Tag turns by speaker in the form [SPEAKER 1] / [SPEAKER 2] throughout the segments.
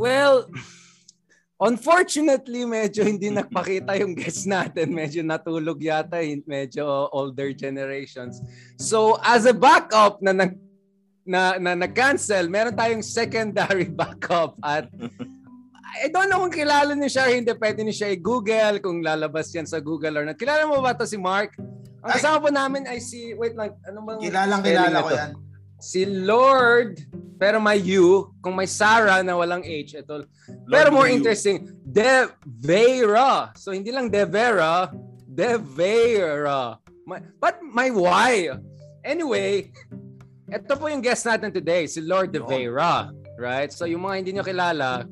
[SPEAKER 1] Well, unfortunately, medyo hindi nagpakita yung guests natin. Medyo natulog yata, medyo older generations. So, as a backup na nag na, na nag-cancel, meron tayong secondary backup at I don't know kung kilala niyo siya hindi. Pwede niyo siya i-google kung lalabas yan sa Google or not. Kilala mo ba to si Mark? Ang kasama po namin ay si, wait lang, ano bang
[SPEAKER 2] Kilalang kilala ko yan.
[SPEAKER 1] Si Lord, pero may U. Kung may Sarah na walang H, ito. Pero more interesting, De Vera. So hindi lang De Vera, De Vera. My, but my Y. Anyway, ito po yung guest natin today, si Lord De Vera. Right? So yung mga hindi nyo kilala,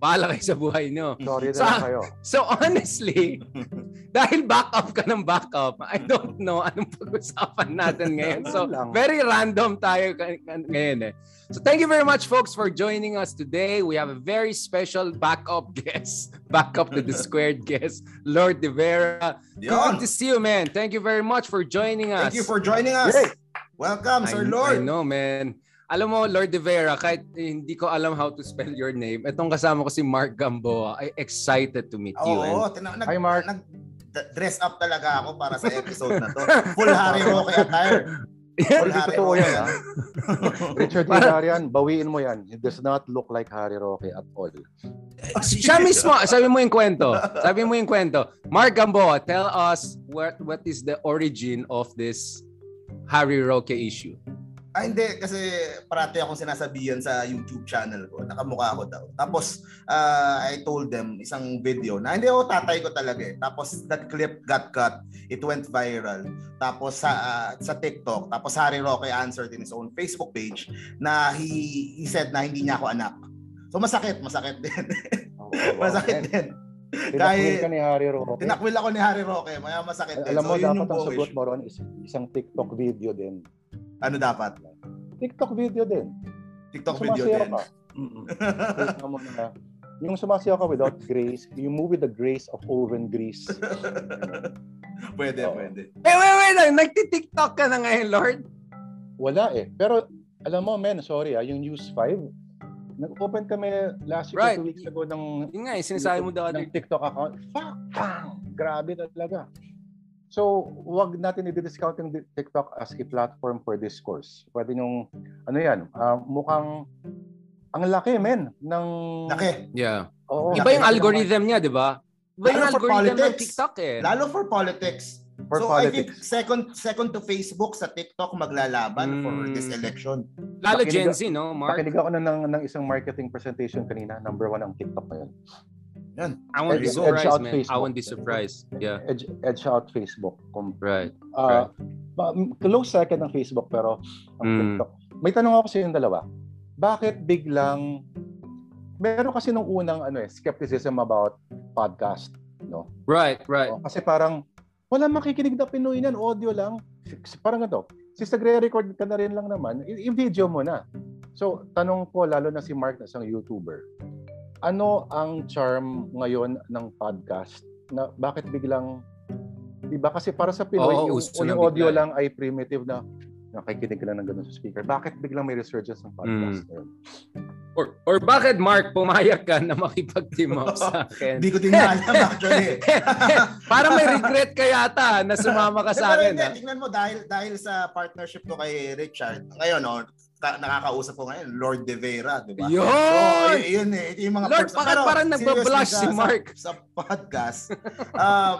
[SPEAKER 1] bahala kayo sa buhay nyo.
[SPEAKER 3] Sorry
[SPEAKER 1] So,
[SPEAKER 3] na kayo.
[SPEAKER 1] So honestly, dahil backup ka ng backup, I don't know anong pag-usapan natin ngayon. So
[SPEAKER 3] Lang.
[SPEAKER 1] very random tayo ngayon eh. So thank you very much folks for joining us today. We have a very special backup guest. Backup to the squared guest, Lord De Vera. Good to see you man. Thank you very much for joining us.
[SPEAKER 2] Thank you for joining us.
[SPEAKER 3] Yay!
[SPEAKER 2] Welcome,
[SPEAKER 1] I,
[SPEAKER 2] Sir
[SPEAKER 1] I
[SPEAKER 2] Lord.
[SPEAKER 1] know man. Alam mo, Lord De Vera, kahit hindi ko alam how to spell your name, itong kasama ko si Mark Gamboa, I excited to meet you.
[SPEAKER 2] Oo,
[SPEAKER 1] And
[SPEAKER 2] tina- nag,
[SPEAKER 3] Hi, Mark.
[SPEAKER 2] nag dress up talaga ako para sa episode na to. Full Harry Roque attire. Full Harry Roque.
[SPEAKER 3] yan, ha? Richard Hilarian, bawiin mo yan. It does not look like Harry Roque at all.
[SPEAKER 1] siya mismo, sabi mo yung kwento. Sabi mo yung kwento. Mark Gamboa, tell us what what is the origin of this Harry Roque issue.
[SPEAKER 2] Ah, hindi. Kasi parati akong sinasabihan sa YouTube channel ko. Nakamukha ako daw. Tapos, ah, I told them isang video na hindi ako tatay ko talaga eh. Tapos, that clip got cut. It went viral. Tapos, sa, ah, sa TikTok. Tapos, Harry Roque answered in his own Facebook page na he, he said na hindi niya ako anak. So, masakit. Masakit din.
[SPEAKER 3] Oh,
[SPEAKER 2] masakit
[SPEAKER 3] man.
[SPEAKER 2] din.
[SPEAKER 3] Tinakwil ka ni Harry Roque.
[SPEAKER 2] Tinakwil ako ni Harry Roque. Maya masakit din.
[SPEAKER 3] Alam mo,
[SPEAKER 2] so,
[SPEAKER 3] dapat ang sagot mo ron is isang TikTok video din.
[SPEAKER 2] Ano dapat?
[SPEAKER 3] TikTok video din.
[SPEAKER 2] TikTok video din.
[SPEAKER 3] ka. Na. Yung sumasayaw ka without grace, you move with the grace of oven grease.
[SPEAKER 2] pwede,
[SPEAKER 3] Oo.
[SPEAKER 2] pwede.
[SPEAKER 1] Eh, wait, wait lang. Nagti-TikTok ka na ngayon, Lord.
[SPEAKER 3] Wala eh. Pero alam mo, men, sorry ah, yung News 5, nag-open kami last week
[SPEAKER 1] Right.
[SPEAKER 3] two weeks ago ng
[SPEAKER 1] Yun nga, eh, sinasabi mo daw.
[SPEAKER 3] ng TikTok account. Fuck! Bang! Grabe talaga. So, wag natin i-discount yung TikTok as a platform for discourse. Pwede yung, ano yan, ah, mukhang, ang laki, men, ng...
[SPEAKER 2] Laki.
[SPEAKER 1] Yeah.
[SPEAKER 3] Oo,
[SPEAKER 1] Iba yung algorithm niya, di ba? Iba yung
[SPEAKER 2] Lalo for
[SPEAKER 1] algorithm ng
[SPEAKER 2] politics.
[SPEAKER 1] TikTok eh.
[SPEAKER 2] Lalo for politics.
[SPEAKER 3] For
[SPEAKER 2] so I think
[SPEAKER 3] politics.
[SPEAKER 2] second second to Facebook sa TikTok maglalaban for
[SPEAKER 1] Mm.
[SPEAKER 2] this election.
[SPEAKER 1] Lalo Gen Z, no, Mark?
[SPEAKER 3] Nakinig ako na ng, ng isang marketing presentation kanina. Number one ang TikTok ngayon.
[SPEAKER 1] I won't be surprised, man. I
[SPEAKER 3] Facebook.
[SPEAKER 1] won't be surprised. Yeah,
[SPEAKER 3] Edge, edge out Facebook.
[SPEAKER 1] Right.
[SPEAKER 3] ah, ba- close second ang Facebook pero ang
[SPEAKER 1] Mm.
[SPEAKER 3] TikTok. May tanong ako sa yung dalawa. Bakit biglang meron kasi nung unang ano eh skepticism about podcast, no?
[SPEAKER 1] Right, right.
[SPEAKER 3] O, kasi parang wala makikinig na Pinoy niyan, audio lang. Parang ito, since nagre-record ka na rin lang naman, i- i-video mo na. So, tanong ko, lalo na si Mark na isang YouTuber, ano ang charm ngayon ng podcast na bakit biglang, di ba kasi para sa Pinoy,
[SPEAKER 1] Oo,
[SPEAKER 3] yung, yung audio
[SPEAKER 1] bigla.
[SPEAKER 3] lang ay primitive na nakikinig ka lang ng ganun sa speaker. Bakit biglang may resurgence ng podcast
[SPEAKER 1] Mm.
[SPEAKER 3] ngayon?
[SPEAKER 1] Or, or bakit, Mark, pumayag ka na makipag-team up sa akin?
[SPEAKER 2] Hindi ko din alam actually.
[SPEAKER 1] Parang may regret ka yata na sumama ka sa
[SPEAKER 2] Pero
[SPEAKER 1] akin.
[SPEAKER 2] hindi,
[SPEAKER 1] ah.
[SPEAKER 2] tingnan mo dahil dahil sa partnership ko kay Richard. Ngayon oh, ka- nakakausap ko ngayon Lord De Vera, di ba?
[SPEAKER 1] Yun!
[SPEAKER 2] So, y- yun eh. Yung mga
[SPEAKER 1] Lord,
[SPEAKER 2] perks.
[SPEAKER 1] bakit parang nagbablush
[SPEAKER 2] sa-
[SPEAKER 1] si
[SPEAKER 2] sa-
[SPEAKER 1] Mark?
[SPEAKER 2] Sa, podcast. um,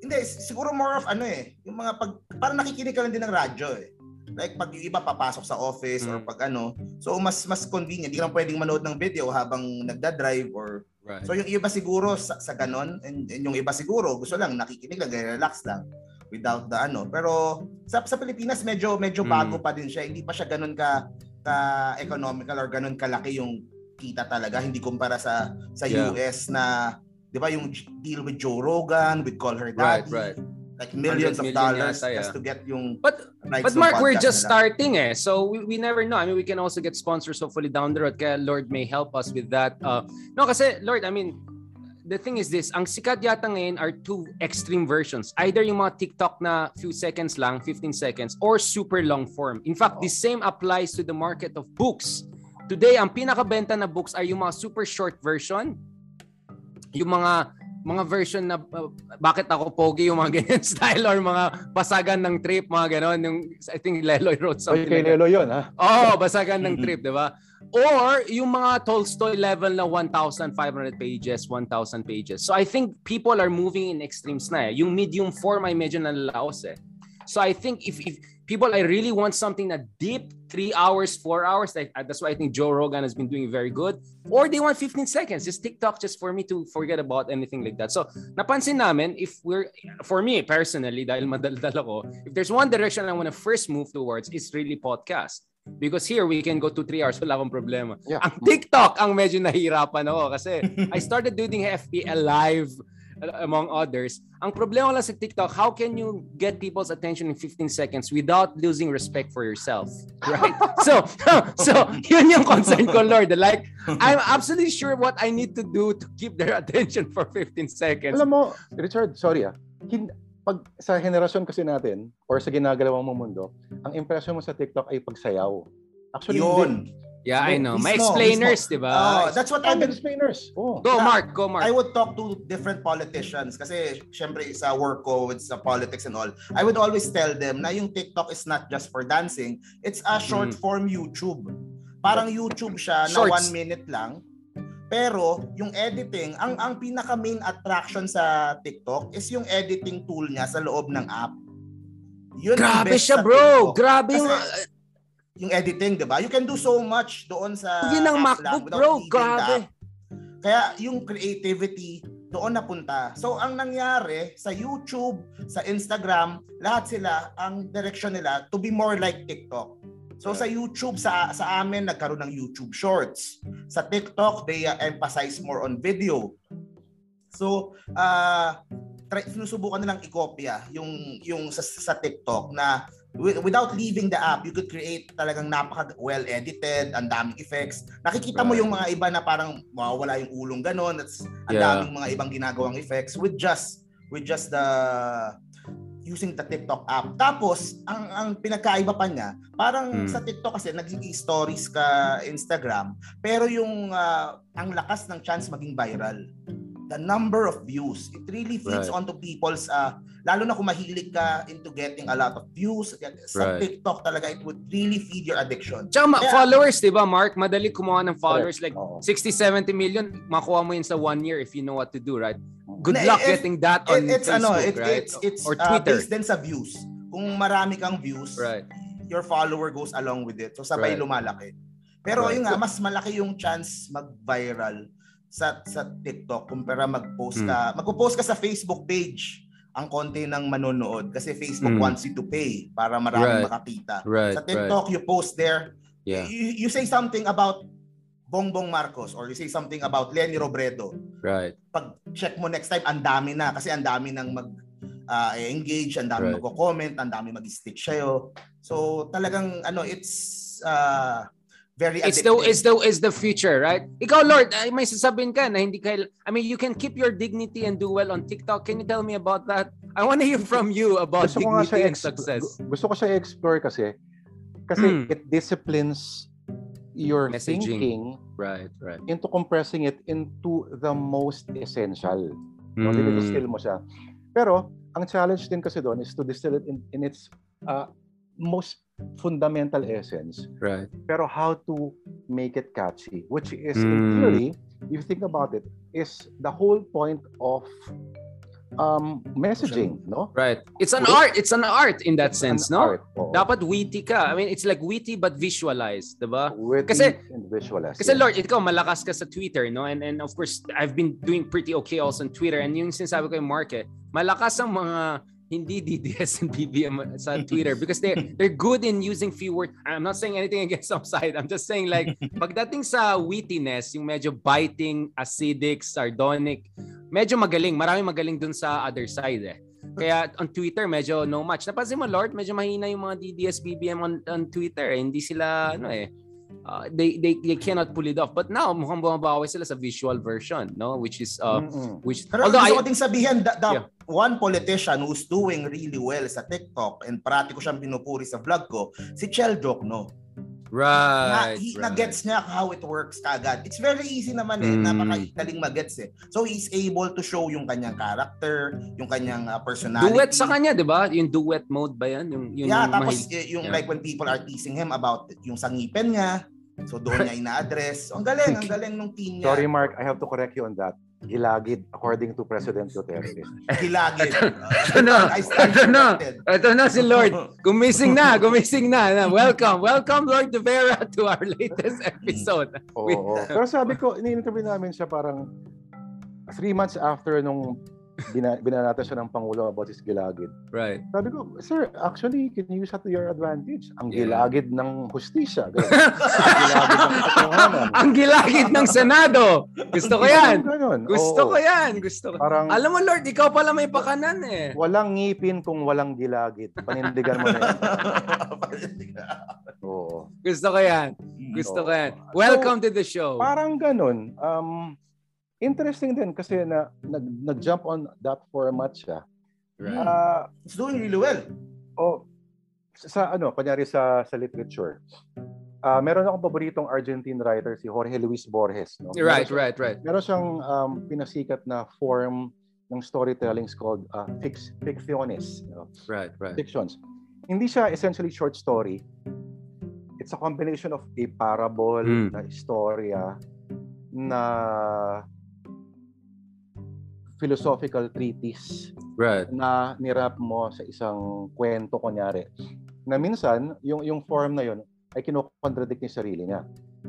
[SPEAKER 2] hindi, siguro more of ano eh. Yung mga pag, parang nakikinig ka lang din ng radyo eh. Like pag yung iba papasok sa office or
[SPEAKER 1] Mm.
[SPEAKER 2] pag ano. So mas mas convenient. Hindi ka lang pwedeng manood ng video habang nagda-drive or
[SPEAKER 1] Right.
[SPEAKER 2] So yung iba siguro sa, sa ganon and, and yung iba siguro gusto lang nakikinig lang, relax lang without the ano. Pero sa, sa Pilipinas medyo medyo
[SPEAKER 1] Mm.
[SPEAKER 2] bago pa din siya. Hindi pa siya ganon ka ka economical or ganon kalaki yung kita talaga hindi kumpara sa sa
[SPEAKER 1] Yeah.
[SPEAKER 2] US na 'di ba yung deal with Joe Rogan, with Call Her
[SPEAKER 1] Right,
[SPEAKER 2] Daddy,
[SPEAKER 1] right.
[SPEAKER 2] like millions of
[SPEAKER 1] 100 million
[SPEAKER 2] dollars
[SPEAKER 1] yata,
[SPEAKER 2] just
[SPEAKER 1] yeah.
[SPEAKER 2] to get yung
[SPEAKER 1] But But Mark, we're just
[SPEAKER 2] nila.
[SPEAKER 1] starting eh. So we, we never know. I mean, we can also get sponsors hopefully down the road. Kaya Lord may help us with that. Uh, no, kasi Lord, I mean, the thing is this, ang sikat yata ngayon are two extreme versions. Either yung mga TikTok na few seconds lang, 15 seconds, or super long form. In fact, the same applies to the market of books. Today, ang pinakabenta na books are yung mga super short version, yung mga mga version na uh, bakit ako pogi yung mga ganyan style or mga basagan ng trip, mga ganon. Yung, I think Leloy wrote something
[SPEAKER 3] Oy, kay
[SPEAKER 1] like that.
[SPEAKER 3] Lelo yun, ha?
[SPEAKER 1] Oh, basagan ng trip, di ba? Or yung mga Tolstoy level na 1,500 pages, 1,000 pages. So I think people are moving in extremes na eh. Yung medium form ay medyo nalalaos eh. So I think if, if people I really want something na deep, 3 hours, 4 hours, like, uh, that's why I think Joe Rogan has been doing very good. Or they want 15 seconds, just TikTok just for me to forget about anything like that. So napansin namin, if we're, for me personally, dahil madaldal ako, if there's one direction I want to first move towards, it's really podcast. Because here, we can go to 3 hours, wala akong problema.
[SPEAKER 3] Yeah.
[SPEAKER 1] Ang TikTok, ang medyo nahihirapan ako kasi I started doing FPL live among others. Ang problema lang sa TikTok, how can you get people's attention in 15 seconds without losing respect for yourself? Right? so, so yun yung concern ko, Lord. Like, I'm absolutely sure what I need to do to keep their attention for 15 seconds.
[SPEAKER 3] Alam mo, Richard, sorry ah. Hin- pag sa henerasyon kasi natin or sa ginagalaw mong mundo, ang impression mo sa TikTok ay pagsayaw. Actually,
[SPEAKER 2] Yun.
[SPEAKER 1] Yeah, I know. May explainers, di
[SPEAKER 2] Oh,
[SPEAKER 1] ba?
[SPEAKER 2] that's what been
[SPEAKER 3] explainers. Oh.
[SPEAKER 1] Go. Mark. Go, Mark.
[SPEAKER 2] I would talk to different politicians kasi syempre sa work ko with sa politics and all. I would always tell them na yung TikTok is not just for dancing, it's a short
[SPEAKER 1] Mm.
[SPEAKER 2] form YouTube. Parang YouTube siya na
[SPEAKER 1] Shorts.
[SPEAKER 2] one minute lang. Pero yung editing, ang ang pinaka main attraction sa TikTok is yung editing tool niya sa loob ng app. Yun
[SPEAKER 1] Grabe siya, bro.
[SPEAKER 2] TikTok.
[SPEAKER 1] Grabe yung...
[SPEAKER 2] Kasi- Yung editing, 'di ba? You can do so much doon sa
[SPEAKER 1] Yun ang
[SPEAKER 2] app lang
[SPEAKER 1] MacBook,
[SPEAKER 2] the
[SPEAKER 1] Grabe.
[SPEAKER 2] Kaya yung creativity doon napunta. So ang nangyari sa YouTube, sa Instagram, lahat sila ang direction nila to be more like TikTok. So sa YouTube sa sa amin nagkaroon ng YouTube Shorts. Sa TikTok they uh, emphasize more on video. So uh try, sinusubukan nilang ikopya yung yung sa, sa TikTok na without leaving the app, you could create talagang napaka well edited, ang daming effects. Nakikita mo
[SPEAKER 1] Right.
[SPEAKER 2] yung mga iba na parang mawawala yung ulong ganon, that's ang
[SPEAKER 1] Yeah.
[SPEAKER 2] daming mga ibang ginagawang effects with just with just the using the TikTok app. Tapos, ang ang pinagkaiba pa niya, parang
[SPEAKER 1] Hmm.
[SPEAKER 2] sa TikTok kasi naging stories ka Instagram, pero yung ah, ang lakas ng chance maging viral. The number of views, it really feeds
[SPEAKER 1] Right.
[SPEAKER 2] onto people's uh, lalo na kung mahilig ka into getting a lot of views sa
[SPEAKER 1] Right.
[SPEAKER 2] TikTok talaga it would really feed your addiction.
[SPEAKER 1] Tsaka
[SPEAKER 2] Kaya-
[SPEAKER 1] followers, di ba, Mark? Madali kumuha ng followers. Like,
[SPEAKER 3] Oo.
[SPEAKER 1] 60, 70 million, makuha mo yun sa one year if you know what to do, right? Good
[SPEAKER 2] Na-
[SPEAKER 1] luck
[SPEAKER 2] if-
[SPEAKER 1] getting that on
[SPEAKER 2] It- it's
[SPEAKER 1] Facebook,
[SPEAKER 2] ano, it,
[SPEAKER 1] right?
[SPEAKER 2] it's it's
[SPEAKER 1] or
[SPEAKER 2] uh,
[SPEAKER 1] Twitter.
[SPEAKER 2] based din sa views. Kung marami kang views,
[SPEAKER 1] right.
[SPEAKER 2] your follower goes along with it. So sabay
[SPEAKER 1] Right.
[SPEAKER 2] lumalaki. Pero
[SPEAKER 1] Right.
[SPEAKER 2] yun nga, mas malaki yung chance mag-viral sa sa TikTok kumpara mag-post
[SPEAKER 1] Hmm.
[SPEAKER 2] ka. Magpo-post ka sa Facebook page ang konti ng manonood kasi Facebook
[SPEAKER 1] Hmm.
[SPEAKER 2] wants you to pay para maraming
[SPEAKER 1] Right.
[SPEAKER 2] makakita.
[SPEAKER 1] Right,
[SPEAKER 2] Sa TikTok, you post there,
[SPEAKER 1] Yeah.
[SPEAKER 2] you, you say something about Bongbong Marcos or you say something about Lenny Robredo.
[SPEAKER 1] Right.
[SPEAKER 2] Pag check mo next time, ang dami na kasi ang dami nang mag ah, engage, ang dami
[SPEAKER 1] Right.
[SPEAKER 2] magko-comment, ang dami mag-stick sa'yo. So talagang ano, it's uh, very
[SPEAKER 1] It's the
[SPEAKER 2] addictive.
[SPEAKER 1] it's the it's the future, right? Ikaw, Lord, ay may sasabihin ka na hindi ka I mean, you can keep your dignity and do well on TikTok. Can you tell me about that? I want to hear from you about
[SPEAKER 3] Gusto ko nga siya
[SPEAKER 1] dignity and
[SPEAKER 3] ex-
[SPEAKER 1] success.
[SPEAKER 3] gu- Gusto ko siya explore kasi kasi
[SPEAKER 1] Mm.
[SPEAKER 3] it disciplines your
[SPEAKER 1] Messaging.
[SPEAKER 3] thinking
[SPEAKER 1] Right, right.
[SPEAKER 3] into compressing it into the most essential. No,
[SPEAKER 1] Mm.
[SPEAKER 3] distill mo siya. Pero ang challenge din kasi doon is to distill it in, in its uh, most fundamental essence.
[SPEAKER 1] Right.
[SPEAKER 3] Pero how to make it catchy, which is in
[SPEAKER 1] Mm.
[SPEAKER 3] theory, if you think about it, is the whole point of um, messaging, no?
[SPEAKER 1] Right. It's an art. It's an art in that
[SPEAKER 3] It's
[SPEAKER 1] sense, no?
[SPEAKER 3] art, oo.
[SPEAKER 1] Dapat witty ka. I mean, it's like witty but visualized, 'di ba?
[SPEAKER 3] Witty
[SPEAKER 1] Kasi-
[SPEAKER 3] and visualize.
[SPEAKER 1] Kasi
[SPEAKER 3] yeah.
[SPEAKER 1] Lord, ikaw malakas ka sa Twitter, no? And and of course, I've been doing pretty okay also on Twitter. And yung sinasabi ko yung market, malakas ang mga hindi DDS and BBM sa Twitter because they they're good in using few words. I'm not saying anything against some side. I'm just saying like pagdating sa wittiness, yung medyo biting, acidic, sardonic, medyo magaling. Marami magaling dun sa other side eh. Kaya on Twitter, medyo no match. Napansin mo, Lord, medyo mahina yung mga DDS, BBM on, on Twitter. Eh. Hindi sila, ano eh, uh, they, they they cannot pull it off. But now, mukhang bumabawi sila sa visual version, no? Which is, uh,
[SPEAKER 3] Mm-mm.
[SPEAKER 1] which,
[SPEAKER 2] Pero
[SPEAKER 1] although
[SPEAKER 2] gusto
[SPEAKER 1] I,
[SPEAKER 2] ko ding sabihin, the, the
[SPEAKER 1] Yeah.
[SPEAKER 2] one politician who's doing really well sa TikTok and parati ko siyang pinupuri sa vlog ko, si Chel Jokno.
[SPEAKER 1] Right.
[SPEAKER 2] na, he,
[SPEAKER 1] right.
[SPEAKER 2] na-gets niya how it works kagad. It's very easy naman eh.
[SPEAKER 1] Mm.
[SPEAKER 2] Napakadaling mag-gets eh. So he's able to show yung kanyang character, yung kanyang uh, personality.
[SPEAKER 1] Duet sa kanya, di ba? Yung duet mode ba yan? Yung, yung,
[SPEAKER 2] yeah,
[SPEAKER 1] yung
[SPEAKER 2] tapos
[SPEAKER 1] mahil-
[SPEAKER 2] y- yung
[SPEAKER 1] Yeah.
[SPEAKER 2] like when people are teasing him about yung sangipin niya, so doon niya ina-address. Ang galing, ang galing nung team niya.
[SPEAKER 3] Sorry, Mark. I have to correct you on that. Gilagid, according to President Duterte.
[SPEAKER 2] Hilagid.
[SPEAKER 1] Ito na, ito na. Ito na si Lord. Gumising na, gumising na. na. Welcome, welcome Lord De Vera to our latest episode.
[SPEAKER 3] Oo. Pero sabi ko, ini-interview namin siya parang three months after nung bina, binanata siya ng Pangulo about his gilagid.
[SPEAKER 1] Right.
[SPEAKER 3] Sabi ko, sir, actually, you can use that to your advantage. Ang
[SPEAKER 1] Yeah.
[SPEAKER 3] gilagid ng hustisya. Ang gilagid ng katotohanan.
[SPEAKER 1] Ang gilagid ng Senado. Gusto ko yan.
[SPEAKER 3] Ganun.
[SPEAKER 1] Gusto
[SPEAKER 3] Oo.
[SPEAKER 1] ko yan. Gusto ko.
[SPEAKER 3] Parang
[SPEAKER 1] Alam mo Lord, ikaw pala may pakanan eh.
[SPEAKER 3] walang ngipin kung walang gilagid. Panindigan mo na yan. Oo.
[SPEAKER 1] Gusto ko yan. Gusto ko yan. Welcome to the show.
[SPEAKER 3] Parang ganun. Um, interesting din kasi na nag, nag-jump on that format siya.
[SPEAKER 1] Right.
[SPEAKER 3] Ah,
[SPEAKER 2] It's doing really well.
[SPEAKER 3] o sa ano, kunyari sa sa literature. Ah, meron akong paboritong Argentine writer si Jorge Luis Borges, no?
[SPEAKER 1] Right,
[SPEAKER 3] Meron siya-
[SPEAKER 1] right, right.
[SPEAKER 3] Meron siyang um, pinasikat na form ng storytelling called uh, fix, fictiones, no?
[SPEAKER 1] Right, right.
[SPEAKER 3] fictions. Hindi siya essentially short story. It's a combination of a parable
[SPEAKER 1] Mm.
[SPEAKER 3] na istorya na philosophical treatise
[SPEAKER 1] Right.
[SPEAKER 3] na nirap mo sa isang kwento kunyari. Na minsan, yung yung form na yon ay kinokontradict niya sarili niya.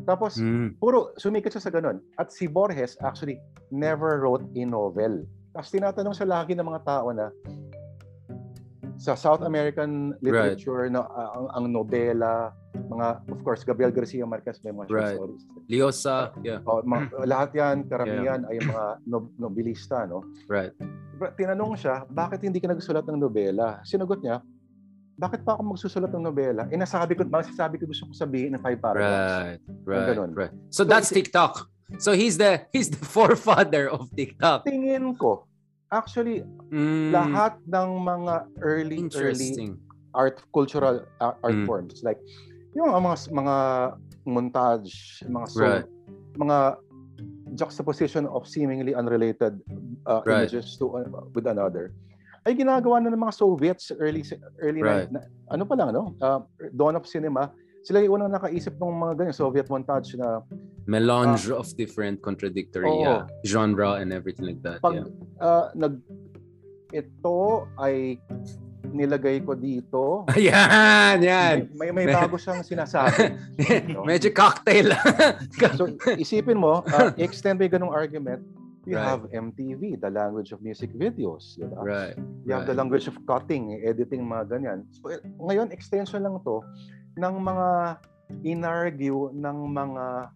[SPEAKER 3] Tapos,
[SPEAKER 1] Mm.
[SPEAKER 3] puro sumikat siya sa ganun. At si Borges actually never wrote a novel. Tapos tinatanong siya lagi ng mga tao na sa South American literature na ah, ang, ang nobela, mga of course Gabriel Garcia Marquez may mga
[SPEAKER 1] Right.
[SPEAKER 3] stories.
[SPEAKER 1] Liosa, yeah.
[SPEAKER 3] Oh, mga- lahat 'yan karamihan ay mga nob- nobilista, no?
[SPEAKER 1] Right.
[SPEAKER 3] But tinanong siya, bakit hindi ka nagsulat ng nobela? Sinagot niya, bakit pa ako magsusulat ng nobela? Eh, nasabi ko, masasabi ko gusto ko sabihin ng five paragraphs.
[SPEAKER 1] Right. Right.
[SPEAKER 3] ganun.
[SPEAKER 1] Right. So that's TikTok. So he's the he's the forefather of TikTok.
[SPEAKER 3] Tingin ko, actually,
[SPEAKER 1] Mm.
[SPEAKER 3] lahat ng mga early, early art, cultural uh, art
[SPEAKER 1] Mm.
[SPEAKER 3] forms, like, yung mga, mga montage, mga so,
[SPEAKER 1] Right.
[SPEAKER 3] mga juxtaposition of seemingly unrelated uh,
[SPEAKER 1] Right.
[SPEAKER 3] images to uh, with another ay ginagawa na ng mga Soviets early early
[SPEAKER 1] Right.
[SPEAKER 3] na, ano pa lang no uh, dawn of cinema sila yung unang nakaisip ng mga ganyan Soviet montage na
[SPEAKER 1] Melange of different contradictory
[SPEAKER 3] Oo.
[SPEAKER 1] yeah, genre and everything like that.
[SPEAKER 3] pag
[SPEAKER 1] yeah.
[SPEAKER 3] uh, nag ito ay nilagay ko dito
[SPEAKER 1] Ayan, yan.
[SPEAKER 3] may, may, may bago siyang sinasabi no?
[SPEAKER 1] Medyo cocktail.
[SPEAKER 3] so isipin mo uh, extend mo yung ganung argument you
[SPEAKER 1] Right.
[SPEAKER 3] have MTV the language of music videos di ba?
[SPEAKER 1] right.
[SPEAKER 3] You have the
[SPEAKER 1] Right.
[SPEAKER 3] language of cutting, editing, mga ganyan. So, eh, ngayon, extension lang to ng mga inargue ng mga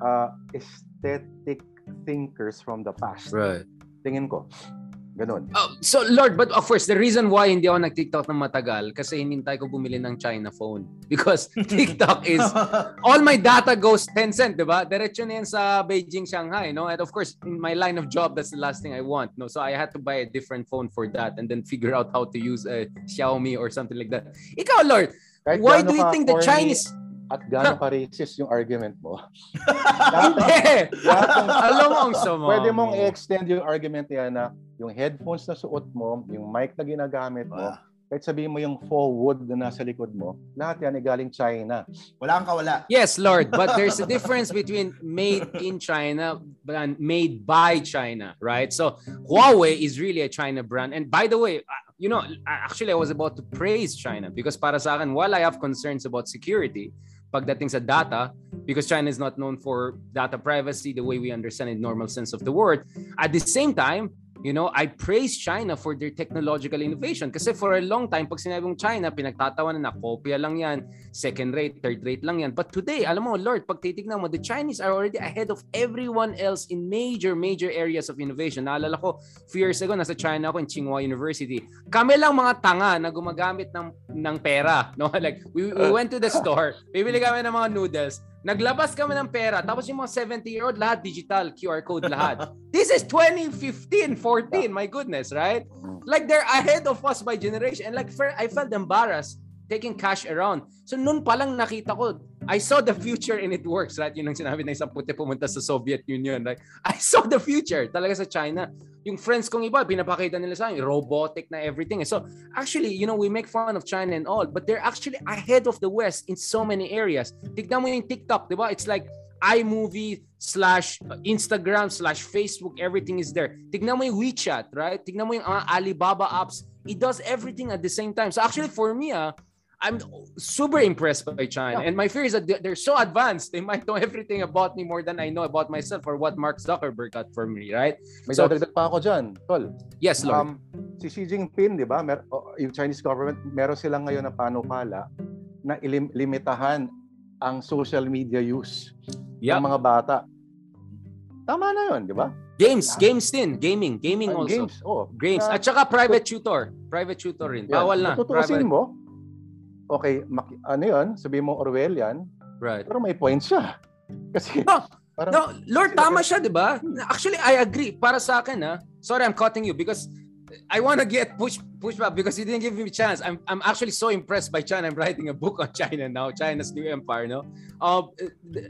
[SPEAKER 3] uh, aesthetic thinkers from the past.
[SPEAKER 1] Right.
[SPEAKER 3] Tingin ko. Ganun.
[SPEAKER 1] Oh, so Lord, but of course, the reason why hindi ako nag-TikTok ng matagal kasi hinintay ko bumili ng China phone. Because TikTok is all my data goes Tencent, 'di ba? Diretso na yan sa Beijing, Shanghai, no? And of course, in my line of job, that's the last thing I want, no? So I had to buy a different phone for that and then figure out how to use a Xiaomi or something like that. Ikaw, Lord,
[SPEAKER 3] Kahit
[SPEAKER 1] why do you think the Chinese
[SPEAKER 3] At gaano ka racist yung argument mo?
[SPEAKER 1] Hindi. Alam mo ang sama
[SPEAKER 3] pwede mong
[SPEAKER 1] mo.
[SPEAKER 3] i-extend yung argument yan na yung headphones na suot mo, yung mic na ginagamit mo,
[SPEAKER 2] Ah,
[SPEAKER 3] kahit sabihin mo yung faux wood na nasa likod mo, lahat yan ay galing China.
[SPEAKER 2] Wala kang kawala.
[SPEAKER 1] Yes, Lord, but there's a difference between made in China and made by China, right? So Huawei is really a China brand. And by the way, uh, you know, actually I was about to praise China because para sa akin, while I have concerns about security, pagdating sa data, because China is not known for data privacy the way we understand in normal sense of the word, at the same time, you know, I praise China for their technological innovation. Kasi for a long time, pag sinabi mong China, pinagtatawanan na kopya lang yan, second rate, third rate lang yan. But today, alam mo, Lord, pag titignan mo, the Chinese are already ahead of everyone else in major, major areas of innovation. Naalala ko, few years ago, nasa China ako in Tsinghua University. Kami lang mga tanga na gumagamit ng, ng pera. No? Like, we, we went to the store, bibili kami ng mga noodles, Naglabas kami ng pera, tapos yung mga 70-year-old, lahat digital, QR code lahat. This is 2015, 14, my goodness, right? Like they're ahead of us by generation. And like, I felt embarrassed taking cash around. So noon pa lang nakita ko, I saw the future and it works, right? Yun ang sinabi ng isang puti pumunta sa Soviet Union, right? I saw the future talaga sa China. Yung friends kong iba, pinapakita nila sa akin, robotic na everything. So, actually, you know, we make fun of China and all, but they're actually ahead of the West in so many areas. Tignan mo yung TikTok, di ba? It's like iMovie slash Instagram slash Facebook, everything is there. Tignan mo yung WeChat, right? Tignan mo yung uh, Alibaba apps. It does everything at the same time. So actually for me, ah, I'm super impressed by China. Yeah. And my fear is that they're so advanced. They might know everything about me more than I know about myself or what Mark Zuckerberg got for me, right?
[SPEAKER 3] May so, dadagdag pa ako dyan, Tol.
[SPEAKER 1] Yes, Lord. Um,
[SPEAKER 3] si Xi Jinping, di ba, mer- yung Chinese government, meron silang ngayon na panukala na ilimitahan ang social media use yep. ng mga bata. Tama na yun, di ba?
[SPEAKER 1] Games, yeah. games din, gaming, gaming uh, also.
[SPEAKER 3] Games, oh.
[SPEAKER 1] Games. At saka private tutor. Private tutor rin. Bawal na.
[SPEAKER 3] Tutuusin mo, okay, mak- ano yun, sabi mo Orwellian,
[SPEAKER 1] right.
[SPEAKER 3] pero may point siya. Kasi,
[SPEAKER 1] no, parang, no, Lord, tama siya, di ba? Actually, I agree. Para sa akin, ha? Sorry, I'm cutting you because I want to get push push back because you didn't give me a chance. I'm I'm actually so impressed by China. I'm writing a book on China now, China's new empire. No, um,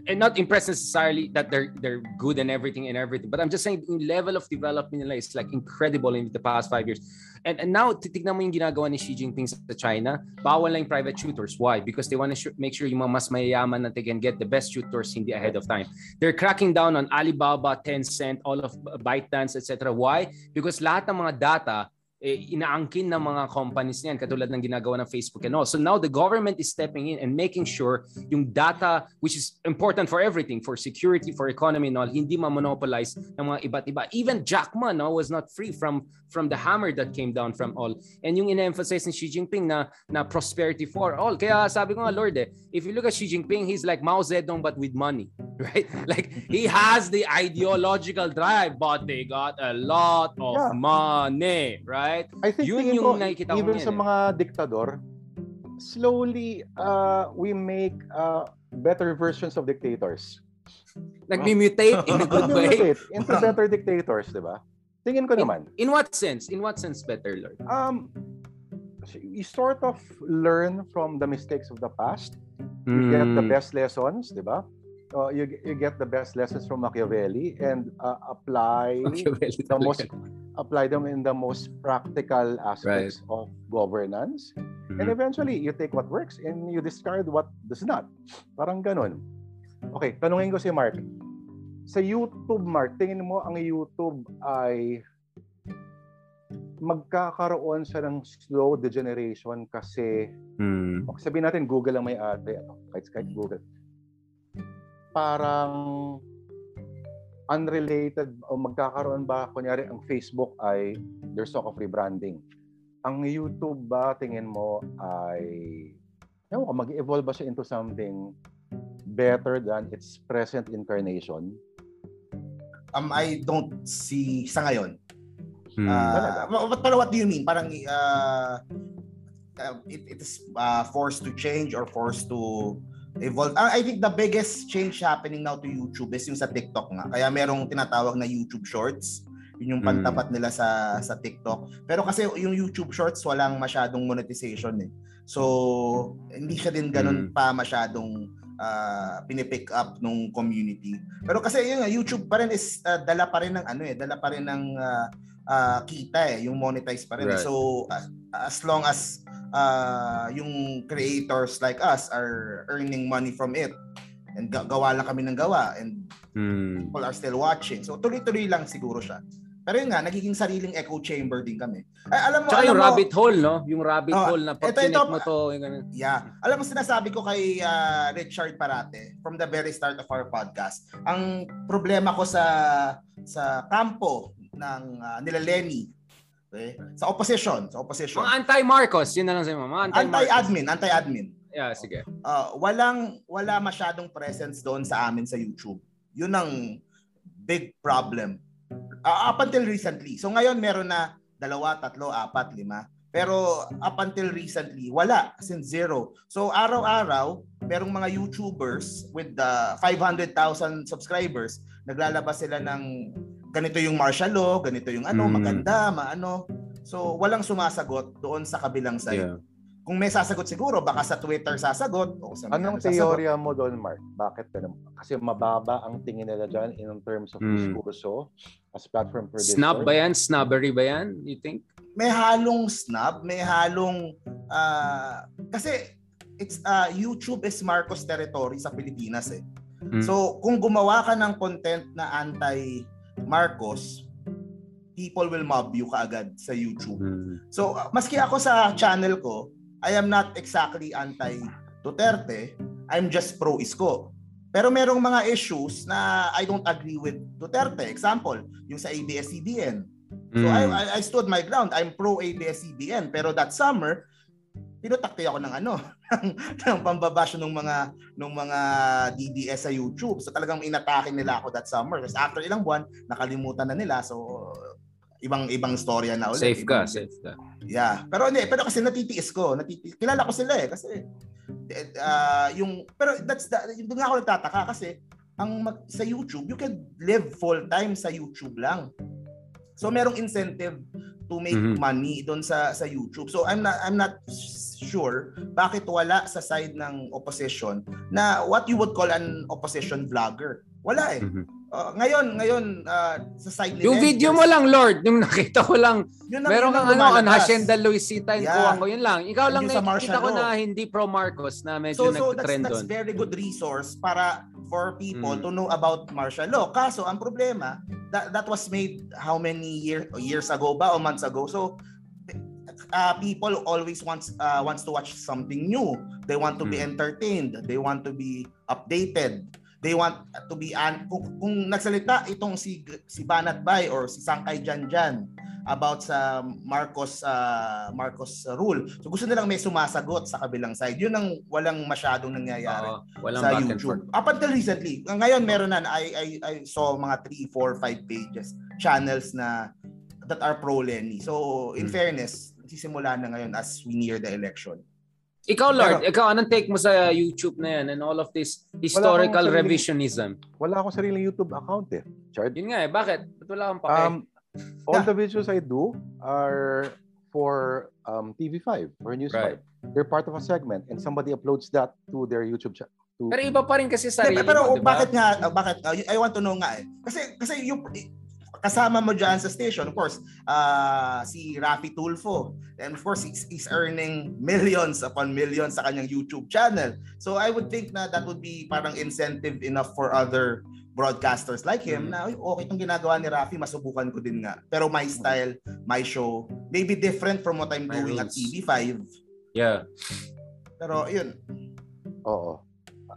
[SPEAKER 1] and not impressed necessarily that they're they're good and everything and everything, but I'm just saying the level of development is like incredible in the past five years. And, and now, titignan mo yung ginagawa ni Xi Jinping sa China, bawal lang yung private tutors. Why? Because they want to make sure yung mga mas mayayaman na they can get the best tutors hindi ahead of time. They're cracking down on Alibaba, Tencent, all of ByteDance, etc. Why? Because lahat ng mga data eh, inaangkin ng mga companies niyan katulad ng ginagawa ng Facebook and all. So now the government is stepping in and making sure yung data which is important for everything, for security, for economy and all, hindi ma-monopolize ng mga iba't iba. Even Jack Ma no, was not free from from the hammer that came down from all. And yung ina-emphasize ni Xi Jinping na na prosperity for all. Kaya sabi ko nga Lord eh, if you look at Xi Jinping, he's like Mao Zedong but with money, right? Like he has the ideological drive but they got a lot of yeah. money, right? Right?
[SPEAKER 3] I think Yun yung ko, nakikita even sa eh. mga diktador, slowly uh, we make uh, better versions of dictators.
[SPEAKER 1] Nagmi-mutate in a good way.
[SPEAKER 3] into better dictators, di ba? Tingin ko naman.
[SPEAKER 1] In, in what sense? In what sense better, Lord?
[SPEAKER 3] Um, you sort of learn from the mistakes of the past. You mm. get the hmm. best lessons, di ba? Uh, you, you get the best lessons from Machiavelli and uh, apply the most apply them in the most practical aspects right. of governance. Mm-hmm. And eventually, you take what works and you discard what does not. Parang ganun. Okay, tanungin ko si Mark. Sa YouTube, Mark, tingin mo ang YouTube ay magkakaroon siya ng slow degeneration kasi mm. sabihin natin Google ang may ate ano, kahit, kahit Google parang unrelated o magkakaroon ba kunyari ang Facebook ay there's talk of rebranding. Ang YouTube ba tingin mo ay ewan ko, mag-evolve ba siya into something better than its present incarnation?
[SPEAKER 2] Um, I don't see sa ngayon. Hmm. Uh, but, but what do you mean? Parang uh, uh, it, it is uh, forced to change or forced to evolve. I think the biggest change happening now to YouTube is yung sa TikTok nga. Kaya merong tinatawag na YouTube Shorts. Yun yung pantapat nila sa sa TikTok. Pero kasi yung YouTube Shorts walang masyadong monetization eh. So hindi siya din ganun mm. pa masyadong uh, pinipick up nung community. Pero kasi yun YouTube pa rin is uh, dala pa rin ng ano eh, dala pa rin ng uh, uh, kita eh, yung monetize pa rin. Right. So uh, as long as uh, yung creators like us are earning money from it and gawa lang kami ng gawa and hmm. people are still watching. So tuloy-tuloy lang siguro siya. Pero yun nga, nagiging sariling echo chamber din kami. Ay, alam mo,
[SPEAKER 1] Tsaka
[SPEAKER 2] alam
[SPEAKER 1] yung
[SPEAKER 2] mo,
[SPEAKER 1] rabbit hole, no? Yung rabbit oh, hole na pag ito, ito, mo to. Yung
[SPEAKER 2] Yeah. Alam mo, sinasabi ko kay uh, Richard Parate from the very start of our podcast, ang problema ko sa sa kampo ng uh, nila Lenny Okay? Sa opposition, sa opposition.
[SPEAKER 1] Mga anti-Marcos, yun na lang sa mga
[SPEAKER 2] anti-admin, anti-admin.
[SPEAKER 1] Yeah, sige.
[SPEAKER 2] Uh, walang wala masyadong presence doon sa amin sa YouTube. Yun ang big problem. Uh, up until recently. So ngayon meron na dalawa, tatlo, apat, lima. Pero up until recently, wala. As in zero. So araw-araw, merong mga YouTubers with the 500,000 subscribers, naglalabas sila ng ganito yung martial law, ganito yung ano, mm. maganda, maano. So, walang sumasagot doon sa kabilang side. Yeah. kung may sasagot siguro, baka sa Twitter sasagot. O sa
[SPEAKER 3] Anong
[SPEAKER 2] ano, sasagot.
[SPEAKER 3] teorya mo doon, Mark? Bakit ganun? Kasi mababa ang tingin nila dyan in terms of
[SPEAKER 1] Hmm.
[SPEAKER 3] diskurso as platform for
[SPEAKER 1] Snub ba yan? Snobbery ba yan? You think?
[SPEAKER 2] May halong snub, may halong... ah, kasi it's ah, YouTube is Marcos territory sa Pilipinas eh.
[SPEAKER 1] Mm.
[SPEAKER 2] So, kung gumawa ka ng content na anti-Marcos, people will mob you kaagad sa YouTube.
[SPEAKER 1] Mm.
[SPEAKER 2] So, maski ako sa channel ko, I am not exactly anti-Duterte. I'm just pro-Isko. Pero merong mga issues na I don't agree with Duterte. Example, yung sa ABS-CBN. So, I,
[SPEAKER 1] Mm.
[SPEAKER 2] I, I stood my ground. I'm pro-ABS-CBN. Pero that summer, pinutakti ako ng ano, ng, ng pambabash ng mga ng mga DDS sa YouTube. So talagang inatake nila ako that summer. Tapos after ilang buwan, nakalimutan na nila. So ibang ibang storya na ulit.
[SPEAKER 1] Safe ka,
[SPEAKER 2] Ibang-
[SPEAKER 1] safe ka.
[SPEAKER 2] Yeah. Pero hindi, pero kasi natitiis ko. Natitiis. Kilala ko sila eh kasi uh, yung pero that's the, doon nga ako nagtataka kasi ang mag, sa YouTube, you can live full time sa YouTube lang. So merong incentive to make
[SPEAKER 1] Mhm.
[SPEAKER 2] money doon sa sa YouTube. So I'm not I'm not sure bakit wala sa side ng opposition na what you would call an opposition vlogger. Wala eh.
[SPEAKER 1] Mhm.
[SPEAKER 2] Uh, ngayon, ngayon uh, sa side ni
[SPEAKER 1] Yung video mo lang, Lord, yung nakita ko lang,
[SPEAKER 2] yun
[SPEAKER 1] meron kang ano,
[SPEAKER 2] lumalabas.
[SPEAKER 1] Hacienda Luisita and
[SPEAKER 2] Yeah.
[SPEAKER 1] Kuwang ko, yun lang. Ikaw lang nakikita
[SPEAKER 2] martial
[SPEAKER 1] ko na hindi pro-Marcos na medyo
[SPEAKER 2] so so that's
[SPEAKER 1] nagtrend
[SPEAKER 2] that's
[SPEAKER 1] doon.
[SPEAKER 2] very good resource para for people
[SPEAKER 1] Mm.
[SPEAKER 2] to know about martial law. Kaso ang problema that that was made how many year years ago ba o months ago. So uh, people always wants uh, wants to watch something new. They want to be
[SPEAKER 1] Mm.
[SPEAKER 2] entertained. They want to be updated. They want to be an kung, kung nagsalita itong si si Banat Bay or si Sangkay Janjan about sa Marcos uh, Marcos rule. So gusto nilang may sumasagot sa kabilang side. Yun ang walang masyadong nangyayari
[SPEAKER 1] Oo, walang
[SPEAKER 2] sa. YouTube. Up until recently, ngayon meron na I I I saw mga 3, 4, 5 pages, channels na that are pro Lenny. So in
[SPEAKER 1] Hmm.
[SPEAKER 2] fairness, sisimula na ngayon as we near the election.
[SPEAKER 1] Ikaw, Lord, ikaw, anong take mo sa YouTube na yan and all of this historical
[SPEAKER 3] sariling-
[SPEAKER 1] revisionism?
[SPEAKER 3] Wala akong sariling YouTube account eh. Chard.
[SPEAKER 1] Yun nga eh, bakit? Ba't wala kang pake?
[SPEAKER 3] Um, all
[SPEAKER 2] Yeah.
[SPEAKER 3] the videos I do are for um, TV5 or News
[SPEAKER 1] Right.
[SPEAKER 3] 5. They're part of a segment and somebody uploads that to their YouTube channel.
[SPEAKER 1] Pero iba pa rin kasi sarili
[SPEAKER 2] Hindi, pero
[SPEAKER 1] mo, di ba?
[SPEAKER 2] bakit nga bakit uh, I want to know nga eh. Kasi kasi yung kasama mo dyan sa station, of course, uh, si Rafi Tulfo. And of course, he's, he's earning millions upon millions sa kanyang YouTube channel. So I would think na that would be parang incentive enough for other broadcasters like him
[SPEAKER 1] Mm.
[SPEAKER 2] na "Uy, okay itong ginagawa ni Rafi, masubukan ko din nga. Pero my style, my show, maybe different from what I'm
[SPEAKER 1] My
[SPEAKER 2] doing at
[SPEAKER 1] rules.
[SPEAKER 2] TV5.
[SPEAKER 1] Yeah.
[SPEAKER 2] Pero yun.
[SPEAKER 3] Oo.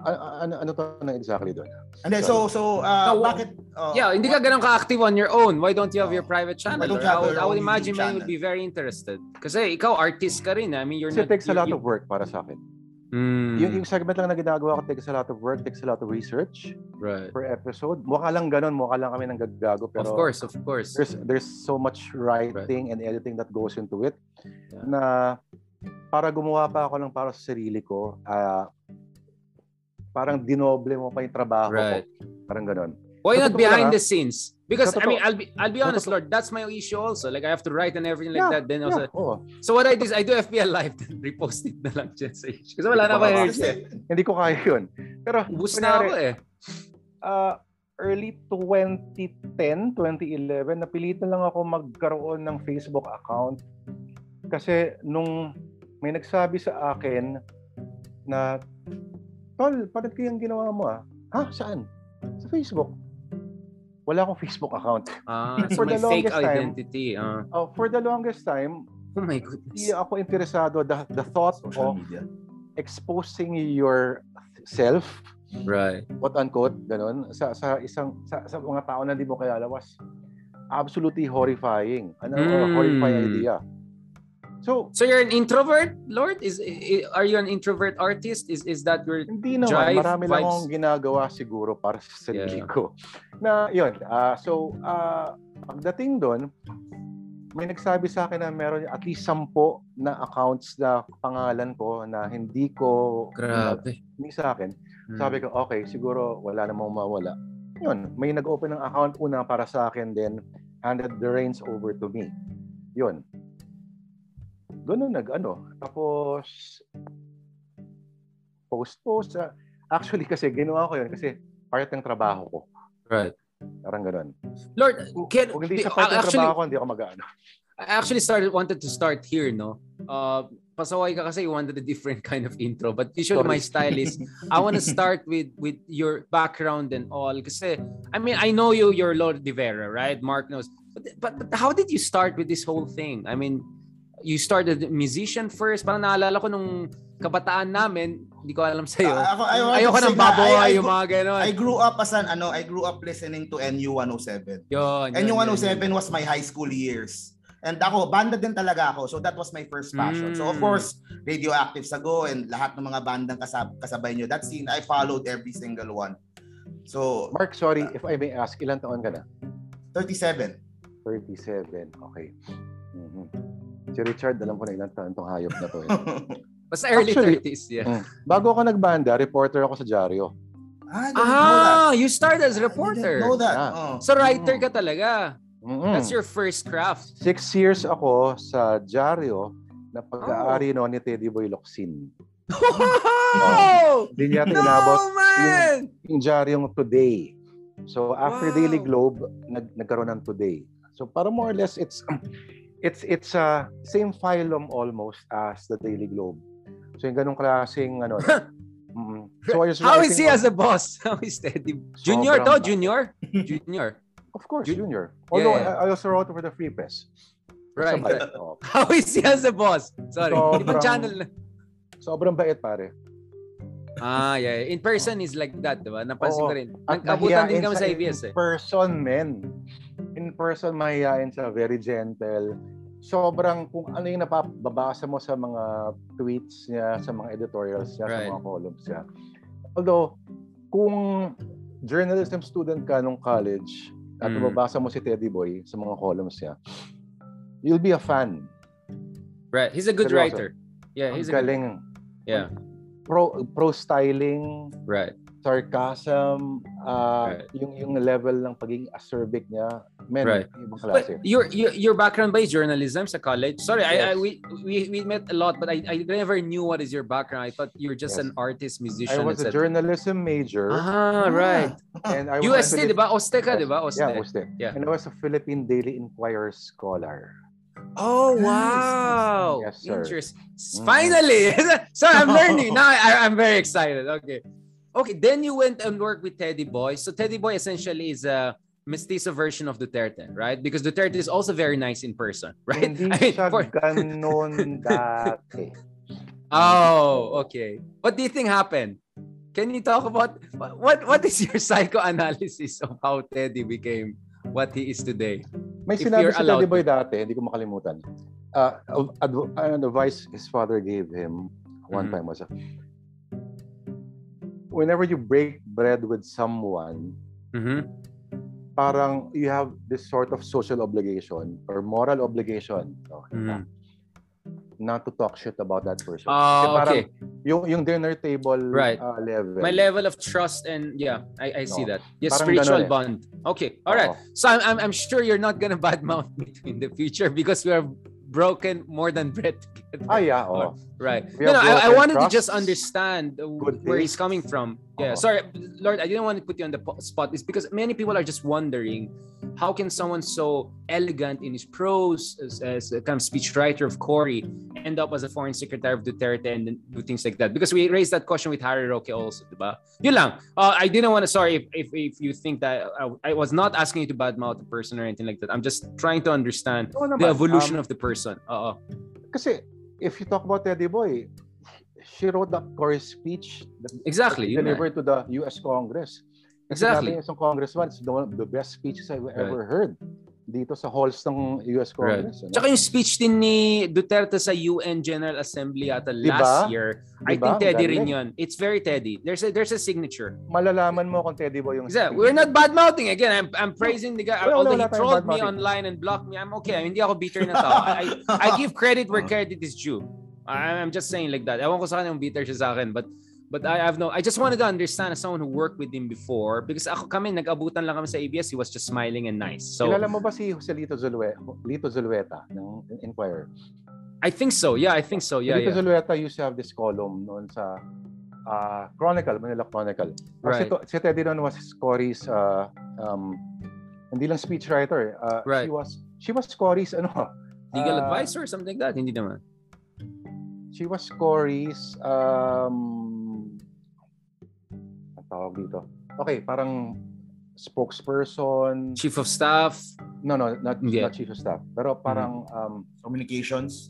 [SPEAKER 3] Ano, ano to na exactly doon?
[SPEAKER 2] And then, so, so, uh,
[SPEAKER 1] No,
[SPEAKER 2] bakit? uh,
[SPEAKER 1] Yeah, hindi ka ganun ka-active on your own. Why don't you have your
[SPEAKER 2] Oh.
[SPEAKER 1] private channel?
[SPEAKER 2] Why don't
[SPEAKER 1] Or
[SPEAKER 2] you have
[SPEAKER 1] I would, I would imagine man would be very interested. Kasi ikaw, artist ka rin. I mean, you're
[SPEAKER 3] Kasi
[SPEAKER 1] not...
[SPEAKER 3] it takes a lot of work para sa akin.
[SPEAKER 1] Mm,
[SPEAKER 3] Yung, yung segment lang na ginagawa ko takes a lot of work, takes a lot of research
[SPEAKER 1] right.
[SPEAKER 3] per episode. Mukha lang ganun, mukha lang kami ng gagago. Pero
[SPEAKER 1] of course, of course.
[SPEAKER 3] there's there's so much writing and editing that goes into it
[SPEAKER 1] Yeah.
[SPEAKER 3] na para gumawa pa ako ng para sa sarili ko, ah, parang dinoble mo pa yung trabaho
[SPEAKER 1] Right.
[SPEAKER 3] ko. Parang ganun.
[SPEAKER 1] Why not behind
[SPEAKER 3] lang,
[SPEAKER 1] the scenes? Because I mean, I'll be I'll be honest, Lord. That's my issue also. Like I have to write and everything like
[SPEAKER 3] Yeah,
[SPEAKER 1] that. Then also,
[SPEAKER 3] Yeah,
[SPEAKER 1] so what I do is I do FBL live, then repost it na lang dyan sa. Kasi wala na energy. eh.
[SPEAKER 3] Hindi ko kaya yun. Pero
[SPEAKER 1] Ubus na ako eh.
[SPEAKER 3] uh, early 2010, 2011, napilitan lang ako magkaroon ng Facebook account. Kasi nung may nagsabi sa akin na, Tol, bakit kayang ginawa mo ah? Ha? Saan? Sa Facebook. Wala akong Facebook account.
[SPEAKER 1] Ah, so
[SPEAKER 3] For the
[SPEAKER 1] fake
[SPEAKER 3] longest time-
[SPEAKER 1] identity. Ah.
[SPEAKER 3] Uh, for the longest time,
[SPEAKER 1] oh my goodness.
[SPEAKER 3] hindi ako interesado the, the thought
[SPEAKER 2] social
[SPEAKER 3] of
[SPEAKER 2] media.
[SPEAKER 3] exposing yourself
[SPEAKER 1] Right.
[SPEAKER 3] quote unquote ganun sa sa isang sa, sa mga tao na di mo kilala was absolutely horrifying ano
[SPEAKER 1] Mm.
[SPEAKER 3] horrifying idea so
[SPEAKER 1] So you're an introvert, Lord? Is i- are you an introvert artist? Is is that your
[SPEAKER 3] hindi naman marami lang
[SPEAKER 1] vibes.
[SPEAKER 3] akong ginagawa siguro para sa sarili
[SPEAKER 1] Yeah.
[SPEAKER 3] ko na yun ah, so ah, pagdating doon may nagsabi sa akin na meron at least sampo na accounts na pangalan ko na hindi ko
[SPEAKER 1] grabe?
[SPEAKER 3] hindi sa akin
[SPEAKER 1] Hmm.
[SPEAKER 3] Sabi ko, okay, siguro wala namang mawala. Yun, may nag-open ng account una para sa akin, then handed the reins over to me. Yun. Doon na nag ano. Tapos post-post. ah, actually kasi ginawa ko yun kasi part ng trabaho ko.
[SPEAKER 1] Right.
[SPEAKER 3] Parang ganun.
[SPEAKER 1] Lord, can,
[SPEAKER 3] Kung hindi sa part ng
[SPEAKER 1] actually,
[SPEAKER 3] trabaho ko, hindi ako mag-ano.
[SPEAKER 1] I actually started wanted to start here, no? Uh, pasaway ka kasi you wanted a different kind of intro. But usually my style is I want to start with with your background and all. Kasi I mean I know you, you're Lord De Vera, right? Mark knows. But, but but how did you start with this whole thing? I mean, you started musician first. Parang naalala ko nung kabataan namin, hindi ko alam sa'yo.
[SPEAKER 2] Ah, ako- I
[SPEAKER 1] Ayoko ng baboy,
[SPEAKER 2] I- I
[SPEAKER 1] yung
[SPEAKER 2] grew-
[SPEAKER 1] mga gano'n.
[SPEAKER 2] I grew up as an ano, I grew up listening to NU 107.
[SPEAKER 1] Yun, yun,
[SPEAKER 2] NU
[SPEAKER 1] yun,
[SPEAKER 2] 107
[SPEAKER 1] yun.
[SPEAKER 2] was my high school years. And ako, banda din talaga ako. So that was my first passion. So of
[SPEAKER 1] Mm.
[SPEAKER 2] course, Radioactive Sago and lahat ng mga bandang kasab kasabay nyo. That scene, I followed every single one. So,
[SPEAKER 3] Mark, sorry, if I may ask, ilan taon ka na?
[SPEAKER 2] 37.
[SPEAKER 3] 37. Okay. Mhm. Si Richard, alam ko na ilang taon tong hayop na to. Eh.
[SPEAKER 1] Basta early
[SPEAKER 3] Actually,
[SPEAKER 1] 30s, yeah.
[SPEAKER 3] Mm. Bago ako nagbanda, reporter ako sa dyaryo.
[SPEAKER 2] ah, I.
[SPEAKER 1] Ah, you started as a
[SPEAKER 2] I
[SPEAKER 1] reporter.
[SPEAKER 2] didn't know that.
[SPEAKER 3] Yeah.
[SPEAKER 2] Oh.
[SPEAKER 1] So writer ka talaga.
[SPEAKER 3] Mhm.
[SPEAKER 1] That's your first craft.
[SPEAKER 3] Six years ako sa dyaryo na pag-aari noon ni Teddy Boy Locsin.
[SPEAKER 1] Wow!
[SPEAKER 3] Hindi niya tinabot
[SPEAKER 1] No, man!
[SPEAKER 3] yung dyaryong Today. So after
[SPEAKER 1] Wow.
[SPEAKER 3] Daily Globe, nag nagkaroon ng Today. So para more or less it's it's it's a same phylum almost as the Daily Globe. So yung ganung klaseng ano. mm, so I was
[SPEAKER 1] How is he
[SPEAKER 3] writing
[SPEAKER 1] as a boss? How is Teddy? Junior to? Junior? Junior.
[SPEAKER 3] Of course,
[SPEAKER 1] Jun-
[SPEAKER 3] junior. Although
[SPEAKER 1] Yeah, yeah.
[SPEAKER 3] I I also wrote for the Free Press.
[SPEAKER 1] Right.
[SPEAKER 3] Oo.
[SPEAKER 1] How is he as a boss? Sorry.
[SPEAKER 3] Sobrang-
[SPEAKER 1] Ibang channel na.
[SPEAKER 3] Sobrang bait pare.
[SPEAKER 1] Ah, yeah. In person is like that, diba? Napansin
[SPEAKER 3] Oo.
[SPEAKER 1] ko rin. Nagkabutan din kami
[SPEAKER 3] sa
[SPEAKER 1] sa ABS eh.
[SPEAKER 3] In person, men. In person, mahihain siya. Very gentle. Sobrang kung ano yung napababasa mo sa mga tweets niya, sa mga editorials niya,
[SPEAKER 1] Right.
[SPEAKER 3] sa mga columns niya. Although, kung journalism student ka nung college at
[SPEAKER 1] Mm.
[SPEAKER 3] mababasa mo si Teddy Boy sa mga columns niya, you'll be a fan.
[SPEAKER 1] Right. He's a good
[SPEAKER 3] Seryoso.
[SPEAKER 1] writer. Yeah,
[SPEAKER 3] Ang
[SPEAKER 1] he's a good...
[SPEAKER 3] galing.
[SPEAKER 1] Yeah,
[SPEAKER 3] Pro, pro styling,
[SPEAKER 1] right.
[SPEAKER 3] Sarcasm, uh,
[SPEAKER 1] Right.
[SPEAKER 3] yung yung level ng pagiging acerbic niya, men,
[SPEAKER 1] Right.
[SPEAKER 3] ibang
[SPEAKER 1] But
[SPEAKER 3] klase.
[SPEAKER 1] your, your your background ba is journalism sa college? Sorry, I, I
[SPEAKER 3] Yes.
[SPEAKER 1] we, we we met a lot, but I, I never knew what is your background. I thought you were just
[SPEAKER 3] Yes.
[SPEAKER 1] an artist,
[SPEAKER 3] I
[SPEAKER 1] musician,
[SPEAKER 3] was a journalism major
[SPEAKER 1] Ah, right.
[SPEAKER 3] and I was
[SPEAKER 1] UST, di ba? Oste ka, di ba? Oste.
[SPEAKER 3] Yeah, Oste.
[SPEAKER 1] Yeah.
[SPEAKER 3] And I was a Philippine Daily Inquirer scholar.
[SPEAKER 1] Oh, wow.
[SPEAKER 3] Yes, sir.
[SPEAKER 1] Interesting.
[SPEAKER 3] Mm.
[SPEAKER 1] Finally. so I'm learning. Now I, I'm very excited. Okay. Okay, then you went and worked with Teddy Boy. So Teddy Boy essentially is a mestizo version of Duterte, right? Because Duterte is also very nice in person, right?
[SPEAKER 3] Hindi
[SPEAKER 1] I mean,
[SPEAKER 3] siya
[SPEAKER 1] for-
[SPEAKER 3] ganon dati.
[SPEAKER 1] Oh, okay. What do you think happened? Can you talk about what what is your psychoanalysis of how Teddy became what he is today?
[SPEAKER 3] May
[SPEAKER 1] If
[SPEAKER 3] sinabi
[SPEAKER 1] you're
[SPEAKER 3] si
[SPEAKER 1] allowed
[SPEAKER 3] Teddy Boy dati, hindi ko makalimutan. Uh, adv- an advice his father gave him one
[SPEAKER 1] Mhm.
[SPEAKER 3] time was, whenever you break bread with someone,
[SPEAKER 1] Mhm.
[SPEAKER 3] parang you have this sort of social obligation or moral obligation okay,
[SPEAKER 1] Mhm.
[SPEAKER 3] not to talk shit about that person.
[SPEAKER 1] Ah,
[SPEAKER 3] Kasi parang
[SPEAKER 1] okay.
[SPEAKER 3] Yung, yung dinner table
[SPEAKER 1] Right.
[SPEAKER 3] uh, level.
[SPEAKER 1] My level of trust and yeah, I, I see
[SPEAKER 3] No.
[SPEAKER 1] that. Yeah,
[SPEAKER 3] Parang
[SPEAKER 1] spiritual
[SPEAKER 3] eh.
[SPEAKER 1] bond. Okay, all right.
[SPEAKER 3] Oo.
[SPEAKER 1] So I'm, I'm I'm sure you're not gonna badmouth me in the future because we are broken more than bread together.
[SPEAKER 3] Ah, yeah. Oh.
[SPEAKER 1] Right. No, no, I, I wanted to just understand
[SPEAKER 3] good
[SPEAKER 1] where he's
[SPEAKER 3] taste.
[SPEAKER 1] coming from. Yeah, sorry, Lord, I didn't want to put you on the spot. It's because many people are just wondering how can someone so elegant in his prose as, as a kind of speechwriter of Cory end up as a foreign secretary of Duterte and do things like that? Because we raised that question with Harry Roque also, diba? Yun lang. Uh, I didn't want to, sorry if, if, if you think that I, I was not asking you to badmouth the person or anything like that. I'm just trying to understand
[SPEAKER 3] Oo naman.
[SPEAKER 1] the evolution
[SPEAKER 3] Um,
[SPEAKER 1] of the person. Oo.
[SPEAKER 3] Kasi, if you talk about Teddy Boy, she wrote the Cory speech that
[SPEAKER 1] Exactly, nga.
[SPEAKER 3] delivered to the U.S. Congress. Kasi
[SPEAKER 1] Exactly.
[SPEAKER 3] natin isang congressman, it's the, one the best speeches I've ever heard dito sa halls ng U.S.
[SPEAKER 1] Right.
[SPEAKER 3] Congress. ano?
[SPEAKER 1] Tsaka yung speech din ni Duterte sa UN General Assembly ata
[SPEAKER 3] Diba?
[SPEAKER 1] last year. I
[SPEAKER 3] Diba?
[SPEAKER 1] think
[SPEAKER 3] Ang
[SPEAKER 1] Teddy rin
[SPEAKER 3] galing.
[SPEAKER 1] yun. It's very Teddy. There's a there's a signature.
[SPEAKER 3] Malalaman mo kung Teddy Boy yung
[SPEAKER 1] Kasi
[SPEAKER 3] speech.
[SPEAKER 1] we're not bad mouthing again. I'm I'm praising the guy.
[SPEAKER 3] Wala,
[SPEAKER 1] Although
[SPEAKER 3] wala
[SPEAKER 1] he trolled me
[SPEAKER 3] bad-mouthing.
[SPEAKER 1] online and blocked me, I'm okay. Hindi ako bitter na tao. I, I, I give credit where credit is due. I, I'm just saying like that. Ewan ko sa kanya kung bitter siya sa akin. But but I have no, I just wanted to understand as someone who worked with him before because ako kami, nag-abutan lang kami sa ABS. He was just smiling and nice. So,
[SPEAKER 3] Kilala mo ba si Jose Lito, Zulue, Lito Zulueta ng Inquirer?
[SPEAKER 1] I think so. Yeah, I think so. Yeah,
[SPEAKER 3] Dito
[SPEAKER 1] yeah.
[SPEAKER 3] Zulueta used to have this column noon sa uh, Chronicle, Manila Chronicle. Kasi
[SPEAKER 1] Right.
[SPEAKER 3] to, si Teddy noon was Cory's uh, um, hindi lang speechwriter. Uh,
[SPEAKER 1] Right.
[SPEAKER 3] She was she was Cory's ano,
[SPEAKER 1] Legal
[SPEAKER 3] uh,
[SPEAKER 1] advisor or something like that. Hindi naman.
[SPEAKER 3] She was Cory's um tawag dito. Okay, parang spokesperson.
[SPEAKER 1] Chief of staff.
[SPEAKER 3] No, no, not,
[SPEAKER 1] Hindi.
[SPEAKER 3] not chief of staff. Pero parang um
[SPEAKER 2] Communications.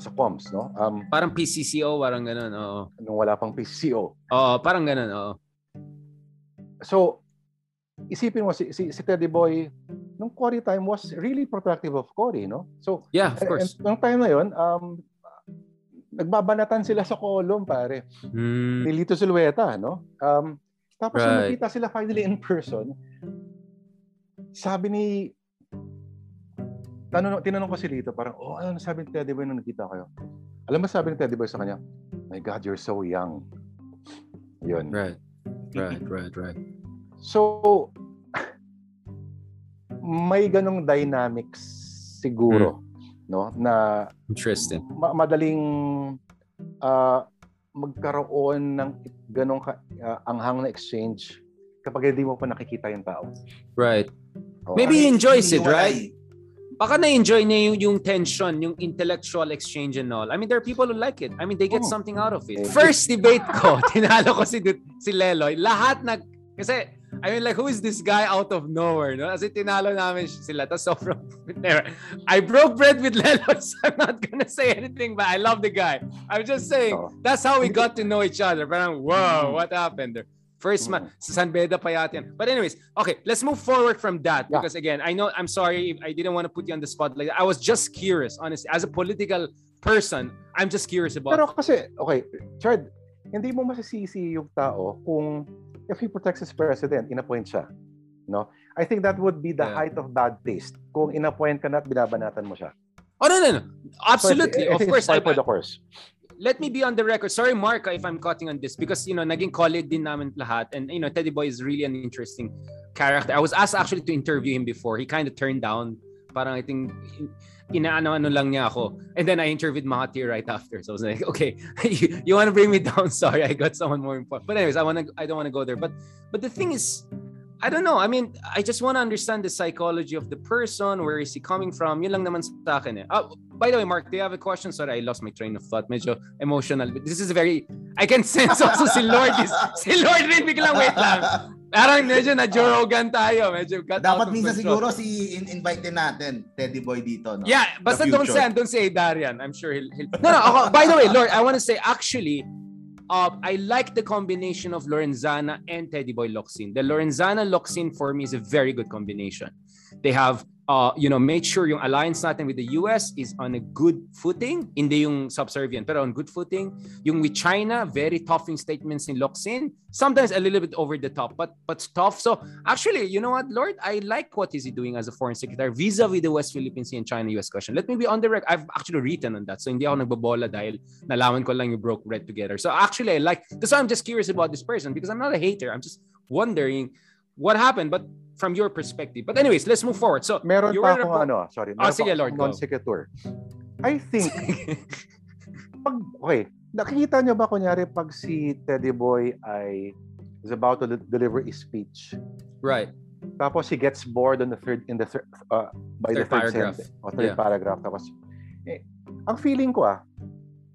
[SPEAKER 3] sa comms, no? Um
[SPEAKER 1] Parang PCCO, parang ganun. Oo.
[SPEAKER 3] nung wala pang PCO.
[SPEAKER 1] Oo, parang ganun. Oo.
[SPEAKER 3] So, isipin mo si, si, si Teddy Boy nung Cory time was really protective of Cory, no? So,
[SPEAKER 1] Yeah, of
[SPEAKER 3] and,
[SPEAKER 1] course.
[SPEAKER 3] nung time na yon, um nagbabanatan sila sa column, pare.
[SPEAKER 1] Hmm.
[SPEAKER 3] Ni Lito Zulueta, no? Um tapos
[SPEAKER 1] Right.
[SPEAKER 3] nakita sila finally in person, sabi ni tanong, tinanong ko si Lito, parang, oh, ano sabi ni Teddy Boy nung nakita kayo? Alam mo sabi ni Teddy Boy sa kanya, my God, you're so young. Yun.
[SPEAKER 1] Right. Right, right, right.
[SPEAKER 3] So, may ganong dynamics siguro, no? Na
[SPEAKER 1] Interesting.
[SPEAKER 3] ma- madaling ah, magkaroon ng ganong ka, ah, anghang na exchange kapag hindi mo pa nakikita yung tao.
[SPEAKER 1] Right.
[SPEAKER 3] Oo.
[SPEAKER 1] Maybe he enjoys it, right? Baka na-enjoy niya yung, yung tension, yung intellectual exchange and all. I mean, there are people who like it. I mean, they get
[SPEAKER 3] Oh.
[SPEAKER 1] something out of it.
[SPEAKER 3] Eh,
[SPEAKER 1] First debate ko, tinalo ko si, si Leloy. Lahat nag... Kasi, I mean, like, who is this guy out of nowhere, no? Kasi tinalo namin sila. Tapos sobrang... I broke bread with Leloy, so I'm not gonna say anything, but I love the guy. I'm just saying, that's how we got to know each other. Parang, wow, what happened there? First ma
[SPEAKER 3] Mm.
[SPEAKER 1] sa San Beda pa yata yan. But anyways, okay, let's move forward from that
[SPEAKER 3] Yeah.
[SPEAKER 1] because again, I know I'm sorry if I didn't want to put you on the spotlight. I was just curious, honestly. As a political person, I'm just curious about
[SPEAKER 3] Pero kasi, okay, Chard, hindi mo masisisi yung tao kung if he protects his president, inappoint siya. No? I think that would be the
[SPEAKER 1] Yeah.
[SPEAKER 3] height of bad taste kung inappoint ka na at binabanatan mo siya.
[SPEAKER 1] Oh no, no, no. Absolutely.
[SPEAKER 3] So, I
[SPEAKER 1] of
[SPEAKER 3] think
[SPEAKER 1] course, I,
[SPEAKER 3] for the course.
[SPEAKER 1] let me be on the record. Sorry, Mark, if I'm cutting on this because you know, naging colleague din namin lahat, and you know, Teddy Boy is really an interesting character. I was asked actually to interview him before. He kind of turned down. Parang I think inaano-ano lang niya ako. And then I interviewed Mahathir right after. So I was like, okay, you, you want to bring me down? Sorry, I got someone more important. But anyways, I want to. I don't want to go there. But but the thing is. I don't know. I mean, I just want to understand the psychology of the person. Where is he coming from? Yun lang naman sa akin eh. Ah, by the way, Mark, do you have a question? Sorry, I lost my train of thought. Medyo emotional. This is very... I can sense also si Lord is... Si Lord rin biglang wait lang. Parang medyo na Joe Rogan tayo. Medyo out
[SPEAKER 2] Dapat minsan
[SPEAKER 1] control.
[SPEAKER 2] siguro si in- invite din natin Teddy Boy dito, no?
[SPEAKER 1] Yeah, basta
[SPEAKER 2] The
[SPEAKER 1] don't
[SPEAKER 2] future.
[SPEAKER 1] say, don't say Darian. I'm sure he'll, he'll... No, no. Ako, by the way, Lord, I want to say actually, uh, I like the combination of Lorenzana and Teddy Boy Locsin. The Lorenzana Locsin for me is a very good combination. They have, uh, you know, made sure yung alliance natin with the US is on a good footing. Hindi yung subservient, pero on good footing. Yung with China, very tough yung statements ni Locsin. Sometimes a little bit over the top, but but tough. So actually, you know what, Lord, I like what is he doing as a foreign secretary vis-a-vis the West Philippine Sea and China-US question. Let me be on the record. I've actually written on that. So hindi ako nagbobola dahil nalaman ko lang yung broke bread together. So actually, I like, that's why I'm just curious about this person because I'm not a hater. I'm just wondering what happened, but from your perspective. But anyways, let's move forward. So
[SPEAKER 3] Meron
[SPEAKER 1] you
[SPEAKER 3] pa akong ano, sorry.
[SPEAKER 1] Ah,
[SPEAKER 3] Meron
[SPEAKER 1] sige,
[SPEAKER 3] pa
[SPEAKER 1] Lord,
[SPEAKER 3] akong
[SPEAKER 1] go.
[SPEAKER 3] non-sequitur. I think, pag, okay, nakikita nyo ba kunyari pag si Teddy Boy ay is about to de- deliver a speech,
[SPEAKER 1] right.
[SPEAKER 3] tapos he gets bored on the third, in the third, uh, by the
[SPEAKER 1] Third
[SPEAKER 3] third
[SPEAKER 1] paragraph.
[SPEAKER 3] sentence, o third
[SPEAKER 1] Yeah.
[SPEAKER 3] paragraph, tapos, eh, ang feeling ko ah,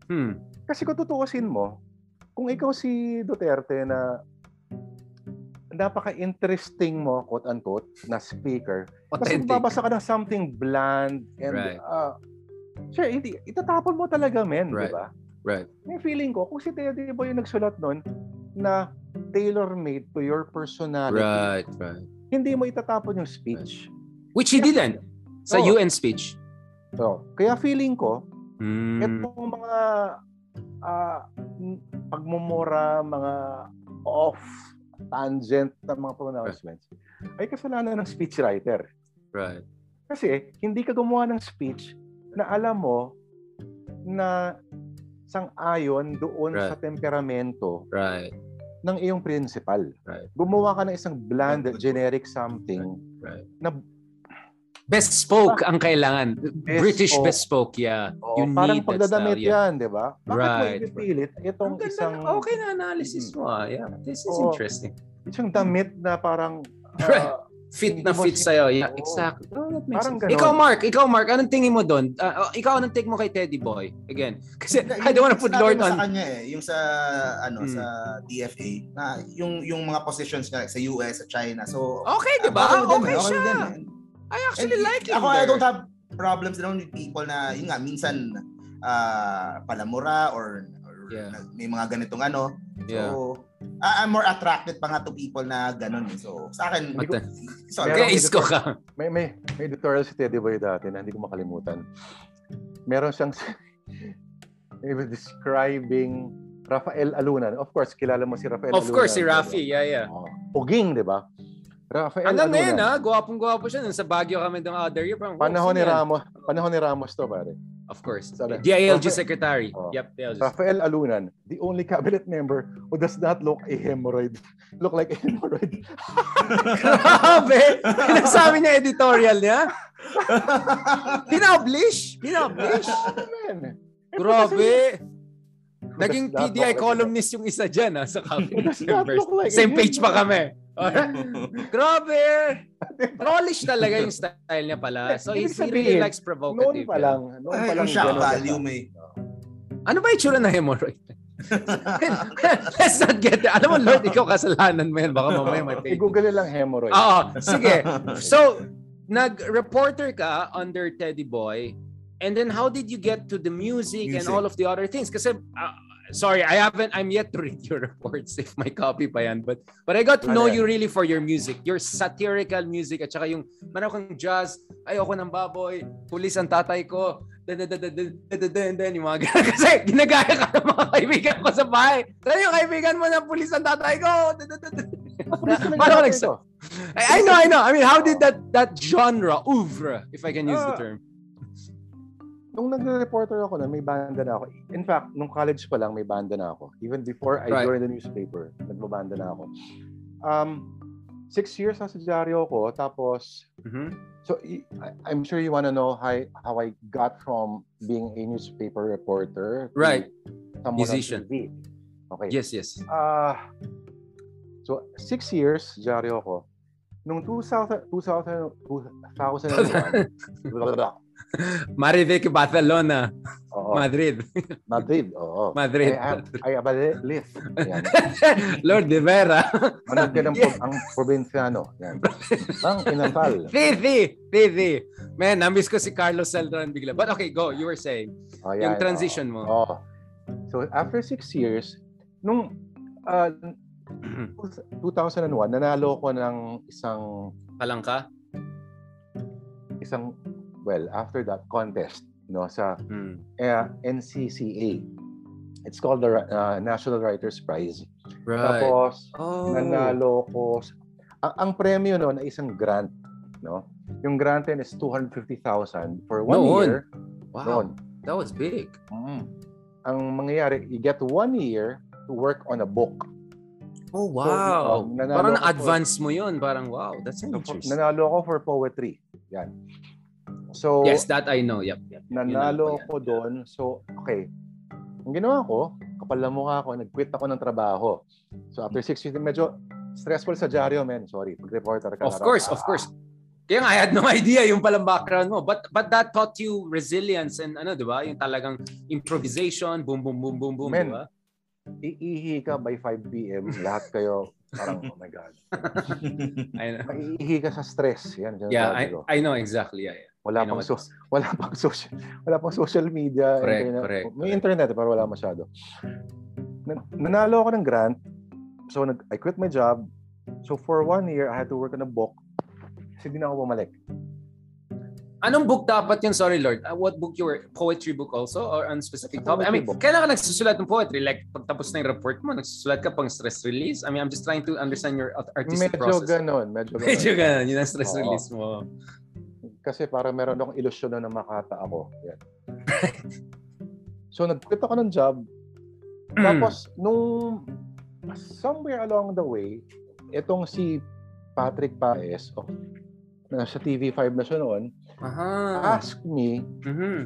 [SPEAKER 1] Hmm.
[SPEAKER 3] kasi kung tutuusin mo, kung ikaw si Duterte na napaka-interesting mo, quote-unquote, na speaker, Kasi
[SPEAKER 1] Authentic.
[SPEAKER 3] babasa ka ng something bland and
[SPEAKER 1] Right.
[SPEAKER 3] uh, sure, hindi, itatapon mo talaga, men,
[SPEAKER 1] Right.
[SPEAKER 3] di ba?
[SPEAKER 1] Right.
[SPEAKER 3] May feeling ko, kung si Teddy Boy yung nagsulat nun na tailor-made to your personality,
[SPEAKER 1] Right. Right.
[SPEAKER 3] hindi mo itatapon yung speech.
[SPEAKER 1] Which he didn't. Sa
[SPEAKER 3] Oo.
[SPEAKER 1] UN speech.
[SPEAKER 3] So, kaya feeling ko,
[SPEAKER 1] Hmm.
[SPEAKER 3] itong mga ah, m- pagmumura, mga off tangent na mga pronouncements, ay kasalanan ng speechwriter.
[SPEAKER 1] Right.
[SPEAKER 3] Kasi hindi ka gumawa ng speech na alam mo na sang-ayon doon
[SPEAKER 1] Right.
[SPEAKER 3] sa temperamento
[SPEAKER 1] Right.
[SPEAKER 3] ng iyong principal.
[SPEAKER 1] Right.
[SPEAKER 3] Gumawa ka ng isang bland, generic something
[SPEAKER 1] Right.
[SPEAKER 3] na
[SPEAKER 1] Bespoke ang kailangan. British
[SPEAKER 3] Bespoke.
[SPEAKER 1] bespoke, yeah.
[SPEAKER 3] Oo,
[SPEAKER 1] you
[SPEAKER 3] parang
[SPEAKER 1] need that
[SPEAKER 3] pagdadamit
[SPEAKER 1] style, yeah.
[SPEAKER 3] yan, di ba? Bakit
[SPEAKER 1] Right.
[SPEAKER 3] mo ipipilit itong
[SPEAKER 1] Ang ganda
[SPEAKER 3] isang,
[SPEAKER 1] na- okay na analysis mo. ah. Yeah, this is
[SPEAKER 3] Oo.
[SPEAKER 1] interesting.
[SPEAKER 3] isang damit na parang
[SPEAKER 1] Right.
[SPEAKER 3] ah,
[SPEAKER 1] Fit na fit sa'yo. Yeah, exactly. Oh, that makes
[SPEAKER 3] Parang
[SPEAKER 1] sense.
[SPEAKER 3] ganon.
[SPEAKER 1] Ikaw, Mark. Ikaw, Mark. Anong tingin mo doon? Ah, oh, ikaw, anong take mo kay Teddy Boy? Again. Kasi I don't wanna put Lord on...
[SPEAKER 2] sa kanya eh, yung sa ano
[SPEAKER 1] Hmm.
[SPEAKER 2] sa DFA na yung yung mga positions niya sa US, sa China. So
[SPEAKER 1] Okay, di ba?
[SPEAKER 2] okay with them,
[SPEAKER 1] Okay
[SPEAKER 2] eh, with
[SPEAKER 1] siya.
[SPEAKER 2] them, eh.
[SPEAKER 1] I actually
[SPEAKER 2] And
[SPEAKER 1] like him
[SPEAKER 2] Ako, I
[SPEAKER 1] there.
[SPEAKER 2] don't have problems din with people na, yun nga, minsan ah, palamura or, or
[SPEAKER 1] Yeah.
[SPEAKER 2] na- may mga ganitong ano.
[SPEAKER 1] Yeah.
[SPEAKER 2] So, I- I'm more attracted pa nga to people na ganun. eh. So, sa akin,
[SPEAKER 1] Mata-
[SPEAKER 2] so,
[SPEAKER 3] Meron
[SPEAKER 1] Kaya isko ka.
[SPEAKER 3] may, may, may editorial si Teddy Boy dati na hindi ko makalimutan. Meron siyang he was describing Rafael Alunan. Of course, kilala mo si Rafael
[SPEAKER 1] Of
[SPEAKER 3] Alunan.
[SPEAKER 1] course, si? Rafi. Yeah, yeah.
[SPEAKER 3] Oo. Puging, di ba? Rafael
[SPEAKER 1] Ano na
[SPEAKER 3] Alunan.
[SPEAKER 1] yun, ha? Gwapong-gwapo siya. Nung sa Baguio kami ng other year. Parang,
[SPEAKER 3] Panahon ni? Ramos, panahon ni Ramos to, pare.
[SPEAKER 1] Of course.
[SPEAKER 3] Sabi,
[SPEAKER 1] DILG
[SPEAKER 3] Rafa-
[SPEAKER 1] secretary.
[SPEAKER 3] Oh.
[SPEAKER 1] Yep, DILG.
[SPEAKER 3] Rafael Alunan, the only cabinet member who does not look a hemorrhoid. Look like a hemorrhoid.
[SPEAKER 1] Grabe! Pinasabi niya editorial niya. Pinablish? Pinablish? Grabe! Naging PDI columnist yung isa dyan ha, sa cabinet members. Same page pa kami. Grabe! Trollish talaga yung style niya pala. So he, really likes
[SPEAKER 3] Noon
[SPEAKER 1] provocative.
[SPEAKER 3] pa
[SPEAKER 1] yeah.
[SPEAKER 3] lang. Noon pa
[SPEAKER 2] Ay,
[SPEAKER 3] lang.
[SPEAKER 2] yung shock value may.
[SPEAKER 1] Ano ba yung tsura na hemorrhoid? Let's not get there. Alam mo, Lord, ikaw kasalanan mo yan. Baka mamaya may pay.
[SPEAKER 3] I-google nyo lang hemorrhoid.
[SPEAKER 1] Oo, sige. So, nag-reporter ka under Teddy Boy, and then how did you get to the music, and
[SPEAKER 2] Music.
[SPEAKER 1] all of the other things? Kasi, uh, sorry, I haven't. I'm yet to read your reports if my copy pa yan. But but I got to know you really for your music, your satirical music at saka yung manaw kang jazz, ayoko ng baboy, pulis ang tatay ko, dan yung mga ganun. Kasi ginagaya ka ng mga kaibigan ko sa bahay. Saan yung kaibigan mo na pulis ang tatay ko? Parang like so. I, I know, I know. I mean, how did that that genre, oeuvre, if I can use the term,
[SPEAKER 3] Nung nagre-reporter ako na may banda na ako. In fact, nung college pa lang may banda na ako. Even before I
[SPEAKER 1] Right.
[SPEAKER 3] joined the newspaper, nagbabanda na ako. Um, six years na sa dyaryo ko. Tapos,
[SPEAKER 1] Mhm.
[SPEAKER 3] so I'm sure you want to know how, how I got from being a newspaper reporter
[SPEAKER 1] Right. Musician.
[SPEAKER 3] TV. Okay.
[SPEAKER 1] Yes, yes.
[SPEAKER 3] Ah, so six years, dyaryo ko. Nung 2000, 2000, 2001,
[SPEAKER 1] Marivic, Barcelona,
[SPEAKER 3] oo,
[SPEAKER 1] Madrid.
[SPEAKER 3] Madrid, oo.
[SPEAKER 1] Madrid.
[SPEAKER 3] I am, I am a list. Yan.
[SPEAKER 1] Lord de Vera.
[SPEAKER 3] Manood ka ng pro- ang probinsyano. Yan. Ang inasal.
[SPEAKER 1] Fifi, Fifi. Man, namiss ko si Carlos Celdran bigla. But okay, go. You were saying.
[SPEAKER 3] Oh,
[SPEAKER 1] Yung
[SPEAKER 3] yan,
[SPEAKER 1] transition
[SPEAKER 3] oo.
[SPEAKER 1] mo.
[SPEAKER 3] Oo. So, after six years, nung uh, 2001, nanalo ko ng isang,
[SPEAKER 1] Palang ka?
[SPEAKER 3] isang, well, after that, contest no sa
[SPEAKER 1] Hmm.
[SPEAKER 3] uh, NCCA. It's called the uh, National Writers Prize.
[SPEAKER 1] Right.
[SPEAKER 3] Tapos,
[SPEAKER 1] Oh.
[SPEAKER 3] nanalo ko. Ang, ang premyo noon ay isang grant. No? Yung grant din is 250,000 for one
[SPEAKER 1] Noon?
[SPEAKER 3] year.
[SPEAKER 1] Wow.
[SPEAKER 3] Noon.
[SPEAKER 1] That was big.
[SPEAKER 3] Mm. Ang mangyayari, you get one year to work on a book.
[SPEAKER 1] Oh, wow.
[SPEAKER 3] um, nanalo
[SPEAKER 1] Parang
[SPEAKER 3] ko for-
[SPEAKER 1] mo yun. Parang wow. That's
[SPEAKER 3] So,
[SPEAKER 1] interesting.
[SPEAKER 3] nanalo ko for poetry. Yan. So,
[SPEAKER 1] Yes, that I know. Yep. yep.
[SPEAKER 3] Nanalo
[SPEAKER 1] po yan.
[SPEAKER 3] ko doon. So, okay. Ang ginawa ko, kapal na mukha ko, nag-quit ako ng trabaho. So, after six years, medyo stressful sa dyaryo, man. Sorry, pag-reporter ka.
[SPEAKER 1] Of course, of course. Kaya nga, I had no idea yung palang background mo. But but that taught you resilience and ano, di ba? Yung talagang improvisation, boom, boom, boom, boom, boom,
[SPEAKER 3] Men,
[SPEAKER 1] di ba?
[SPEAKER 3] Iihi ka by 5 p.m. Lahat kayo, parang, oh my God.
[SPEAKER 1] I know.
[SPEAKER 3] Maiihi ka sa stress. Yan,
[SPEAKER 1] Yeah, I. I know exactly. Yeah, yeah.
[SPEAKER 3] Wala pang, so, wala pang social wala pang social media
[SPEAKER 1] Correct,
[SPEAKER 3] internet.
[SPEAKER 1] correct,
[SPEAKER 3] may
[SPEAKER 1] correct.
[SPEAKER 3] internet pero wala masyado Na- nanalo ako ng grant so nag I quit my job so for one year I had to work on a book kasi di na ako bumalik
[SPEAKER 1] Anong book dapat yun? Sorry, Lord. Uh, what book you were? Poetry book also? Or on specific topic? I mean,
[SPEAKER 3] book.
[SPEAKER 1] kailan ka nagsusulat ng poetry? Like, pagtapos na yung report mo, nagsusulat ka pang stress release? I mean, I'm just trying to understand your art- artistic
[SPEAKER 3] medyo
[SPEAKER 1] process.
[SPEAKER 3] ganon medyo ganon
[SPEAKER 1] Medyo ganun. Yun ang stress
[SPEAKER 3] Oo.
[SPEAKER 1] release mo.
[SPEAKER 3] Kasi para meron akong ilusyon na makata ako yan so nag-quit ako ng job
[SPEAKER 1] Hmm.
[SPEAKER 3] Tapos, nung somewhere along the way, itong si Patrick Paes of nasa TV5 na siya noon,
[SPEAKER 1] Aha.
[SPEAKER 3] asked me
[SPEAKER 1] Mhm.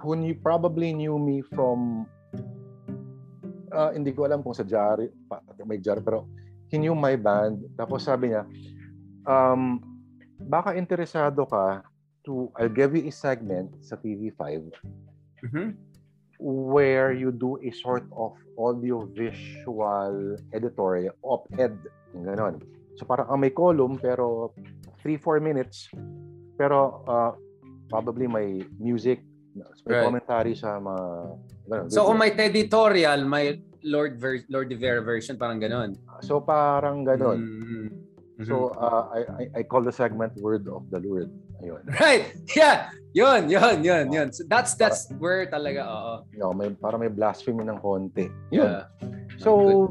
[SPEAKER 3] who knew, probably knew me from ah, hindi ko alam kung sa Jari, may Jari, pero he knew my band. Tapos sabi niya, um, baka interesado ka to, I'll give you a segment sa TV5
[SPEAKER 1] Mhm.
[SPEAKER 3] where you do a sort of audio-visual editorial, op-ed, ganon. So parang ang may column pero 3-4 minutes pero uh, probably may music, may
[SPEAKER 1] Right.
[SPEAKER 3] commentary sa mga ganon.
[SPEAKER 1] So kung may editorial, may Lord ver- Lord Vera version parang ganon.
[SPEAKER 3] So parang ganon.
[SPEAKER 1] Mhm. Mhm.
[SPEAKER 3] So uh, I, I I call the segment Word of the Lord. Ayun.
[SPEAKER 1] right. Yeah. Yun, yun, yun, yun. So that's that's where talaga oo.
[SPEAKER 3] You know, may para may blasphemy ng konti. Yun.
[SPEAKER 1] Yeah.
[SPEAKER 3] So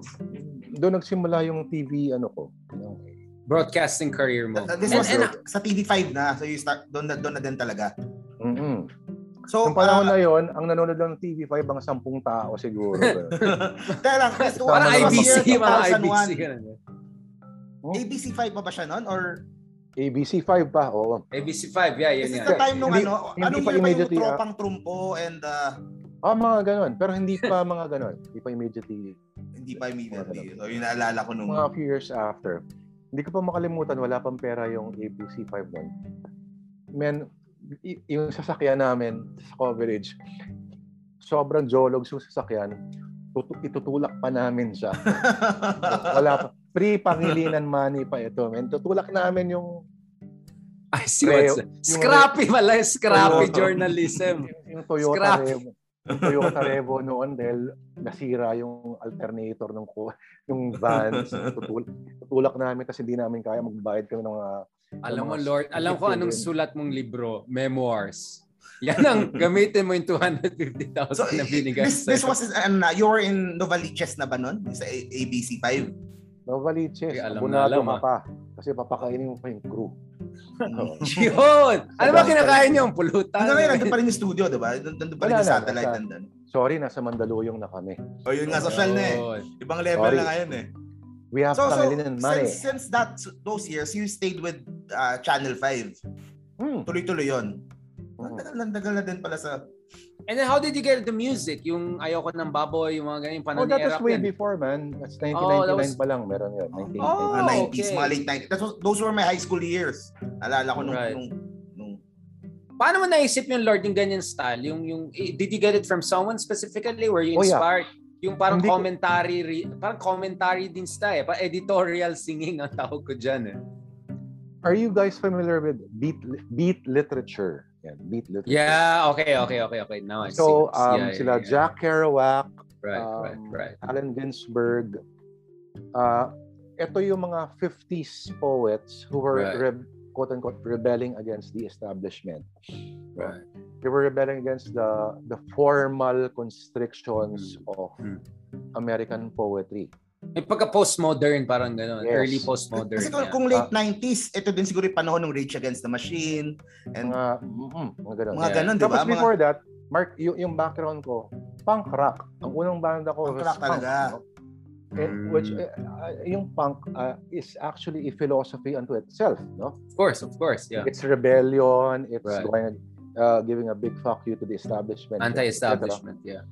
[SPEAKER 3] doon nagsimula yung TV ano ko. Yung,
[SPEAKER 1] Broadcasting career mo.
[SPEAKER 2] Uh, This
[SPEAKER 1] And-
[SPEAKER 2] was
[SPEAKER 1] and-
[SPEAKER 2] sa TV5 na. So you start, doon na, doon na din talaga.
[SPEAKER 3] mm
[SPEAKER 2] So,
[SPEAKER 3] Yung panahon
[SPEAKER 2] ah,
[SPEAKER 3] na yon, ang nanonood lang ng TV5 ang sampung tao siguro.
[SPEAKER 2] Teka lang, this was-
[SPEAKER 1] Parang IBC, mga
[SPEAKER 2] 2001.
[SPEAKER 1] IBC ganun. eh.
[SPEAKER 2] ABC5 pa ba siya noon? Or
[SPEAKER 3] ABC5 pa, oo.
[SPEAKER 1] ABC5, yeah, yun
[SPEAKER 2] this is the time nung
[SPEAKER 3] Hindi-
[SPEAKER 2] ano,
[SPEAKER 3] hindi
[SPEAKER 2] anong
[SPEAKER 3] pa
[SPEAKER 2] year pa yung
[SPEAKER 3] ah.
[SPEAKER 2] tropang trumpo and uh,
[SPEAKER 3] Ah, mga ganon. Pero hindi pa mga ganon. Hindi pa immediately.
[SPEAKER 2] hindi pa immediately. So, yun naalala ko nung...
[SPEAKER 3] Mga few years after. Hindi ko pa makalimutan, wala pang pera yung ABC5 nun. Men, y- yung sasakyan namin sa coverage, sobrang jolog yung sasakyan. Tutu- itutulak pa namin siya. Wala pa. Pre-pangilinan money pa ito. Men, tutulak namin yung
[SPEAKER 1] I see what's
[SPEAKER 3] Yung-
[SPEAKER 1] Scrappy pala, scrappy
[SPEAKER 3] Toyota.
[SPEAKER 1] journalism.
[SPEAKER 3] yung, yung Toyota
[SPEAKER 1] Scrap.
[SPEAKER 3] Revo. Yung Toyota Revo noon dahil nasira yung alternator ng ko yung van. Tutul tutulak namin kasi hindi namin kaya magbayad kami ng mga
[SPEAKER 1] Alam mo, Lord, alam ko anong
[SPEAKER 3] yun.
[SPEAKER 1] sulat mong libro, memoirs. Yan ang gamitin mo yung 250,000
[SPEAKER 2] So,
[SPEAKER 1] na binigay
[SPEAKER 2] this, this was, ano na, you were in Novaliches na ba nun? Sa A- ABC5?
[SPEAKER 3] Novaliches.
[SPEAKER 1] Hindi, alam na
[SPEAKER 3] Abunado
[SPEAKER 1] alam,
[SPEAKER 3] ka
[SPEAKER 1] ah.
[SPEAKER 3] pa. Kasi papakainin mo pa yung crew.
[SPEAKER 1] Yun! Ano ba kinakain niyo? Pulutan?
[SPEAKER 2] Hanggang ngayon, nandun pa rin yung studio, di ba? Nandun pa rin yung satellite
[SPEAKER 3] nasa-
[SPEAKER 2] nandun.
[SPEAKER 3] Sorry, nasa Mandaluyong na kami.
[SPEAKER 2] O yun nga, social na eh. Ibang level
[SPEAKER 3] Sorry.
[SPEAKER 2] na ngayon eh.
[SPEAKER 3] We have
[SPEAKER 2] So, so
[SPEAKER 3] pangilinan money.
[SPEAKER 2] since, since that, those years, you stayed with uh, Channel 5.
[SPEAKER 3] Hmm.
[SPEAKER 2] Tuloy-tuloy yun.
[SPEAKER 3] Hmm.
[SPEAKER 2] Ang tagal na din pala sa...
[SPEAKER 1] And then how did you get the music? Yung ayoko ng baboy, yung mga ganyan,
[SPEAKER 3] Oh,
[SPEAKER 1] panahon
[SPEAKER 3] that was way
[SPEAKER 1] yan.
[SPEAKER 3] before, man. That's 1999
[SPEAKER 1] Oh, that was-
[SPEAKER 3] pa lang. Meron yun. 1999.
[SPEAKER 1] Oh,
[SPEAKER 2] mga 90s,
[SPEAKER 1] okay.
[SPEAKER 2] mga late 90s. That was, those were my high school years. Alala ko nung...
[SPEAKER 1] Right.
[SPEAKER 2] nung, nung
[SPEAKER 1] Paano mo naisip yung Lord yung ganyan style? Yung, yung, eh, did you get it from someone specifically? Were you
[SPEAKER 3] Oh, yeah.
[SPEAKER 1] inspired? Yung parang
[SPEAKER 3] Hindi ko-
[SPEAKER 1] commentary, re- parang commentary din style. Eh. Parang editorial singing ang tawag ko dyan eh.
[SPEAKER 3] Are you guys familiar with beat beat literature? Yan, beat literature.
[SPEAKER 1] Yeah, okay, okay, okay, okay. Now I see.
[SPEAKER 3] So,
[SPEAKER 1] Yeah,
[SPEAKER 3] um,
[SPEAKER 1] yeah,
[SPEAKER 3] sila
[SPEAKER 1] yeah.
[SPEAKER 3] Jack Kerouac,
[SPEAKER 1] Right, right,
[SPEAKER 3] um,
[SPEAKER 1] right.
[SPEAKER 3] Allen Ginsberg. Uh, ito yung mga 50s poets who were
[SPEAKER 1] Right.
[SPEAKER 3] re- quote-unquote rebelling against the establishment.
[SPEAKER 1] Right.
[SPEAKER 3] They were rebelling against the the formal constrictions of
[SPEAKER 1] Mm.
[SPEAKER 3] American poetry.
[SPEAKER 1] May pagka-postmodern parang gano'n.
[SPEAKER 3] Yes.
[SPEAKER 1] Early postmodern.
[SPEAKER 2] Kasi kung, kung late 90s, ito din siguro yung panahon ng Rage Against the Machine. And
[SPEAKER 3] Mga, mm, mga ganun.
[SPEAKER 2] mga
[SPEAKER 1] Yeah.
[SPEAKER 2] ganun, di ba?
[SPEAKER 3] Tapos
[SPEAKER 2] Mga,
[SPEAKER 3] before that, Mark, yung, yung background ko, punk rock. Ang unang banda ko
[SPEAKER 2] Punk
[SPEAKER 3] was
[SPEAKER 2] rock talaga.
[SPEAKER 3] no? Eh, which
[SPEAKER 1] Mm.
[SPEAKER 3] eh, uh, yung punk uh, is actually a philosophy unto itself, no?
[SPEAKER 1] Of course, of course, yeah.
[SPEAKER 3] It's rebellion, it's
[SPEAKER 1] Right.
[SPEAKER 3] going uh, giving a big fuck you to the establishment.
[SPEAKER 1] Anti-establishment, yeah.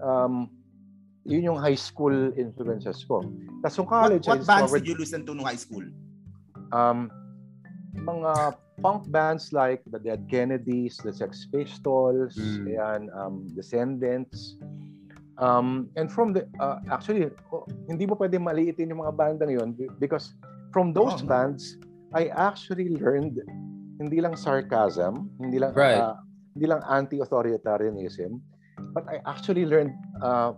[SPEAKER 3] Um, yun yung high school influences ko. Tapos yung
[SPEAKER 2] what,
[SPEAKER 3] college,
[SPEAKER 2] what
[SPEAKER 3] I
[SPEAKER 2] bands did you listen to nung high school?
[SPEAKER 3] um, mga punk bands like the Dead Kennedys, the Sex Pistols,
[SPEAKER 1] Mm.
[SPEAKER 3] ayan, um, Descendants. Um, and from the, uh, actually, oh, hindi mo pwede maliitin yung mga bandang yun be- because from those
[SPEAKER 2] Oh.
[SPEAKER 3] bands, I actually learned hindi lang sarcasm, hindi lang
[SPEAKER 1] Right.
[SPEAKER 3] uh, hindi lang anti-authoritarianism, but I actually learned uh,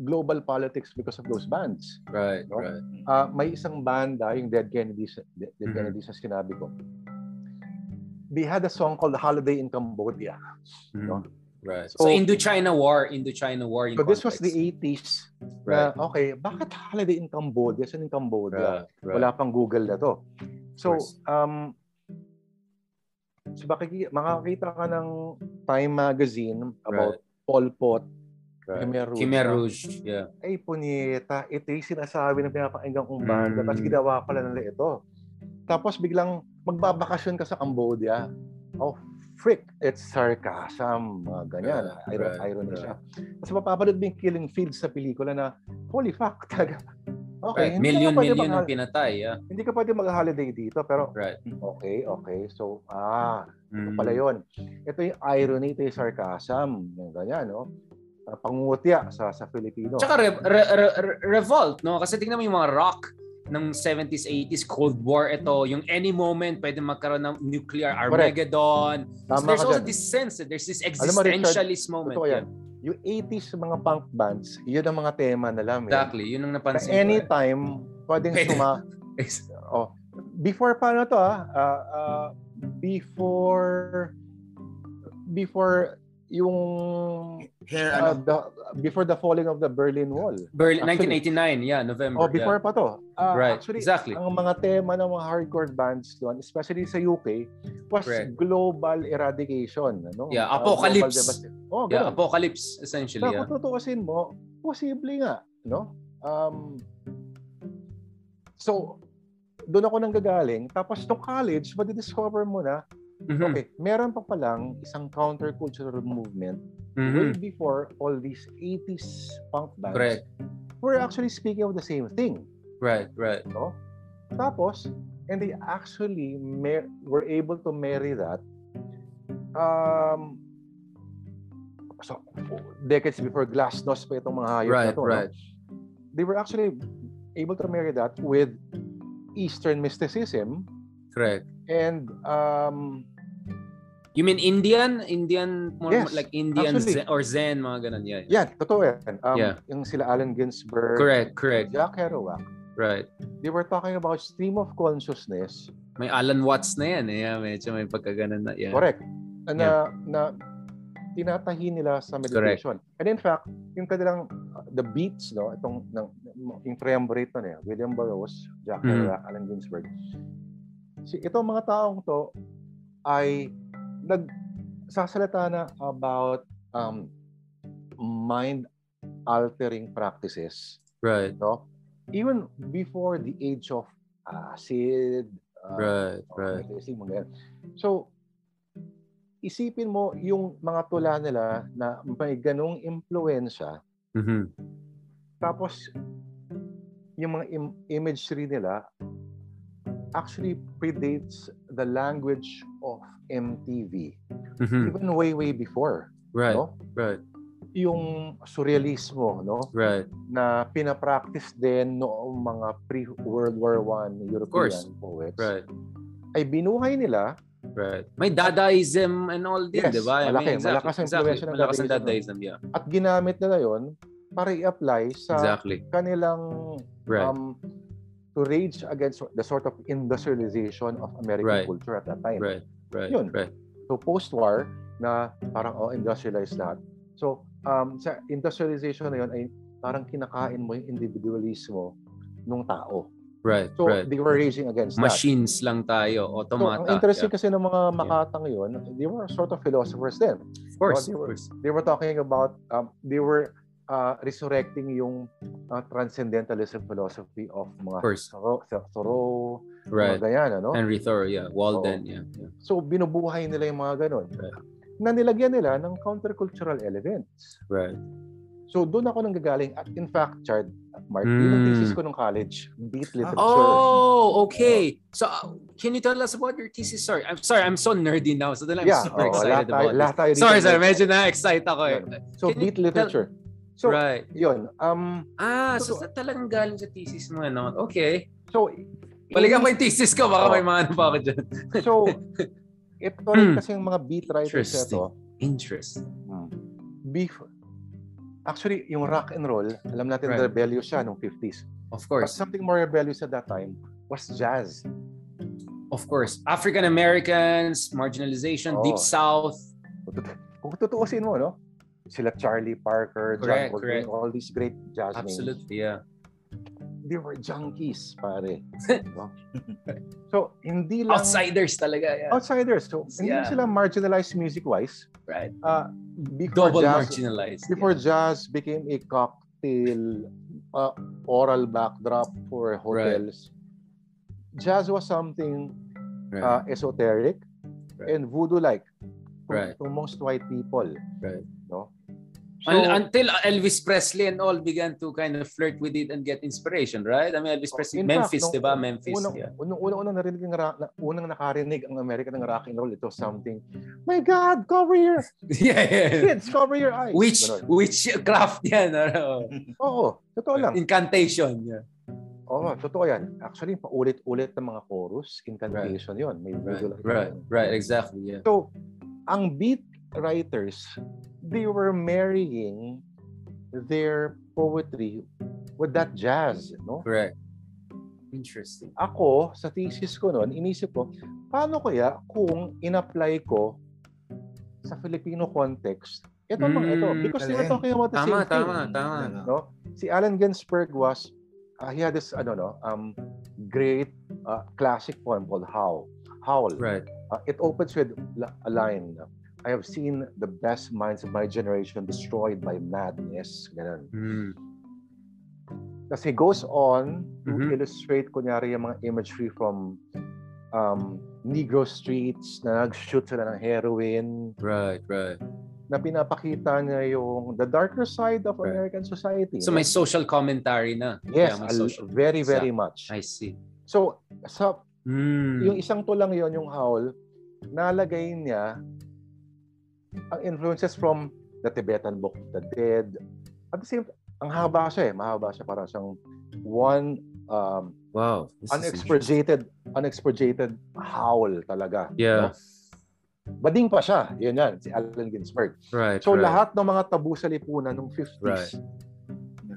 [SPEAKER 3] global politics because of those bands.
[SPEAKER 1] Right,
[SPEAKER 3] No?
[SPEAKER 1] right.
[SPEAKER 3] Ah, may isang banda, yung Dead Kennedys, Dead
[SPEAKER 1] Mhm.
[SPEAKER 3] Kennedys na sinabi ko. They had a song called Holiday in Cambodia. No?
[SPEAKER 1] Right.
[SPEAKER 3] So-
[SPEAKER 1] So, Indo-China War, Indo-China War yung
[SPEAKER 3] So this was the
[SPEAKER 1] context.
[SPEAKER 3] 80s
[SPEAKER 1] Right.
[SPEAKER 3] na, okay, bakit Holiday in Cambodia? Saan in Cambodia?
[SPEAKER 1] Right, right.
[SPEAKER 3] Wala pang Google na to. So, um, so makiki- makakita ka ng Time Magazine about Pol Pot,
[SPEAKER 1] Right.
[SPEAKER 3] Khmer Rouge.
[SPEAKER 1] Khmer? Rouge, yeah.
[SPEAKER 3] Ay, punyeta, ito yung sinasabi ng pinapakinggan kong banda,
[SPEAKER 1] Mm.
[SPEAKER 3] tapos ginawa pala nila ito. Tapos biglang magbabakasyon ka sa Cambodia. Oh, frick, it's sarcasm, mga ganyan.
[SPEAKER 1] Right,
[SPEAKER 3] Iron,
[SPEAKER 1] right,
[SPEAKER 3] irony
[SPEAKER 1] right.
[SPEAKER 3] siya. Tapos mapapanood mo yung killing fields sa pelikula na, holy fuck, talaga. Okay,
[SPEAKER 1] Right. Million, million ang pinatay. Yeah.
[SPEAKER 3] Hindi ka pwede mag-holiday dito, pero
[SPEAKER 1] Right.
[SPEAKER 3] okay, okay. So, ah,
[SPEAKER 1] Mm.
[SPEAKER 3] pala yun. Ito yung irony, ito yung sarcasm. Yung ganyan, no? Uh, pangungutya sa sa Filipino.
[SPEAKER 1] Tsaka re- re- re- re- revolt, no? Kasi tingnan mo yung mga rock ng 70s, 80s, Cold War, ito, yung any moment, pwede magkaroon ng nuclear Armageddon. So
[SPEAKER 3] Tama
[SPEAKER 1] there's also
[SPEAKER 3] dyan.
[SPEAKER 1] this sense, there's this
[SPEAKER 3] Alam mo, Richard,
[SPEAKER 1] existentialist moment.
[SPEAKER 3] Totoo yan.
[SPEAKER 1] yeah.
[SPEAKER 3] Yung 80s mga punk bands, yun ang mga tema nila. man.
[SPEAKER 1] Exactly, yun ang
[SPEAKER 3] Na
[SPEAKER 1] napansin ko. eh.
[SPEAKER 3] anytime, pwedeng
[SPEAKER 1] Pwede.
[SPEAKER 3] suma... oh, before pa na to ah, ah, ah, before before yung
[SPEAKER 2] Hair,
[SPEAKER 3] ah,
[SPEAKER 2] ano?
[SPEAKER 3] the, before the falling of the Berlin Wall.
[SPEAKER 1] Berlin,
[SPEAKER 3] Actually-
[SPEAKER 1] 1989, yeah, November.
[SPEAKER 3] Oh, before pa to. Ah,
[SPEAKER 1] Right,
[SPEAKER 3] Actually,
[SPEAKER 1] exactly.
[SPEAKER 3] ang mga tema ng mga hardcore bands doon, especially sa UK, was
[SPEAKER 1] Correct.
[SPEAKER 3] global eradication. Ano?
[SPEAKER 1] Yeah,
[SPEAKER 3] Ah,
[SPEAKER 1] apocalypse.
[SPEAKER 3] global devastation. Oh,
[SPEAKER 1] Yeah, apocalypse, essentially.
[SPEAKER 3] Na
[SPEAKER 1] Yeah.
[SPEAKER 3] kung tutuusin mo, posible nga, no? Um, so, doon ako nang gagaling. Tapos, nung college, madidiscover mo na,
[SPEAKER 1] Mhm,
[SPEAKER 3] okay, meron pa palang isang countercultural movement
[SPEAKER 1] mhm.
[SPEAKER 3] way before all these 80s punk bands
[SPEAKER 1] Correct.
[SPEAKER 3] were actually speaking of the same thing.
[SPEAKER 1] Right, right.
[SPEAKER 3] no? Tapos, and they actually ma- were able to marry that um, so, decades before Glasnost pa itong mga hayop na
[SPEAKER 1] Right,
[SPEAKER 3] to. no?
[SPEAKER 1] right.
[SPEAKER 3] They were actually able to marry that with Eastern mysticism
[SPEAKER 1] Correct.
[SPEAKER 3] and um,
[SPEAKER 1] You mean Indian? Indian, more
[SPEAKER 3] Yes,
[SPEAKER 1] like Indian. Zen, or Zen, mga ganun. Yeah.
[SPEAKER 3] yan, totoo yan. Um,
[SPEAKER 1] Yeah.
[SPEAKER 3] Yung sila Allen Ginsberg,
[SPEAKER 1] Correct, correct.
[SPEAKER 3] Jack Kerouac,
[SPEAKER 1] Right.
[SPEAKER 3] they were talking about stream of consciousness
[SPEAKER 1] May Alan Watts na yan. Eh. Yeah, medyo may pagkaganon na. Yeah.
[SPEAKER 3] Correct. Na, na tinatahi nila sa meditation. And in fact, yung kanilang uh, the beats no, itong ng yung triumvirate na niya, William Burroughs, Jack. Kerouac, Allen Ginsberg. Si itong mga taong to ay nagsasalita na about um, mind altering practices
[SPEAKER 1] Right,
[SPEAKER 3] no even before the age of acid uh,
[SPEAKER 1] right, right.
[SPEAKER 3] Mga. So, isipin mo yung mga tula nila na may ganong impluensya,
[SPEAKER 1] Mhm.
[SPEAKER 3] tapos yung mga im- imagery nila actually predates the language of MTV.
[SPEAKER 1] Mhm.
[SPEAKER 3] Even way, way before.
[SPEAKER 1] Right,
[SPEAKER 3] No?
[SPEAKER 1] right,
[SPEAKER 3] Yung surrealismo, no?
[SPEAKER 1] right.
[SPEAKER 3] Na pinapractice din noong mga pre-World War I. European poets.
[SPEAKER 1] Right,
[SPEAKER 3] Ay binuhay nila
[SPEAKER 1] right. May Dadaism and all din,
[SPEAKER 3] Yes,
[SPEAKER 1] di ba?
[SPEAKER 3] malaki.
[SPEAKER 1] May exactly,
[SPEAKER 3] Malakas ang
[SPEAKER 1] exactly.
[SPEAKER 3] influence ng
[SPEAKER 1] Malakas ang
[SPEAKER 3] Dadaism,
[SPEAKER 1] Dadaism, yeah.
[SPEAKER 3] at ginamit nila yon para i-apply sa
[SPEAKER 1] Exactly.
[SPEAKER 3] kanilang
[SPEAKER 1] Right,
[SPEAKER 3] um, to rage against the sort of industrialization of American
[SPEAKER 1] Right.
[SPEAKER 3] culture at that time.
[SPEAKER 1] right, right,
[SPEAKER 3] Yun.
[SPEAKER 1] right.
[SPEAKER 3] So post-war na parang oh, industrialized lahat. So um, sa industrialization na yun ay parang kinakain mo yung individualismo ng tao.
[SPEAKER 1] Right,
[SPEAKER 3] So
[SPEAKER 1] right.
[SPEAKER 3] they were raging against that.
[SPEAKER 1] Machines lang tayo,
[SPEAKER 3] So,
[SPEAKER 1] automata.
[SPEAKER 3] ang interesting
[SPEAKER 1] yeah.
[SPEAKER 3] kasi ng mga makatang yun, they were sort of philosophers then.
[SPEAKER 1] Of course,
[SPEAKER 3] they
[SPEAKER 1] of
[SPEAKER 3] were-
[SPEAKER 1] course.
[SPEAKER 3] they were talking about um, they were uh, resurrecting yung uh, transcendentalism philosophy of mga. Thoreau, Thoreau
[SPEAKER 1] Right.
[SPEAKER 3] mga ganyan, ano?
[SPEAKER 1] Henry Thoreau, yeah. Walden, yeah. yeah.
[SPEAKER 3] So, binubuhay nila yung mga ganon.
[SPEAKER 1] Right.
[SPEAKER 3] Na nilagyan nila ng countercultural elements.
[SPEAKER 1] Right.
[SPEAKER 3] So, doon ako nang gagaling. At in fact, Chard, Mark, yun ang
[SPEAKER 1] Mm.
[SPEAKER 3] thesis ko nung college. Beat literature.
[SPEAKER 1] Oh, okay. So, uh, can you tell us about your thesis? Sorry, I'm sorry. I'm so nerdy now. So then I'm
[SPEAKER 3] yeah,
[SPEAKER 1] super
[SPEAKER 3] oo,
[SPEAKER 1] excited
[SPEAKER 3] lahat
[SPEAKER 1] about
[SPEAKER 3] lahat tayo
[SPEAKER 1] this. Sorry, sorry. Medyo na-excite ako eh.
[SPEAKER 3] So,
[SPEAKER 1] Can you
[SPEAKER 3] beat
[SPEAKER 1] tell-
[SPEAKER 3] literature. So,
[SPEAKER 1] right.
[SPEAKER 3] yun. Um,
[SPEAKER 1] Ah, so,
[SPEAKER 3] So-
[SPEAKER 1] sa talagang galing sa thesis mo, ano? Okay.
[SPEAKER 3] so,
[SPEAKER 1] Balikan ko yung thesis ko. Baka
[SPEAKER 3] Oh.
[SPEAKER 1] may mga ano pa ako dyan.
[SPEAKER 3] so, ito rin
[SPEAKER 1] Hmm.
[SPEAKER 3] kasi yung mga beat writers na
[SPEAKER 1] Interesting.
[SPEAKER 3] to,
[SPEAKER 1] Interest.
[SPEAKER 3] beef, actually, yung rock and roll, alam natin
[SPEAKER 1] Right.
[SPEAKER 3] rebellious siya nung 50s.
[SPEAKER 1] Of
[SPEAKER 3] But
[SPEAKER 1] course.
[SPEAKER 3] something more rebellious at that time was jazz.
[SPEAKER 1] Of course. African Americans, marginalization,
[SPEAKER 3] Oh.
[SPEAKER 1] Deep South.
[SPEAKER 3] Kung tutuusin mo, no? Sila Charlie Parker,
[SPEAKER 1] Correct,
[SPEAKER 3] John. Coltrane, all these great jazz names.
[SPEAKER 1] Absolutely, yeah.
[SPEAKER 3] They were junkies, pare. So, hindi lang...
[SPEAKER 1] Outsiders talaga, yeah.
[SPEAKER 3] Outsiders. So, hindi
[SPEAKER 1] Yeah.
[SPEAKER 3] sila marginalized music-wise.
[SPEAKER 1] Right.
[SPEAKER 3] Uh, before
[SPEAKER 1] Double
[SPEAKER 3] jazz,
[SPEAKER 1] marginalized.
[SPEAKER 3] before jazz became a cocktail uh, oral backdrop for hotels, jazz was something
[SPEAKER 1] Right.
[SPEAKER 3] uh, esoteric
[SPEAKER 1] Right.
[SPEAKER 3] and voodoo-like to,
[SPEAKER 1] Right.
[SPEAKER 3] to most white people.
[SPEAKER 1] Right.
[SPEAKER 3] No? So,
[SPEAKER 1] Un- until Elvis Presley and all began to kind of flirt with it and get inspiration, right? I mean, Elvis Presley,
[SPEAKER 3] Oh, in fact,
[SPEAKER 1] Memphis,
[SPEAKER 3] nung-
[SPEAKER 1] di ba? Memphis.
[SPEAKER 3] unang,
[SPEAKER 1] yeah.
[SPEAKER 3] unang, unang, unang narinig ng ra- na, unang nakarinig ang Amerika ng rock and roll, ito something, my God, cover your
[SPEAKER 1] yeah, yeah.
[SPEAKER 3] kids, cover your eyes.
[SPEAKER 1] Which
[SPEAKER 3] Ganon.
[SPEAKER 1] witchcraft yan. Ano?
[SPEAKER 3] Oo, totoo lang.
[SPEAKER 1] Incantation. Yeah.
[SPEAKER 3] Oo, totoo yan. Actually, paulit-ulit ng mga chorus, incantation yon May
[SPEAKER 1] Right, right, right, exactly. Yeah.
[SPEAKER 3] So, ang beat writers, they were marrying their poetry with that jazz, no?
[SPEAKER 1] Correct. Interesting.
[SPEAKER 3] Ako, sa thesis ko noon, inisip ko, paano kaya kung in-apply ko sa Filipino context, ito mga ito,
[SPEAKER 1] Mm,
[SPEAKER 3] because they were talking about the
[SPEAKER 1] Tama,
[SPEAKER 3] same thing.
[SPEAKER 1] tama, tama.
[SPEAKER 3] No? Si Allen Ginsberg was, uh, he had this, ano no, um, great uh, classic poem called Howl. Howl.
[SPEAKER 1] Right.
[SPEAKER 3] Uh, it opens with a line, I have seen the best minds of my generation destroyed by madness. Ganun.
[SPEAKER 1] Mm.
[SPEAKER 3] Tapos he goes on to
[SPEAKER 1] Mhm.
[SPEAKER 3] illustrate, kunyari, yung mga imagery from um, Negro streets na nag-shoot sila ng heroin,
[SPEAKER 1] Right, right.
[SPEAKER 3] na pinapakita niya yung the darker side of
[SPEAKER 1] Right.
[SPEAKER 3] American society.
[SPEAKER 1] So may social commentary na.
[SPEAKER 3] Yes,
[SPEAKER 1] Yeah, social.
[SPEAKER 3] very, very much.
[SPEAKER 1] I see.
[SPEAKER 3] So, sa
[SPEAKER 1] Mm.
[SPEAKER 3] yung isang to lang yon yung howl, nalagay niya ang influences from the Tibetan Book of the Dead. At the same ang haba siya eh. Mahaba siya. Parang siyang one um,
[SPEAKER 1] Wow.
[SPEAKER 3] unexpurgated unexpurgated howl talaga.
[SPEAKER 1] Yeah.
[SPEAKER 3] no? Bading pa siya. Yun yan, si Allen Ginsberg.
[SPEAKER 1] Right.
[SPEAKER 3] So
[SPEAKER 1] right.
[SPEAKER 3] lahat ng mga tabu sa lipunan nung 50s.
[SPEAKER 1] Right.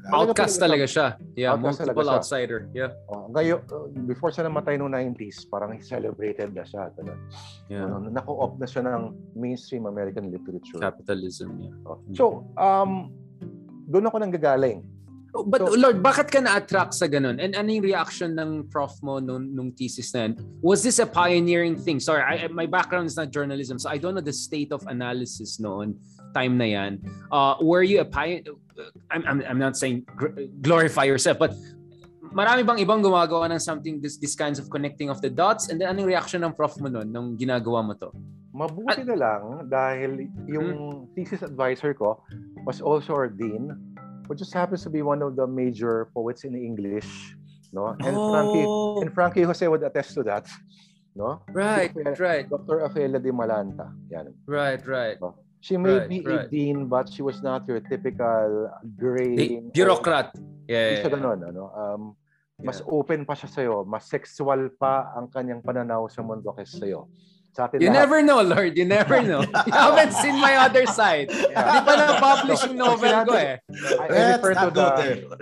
[SPEAKER 3] Talaga
[SPEAKER 1] Outcast
[SPEAKER 3] talaga
[SPEAKER 1] siya. Yeah,
[SPEAKER 3] Outcast talaga
[SPEAKER 1] multiple
[SPEAKER 3] siya.
[SPEAKER 1] outsider. Yeah.
[SPEAKER 3] Oh, ngayon, uh, before siya namatay noong 90s, parang celebrated na siya. Talaga.
[SPEAKER 1] Yeah.
[SPEAKER 3] Ano, nako-off na siya ng mainstream American literature.
[SPEAKER 1] Capitalism. Yeah.
[SPEAKER 3] Oh. So, um, doon ako nang gagaling.
[SPEAKER 1] Oh, But
[SPEAKER 3] So-
[SPEAKER 1] Lord, bakit ka na-attract sa ganun? And ano yung reaction ng prof mo nung, nung thesis na yun? Was this a pioneering thing? Sorry, I, my background is not journalism, so I don't know the state of analysis noon, time na yan. Uh, were you a pioneer? I'm, I'm, I'm not saying glorify yourself, but marami bang ibang gumagawa ng something, this, this kinds of connecting of the dots? And then anong reaction ng prof mo noon nung ginagawa mo to?
[SPEAKER 3] Mabuti na lang dahil yung thesis advisor ko was also our dean, who just happens to be one of the major poets in English. No? And Frankie
[SPEAKER 1] Oh,
[SPEAKER 3] and Frankie Jose would attest to that. No?
[SPEAKER 1] right, right,
[SPEAKER 3] Dr. Afelia de Malanta. Yan.
[SPEAKER 1] right, right.
[SPEAKER 3] She may
[SPEAKER 1] Right,
[SPEAKER 3] be
[SPEAKER 1] right.
[SPEAKER 3] a dean, but she was not your typical
[SPEAKER 1] The
[SPEAKER 3] grading.
[SPEAKER 1] bureaucrat.
[SPEAKER 3] Hindi
[SPEAKER 1] Yeah,
[SPEAKER 3] siya ganun, ano? Um, mas
[SPEAKER 1] Yeah.
[SPEAKER 3] open pa siya sa'yo. Mas sexual pa ang kanyang pananaw sa mundo kaysa sa'yo. Sa atin
[SPEAKER 1] You
[SPEAKER 3] lahat.
[SPEAKER 1] never know, Lord. You never know. you haven't seen my other side. Di pa na-publish yung novel ko eh.
[SPEAKER 3] I, I refer to the.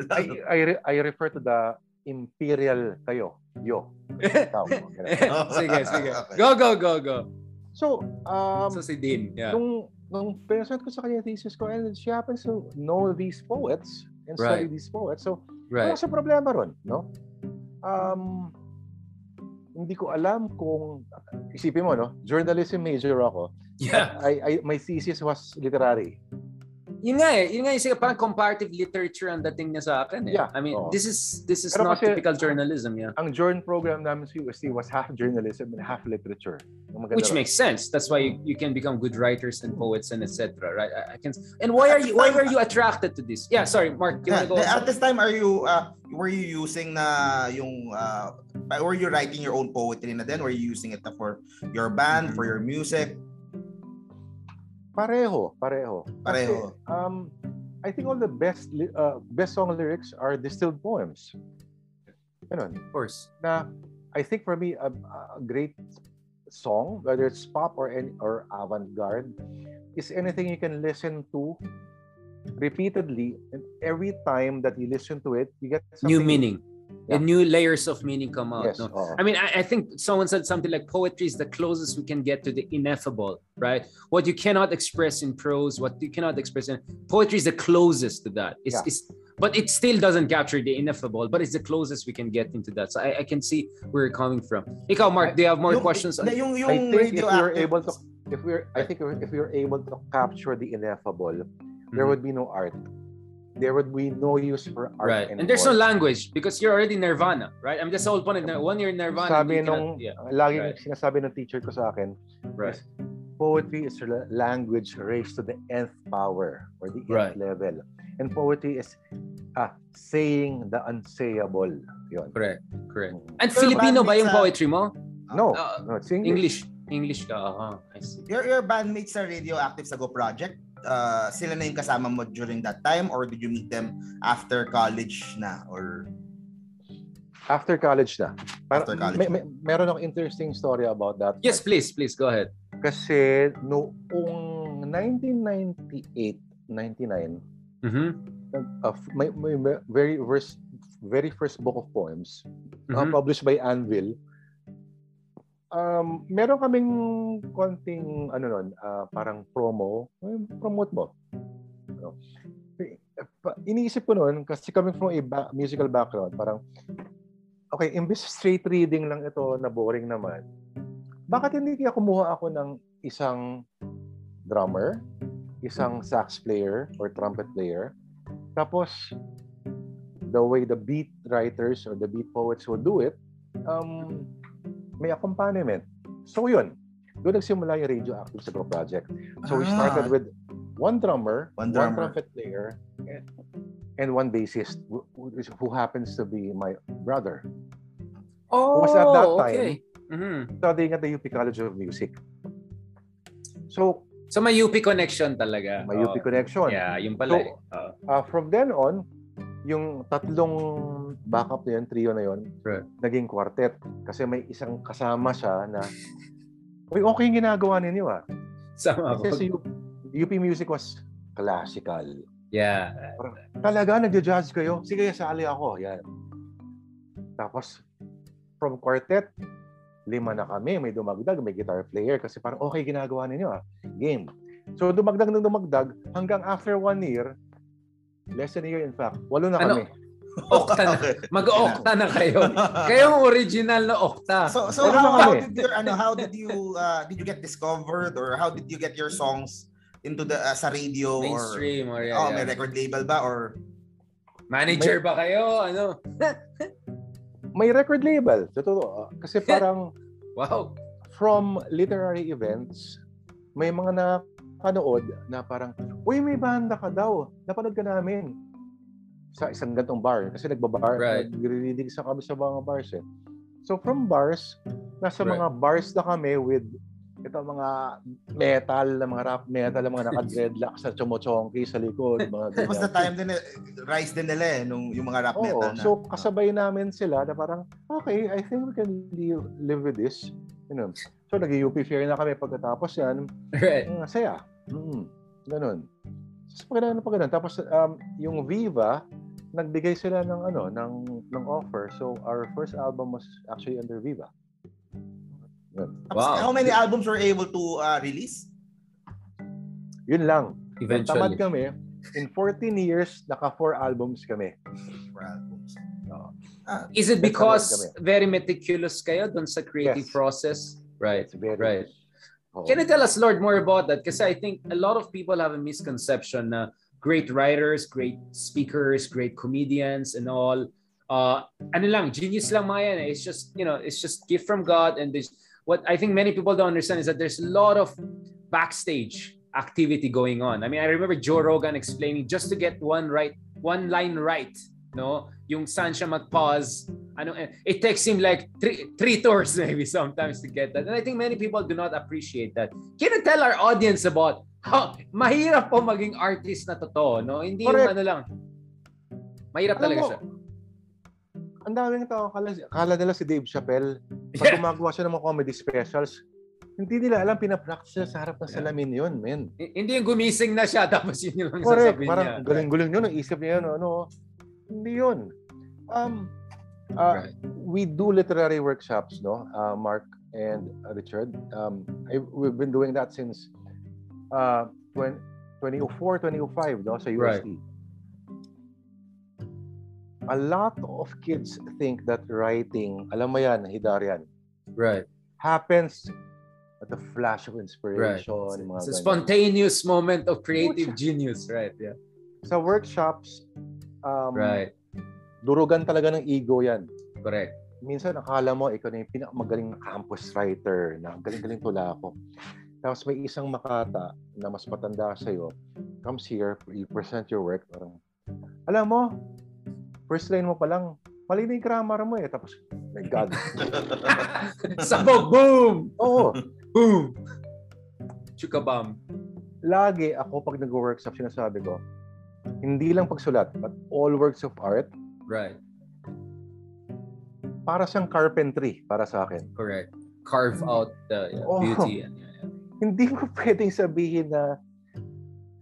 [SPEAKER 3] I, I, re- I refer to the imperial kayo. Yo.
[SPEAKER 1] Sige, sige. Go, go, go, go.
[SPEAKER 3] So, um,
[SPEAKER 1] So si Dean, yeah.
[SPEAKER 3] nung, nung present ko sa kanya thesis ko, and she happens to know these poets and
[SPEAKER 1] Right.
[SPEAKER 3] study these poets. So, wala
[SPEAKER 1] Right.
[SPEAKER 3] sa problema ron, no? Um, hindi ko alam kung, isipin mo, no? Journalism major ako.
[SPEAKER 1] Yeah.
[SPEAKER 3] I, I, my thesis was literary.
[SPEAKER 1] Yun nga eh. Yun nga yung parang comparative literature ang dating niya sa akin eh.
[SPEAKER 3] Yeah,
[SPEAKER 1] I mean,
[SPEAKER 3] oo.
[SPEAKER 1] this is this is
[SPEAKER 3] Pero
[SPEAKER 1] not
[SPEAKER 3] kasi-
[SPEAKER 1] typical journalism, yeah.
[SPEAKER 3] Ang journal program namin sa UST was half journalism and half literature.
[SPEAKER 1] Which makes sense. That's why you, you can become good writers and poets and etc. Right? I, I can. And why are you? Why were you attracted to this? Yeah. Sorry, Mark. You
[SPEAKER 2] Yeah,
[SPEAKER 1] go?
[SPEAKER 2] at this time, are you uh, were you using na yung uh, were you writing your own poetry na then? Were you using it for your band, for your music?
[SPEAKER 3] Pareho, pareho. Kasi,
[SPEAKER 2] Pareho.
[SPEAKER 3] um, I think all the best uh, best song lyrics are distilled poems. Ganun.
[SPEAKER 1] Of course.
[SPEAKER 3] Na, I think for me, a, a great song, whether it's pop or any, or avant-garde, is anything you can listen to repeatedly, and every time that you listen to it, you get something
[SPEAKER 1] New meaning.
[SPEAKER 3] Yeah.
[SPEAKER 1] And new layers of meaning come out.
[SPEAKER 3] Yes.
[SPEAKER 1] no?
[SPEAKER 3] oo.
[SPEAKER 1] I mean, I, I think someone said something like poetry is the closest we can get to the ineffable, right? What you cannot express in prose, what you cannot express in poetry is the closest to that. It's,
[SPEAKER 3] Yeah.
[SPEAKER 1] it's but it still doesn't capture the ineffable, but it's the closest we can get into that. So I, I can see where you're coming from. Ikaw, Mark, do you have more
[SPEAKER 2] Yung-
[SPEAKER 1] questions?
[SPEAKER 2] na- Yung, yung
[SPEAKER 3] I think if we're able to, if we're, I think if we're able to capture the ineffable, there
[SPEAKER 1] Mhm.
[SPEAKER 3] would be no art. There would be no use for art
[SPEAKER 1] Right.
[SPEAKER 3] anymore.
[SPEAKER 1] And there's no language because you're already Nirvana, right? I'm just the whole point. of One year Nirvana.
[SPEAKER 3] Sabi
[SPEAKER 1] you cannot-
[SPEAKER 3] nung,
[SPEAKER 1] yeah,
[SPEAKER 3] lagi
[SPEAKER 1] right.
[SPEAKER 3] sinasabi ng teacher ko sa akin,
[SPEAKER 1] right.
[SPEAKER 3] poetry is a language raised to the nth power or the nth
[SPEAKER 1] Right.
[SPEAKER 3] level. And poetry is ah, saying the unsayable. Yun.
[SPEAKER 1] Correct. Correct.
[SPEAKER 3] Mm.
[SPEAKER 1] And
[SPEAKER 2] Pero
[SPEAKER 1] Filipino ba yung poetry mo?
[SPEAKER 3] No,
[SPEAKER 1] Ah,
[SPEAKER 3] no, it's English.
[SPEAKER 1] English. English ka. Uh, I see.
[SPEAKER 2] Your, your bandmates sa Radioactive sa Go Project, uh, sila na yung kasama mo during that time or did you meet them after college na? Or
[SPEAKER 3] After college na.
[SPEAKER 2] After college
[SPEAKER 3] may, may, meron akong interesting story about that.
[SPEAKER 1] Yes, please. Please, go ahead.
[SPEAKER 3] Kasi noong 1998, 99,
[SPEAKER 1] Mm-hmm.
[SPEAKER 3] uh, my, my very first very first book of poems uh,
[SPEAKER 1] Mhm.
[SPEAKER 3] published by Anvil um meron kaming konting ano nun uh, parang promo. Eh, promote mo. Ano? Eh, pa- iniisip ko noon kasi coming from a ba- musical background parang okay imbes straight reading lang ito na boring naman bakit hindi kaya kumuha ako ng isang drummer isang sax player or trumpet player? Tapos the way the beat writers or the beat poets will do it, um, may accompaniment. So yun, doon nagsimula yung Radioactive sa Go Project. So we
[SPEAKER 2] Ah.
[SPEAKER 3] started with one drummer,
[SPEAKER 2] One
[SPEAKER 3] one,
[SPEAKER 2] drummer.
[SPEAKER 3] trumpet player, and, and one bassist who, who- who happens to be my brother.
[SPEAKER 1] Oh,
[SPEAKER 3] was at that
[SPEAKER 1] okay. Mhm.
[SPEAKER 3] Studying at the UP College of Music. So,
[SPEAKER 1] So may UP connection talaga.
[SPEAKER 3] may UP
[SPEAKER 1] Oh.
[SPEAKER 3] connection.
[SPEAKER 1] Yeah, yung pala.
[SPEAKER 3] So,
[SPEAKER 1] eh. Oh.
[SPEAKER 3] Uh, from then on, yung tatlong backup na yun, trio na yun,
[SPEAKER 1] Right.
[SPEAKER 3] naging quartet. Kasi may isang kasama siya na, Uy, okay yung ginagawa ninyo ah.
[SPEAKER 1] Sama
[SPEAKER 3] Kasi si UP, UP Music was classical.
[SPEAKER 1] Yeah.
[SPEAKER 3] Talaga, nagja-judge kayo? Sige, sali ako. Yan. Tapos, from quartet, lima na kami. May dumagdag, may guitar player. Kasi parang, okay ginagawa ninyo ah. Game. So, dumagdag ng dumagdag hanggang after one year, less than a year in fact, walo na
[SPEAKER 1] Ano?
[SPEAKER 3] kami.
[SPEAKER 1] Okta na. Mag-okta na kayo. Kayong original na okta.
[SPEAKER 2] So so how,
[SPEAKER 3] na
[SPEAKER 2] how did your ano how did you uh, did you get discovered or how did you get your songs into the uh, sa radio
[SPEAKER 1] Mainstream or
[SPEAKER 2] or
[SPEAKER 1] yeah,
[SPEAKER 2] oh
[SPEAKER 1] yeah.
[SPEAKER 2] may record label ba or
[SPEAKER 1] Manager ba kayo? Ano?
[SPEAKER 3] May record label. Totoo. ah. Kasi parang
[SPEAKER 1] Wow.
[SPEAKER 3] from literary events, may mga nakanood na parang, Uy, may banda ka daw. Napanood ka namin. Sa isang gantong bar. Kasi nagbabar.
[SPEAKER 1] Right.
[SPEAKER 3] Nagre-reading sa kami sa mga bars eh. So from bars, nasa
[SPEAKER 1] Right.
[SPEAKER 3] mga bars na kami with ito mga metal, na mga rap metal, na mga naka-dreadlocks sa chomochonki sa likod. Mga
[SPEAKER 2] it was the
[SPEAKER 3] ganyan.
[SPEAKER 2] time din eh, rise din nila eh nung yung mga rap
[SPEAKER 3] Oo,
[SPEAKER 2] metal na.
[SPEAKER 3] so kasabay namin sila na parang, okay, I think we can live, live with this. You know? So nag-UP fair na kami pagkatapos yan.
[SPEAKER 1] Right.
[SPEAKER 3] Ang saya. Mm, ganun. So pag ganun, pag ganun. Tapos um, yung Viva, nagbigay sila ng ano ng ng offer. So our first album was actually under Viva.
[SPEAKER 2] Tapos,
[SPEAKER 1] Wow.
[SPEAKER 2] How many albums were able to uh, release?
[SPEAKER 3] Yun lang.
[SPEAKER 1] Eventually.
[SPEAKER 3] Tamad kami. In 14 years, naka four albums kami.
[SPEAKER 2] Four albums.
[SPEAKER 1] Is it because very meticulous kayo dun sa creative
[SPEAKER 3] Yes.
[SPEAKER 1] process? Right.
[SPEAKER 3] It's very
[SPEAKER 1] Right.
[SPEAKER 3] Oo.
[SPEAKER 1] Can you tell us, Lord, more about that? Because I think a lot of people have a misconception great writers, great speakers, great comedians, and all. Uh, ano lang, genius lang mga eh. It's just, you know, it's just gift from God. And there's, what I think many people don't understand is that there's a lot of backstage activity going on. I mean, I remember Joe Rogan explaining just to get one right, one line right, no? Yung saan siya mag-pause. Ano, eh, it takes him like three, three tours maybe sometimes to get that. And I think many people do not appreciate that. Can you tell our audience about how mahirap po maging artist na totoo, no? Hindi yung
[SPEAKER 3] Correct.
[SPEAKER 1] ano lang. Mahirap
[SPEAKER 3] Alam
[SPEAKER 1] talaga
[SPEAKER 3] mo,
[SPEAKER 1] siya.
[SPEAKER 3] Ang daming tao, kala, kala nila si Dave Chappelle, pag
[SPEAKER 1] Yeah.
[SPEAKER 3] gumagawa siya ng mga comedy specials, hindi nila alam, pinapractice niya sa harap ng
[SPEAKER 1] Yeah.
[SPEAKER 3] salamin yun, men.
[SPEAKER 1] Hindi yung gumising na siya tapos yun yung lang
[SPEAKER 3] Correct.
[SPEAKER 1] sasabihin
[SPEAKER 3] Parang
[SPEAKER 1] niya.
[SPEAKER 3] galing-galing yun. Ang isip niya yun. Ano, hindi yun. Um, uh,
[SPEAKER 1] Right.
[SPEAKER 3] We do literary workshops, no? Uh, Mark and uh, Richard. Um, I, we've been doing that since uh, 20, 2004, 2005, no? Sa
[SPEAKER 1] Right.
[SPEAKER 3] UST. A lot of kids think that writing, alam mo yan, Hidarian,
[SPEAKER 1] Right.
[SPEAKER 3] happens at the flash of inspiration.
[SPEAKER 1] Right.
[SPEAKER 3] mga
[SPEAKER 1] It's a spontaneous moment of creative genius, right? Yeah.
[SPEAKER 3] sa workshops, um,
[SPEAKER 1] Right.
[SPEAKER 3] durugan talaga ng ego yan.
[SPEAKER 1] Correct.
[SPEAKER 3] Minsan, akala mo, ikaw na yung pinakamagaling na campus writer, na galing-galing tula ako. Tapos may isang makata na mas matanda sa'yo, comes here, you present your work, parang, alam mo, first line mo pa lang, mali na yung grammar mo eh. Tapos, my God.
[SPEAKER 1] Sabog, boom!
[SPEAKER 3] Oo,
[SPEAKER 1] Boom! Chukabam.
[SPEAKER 3] lagi ako pag nag-workshop, sinasabi ko, hindi lang pagsulat, but all works of art,
[SPEAKER 1] Right.
[SPEAKER 3] para siyang carpentry para sa akin.
[SPEAKER 1] Correct. Carve out the yeah,
[SPEAKER 3] Oh.
[SPEAKER 1] beauty. And, yeah, yeah.
[SPEAKER 3] Hindi mo pwedeng sabihin na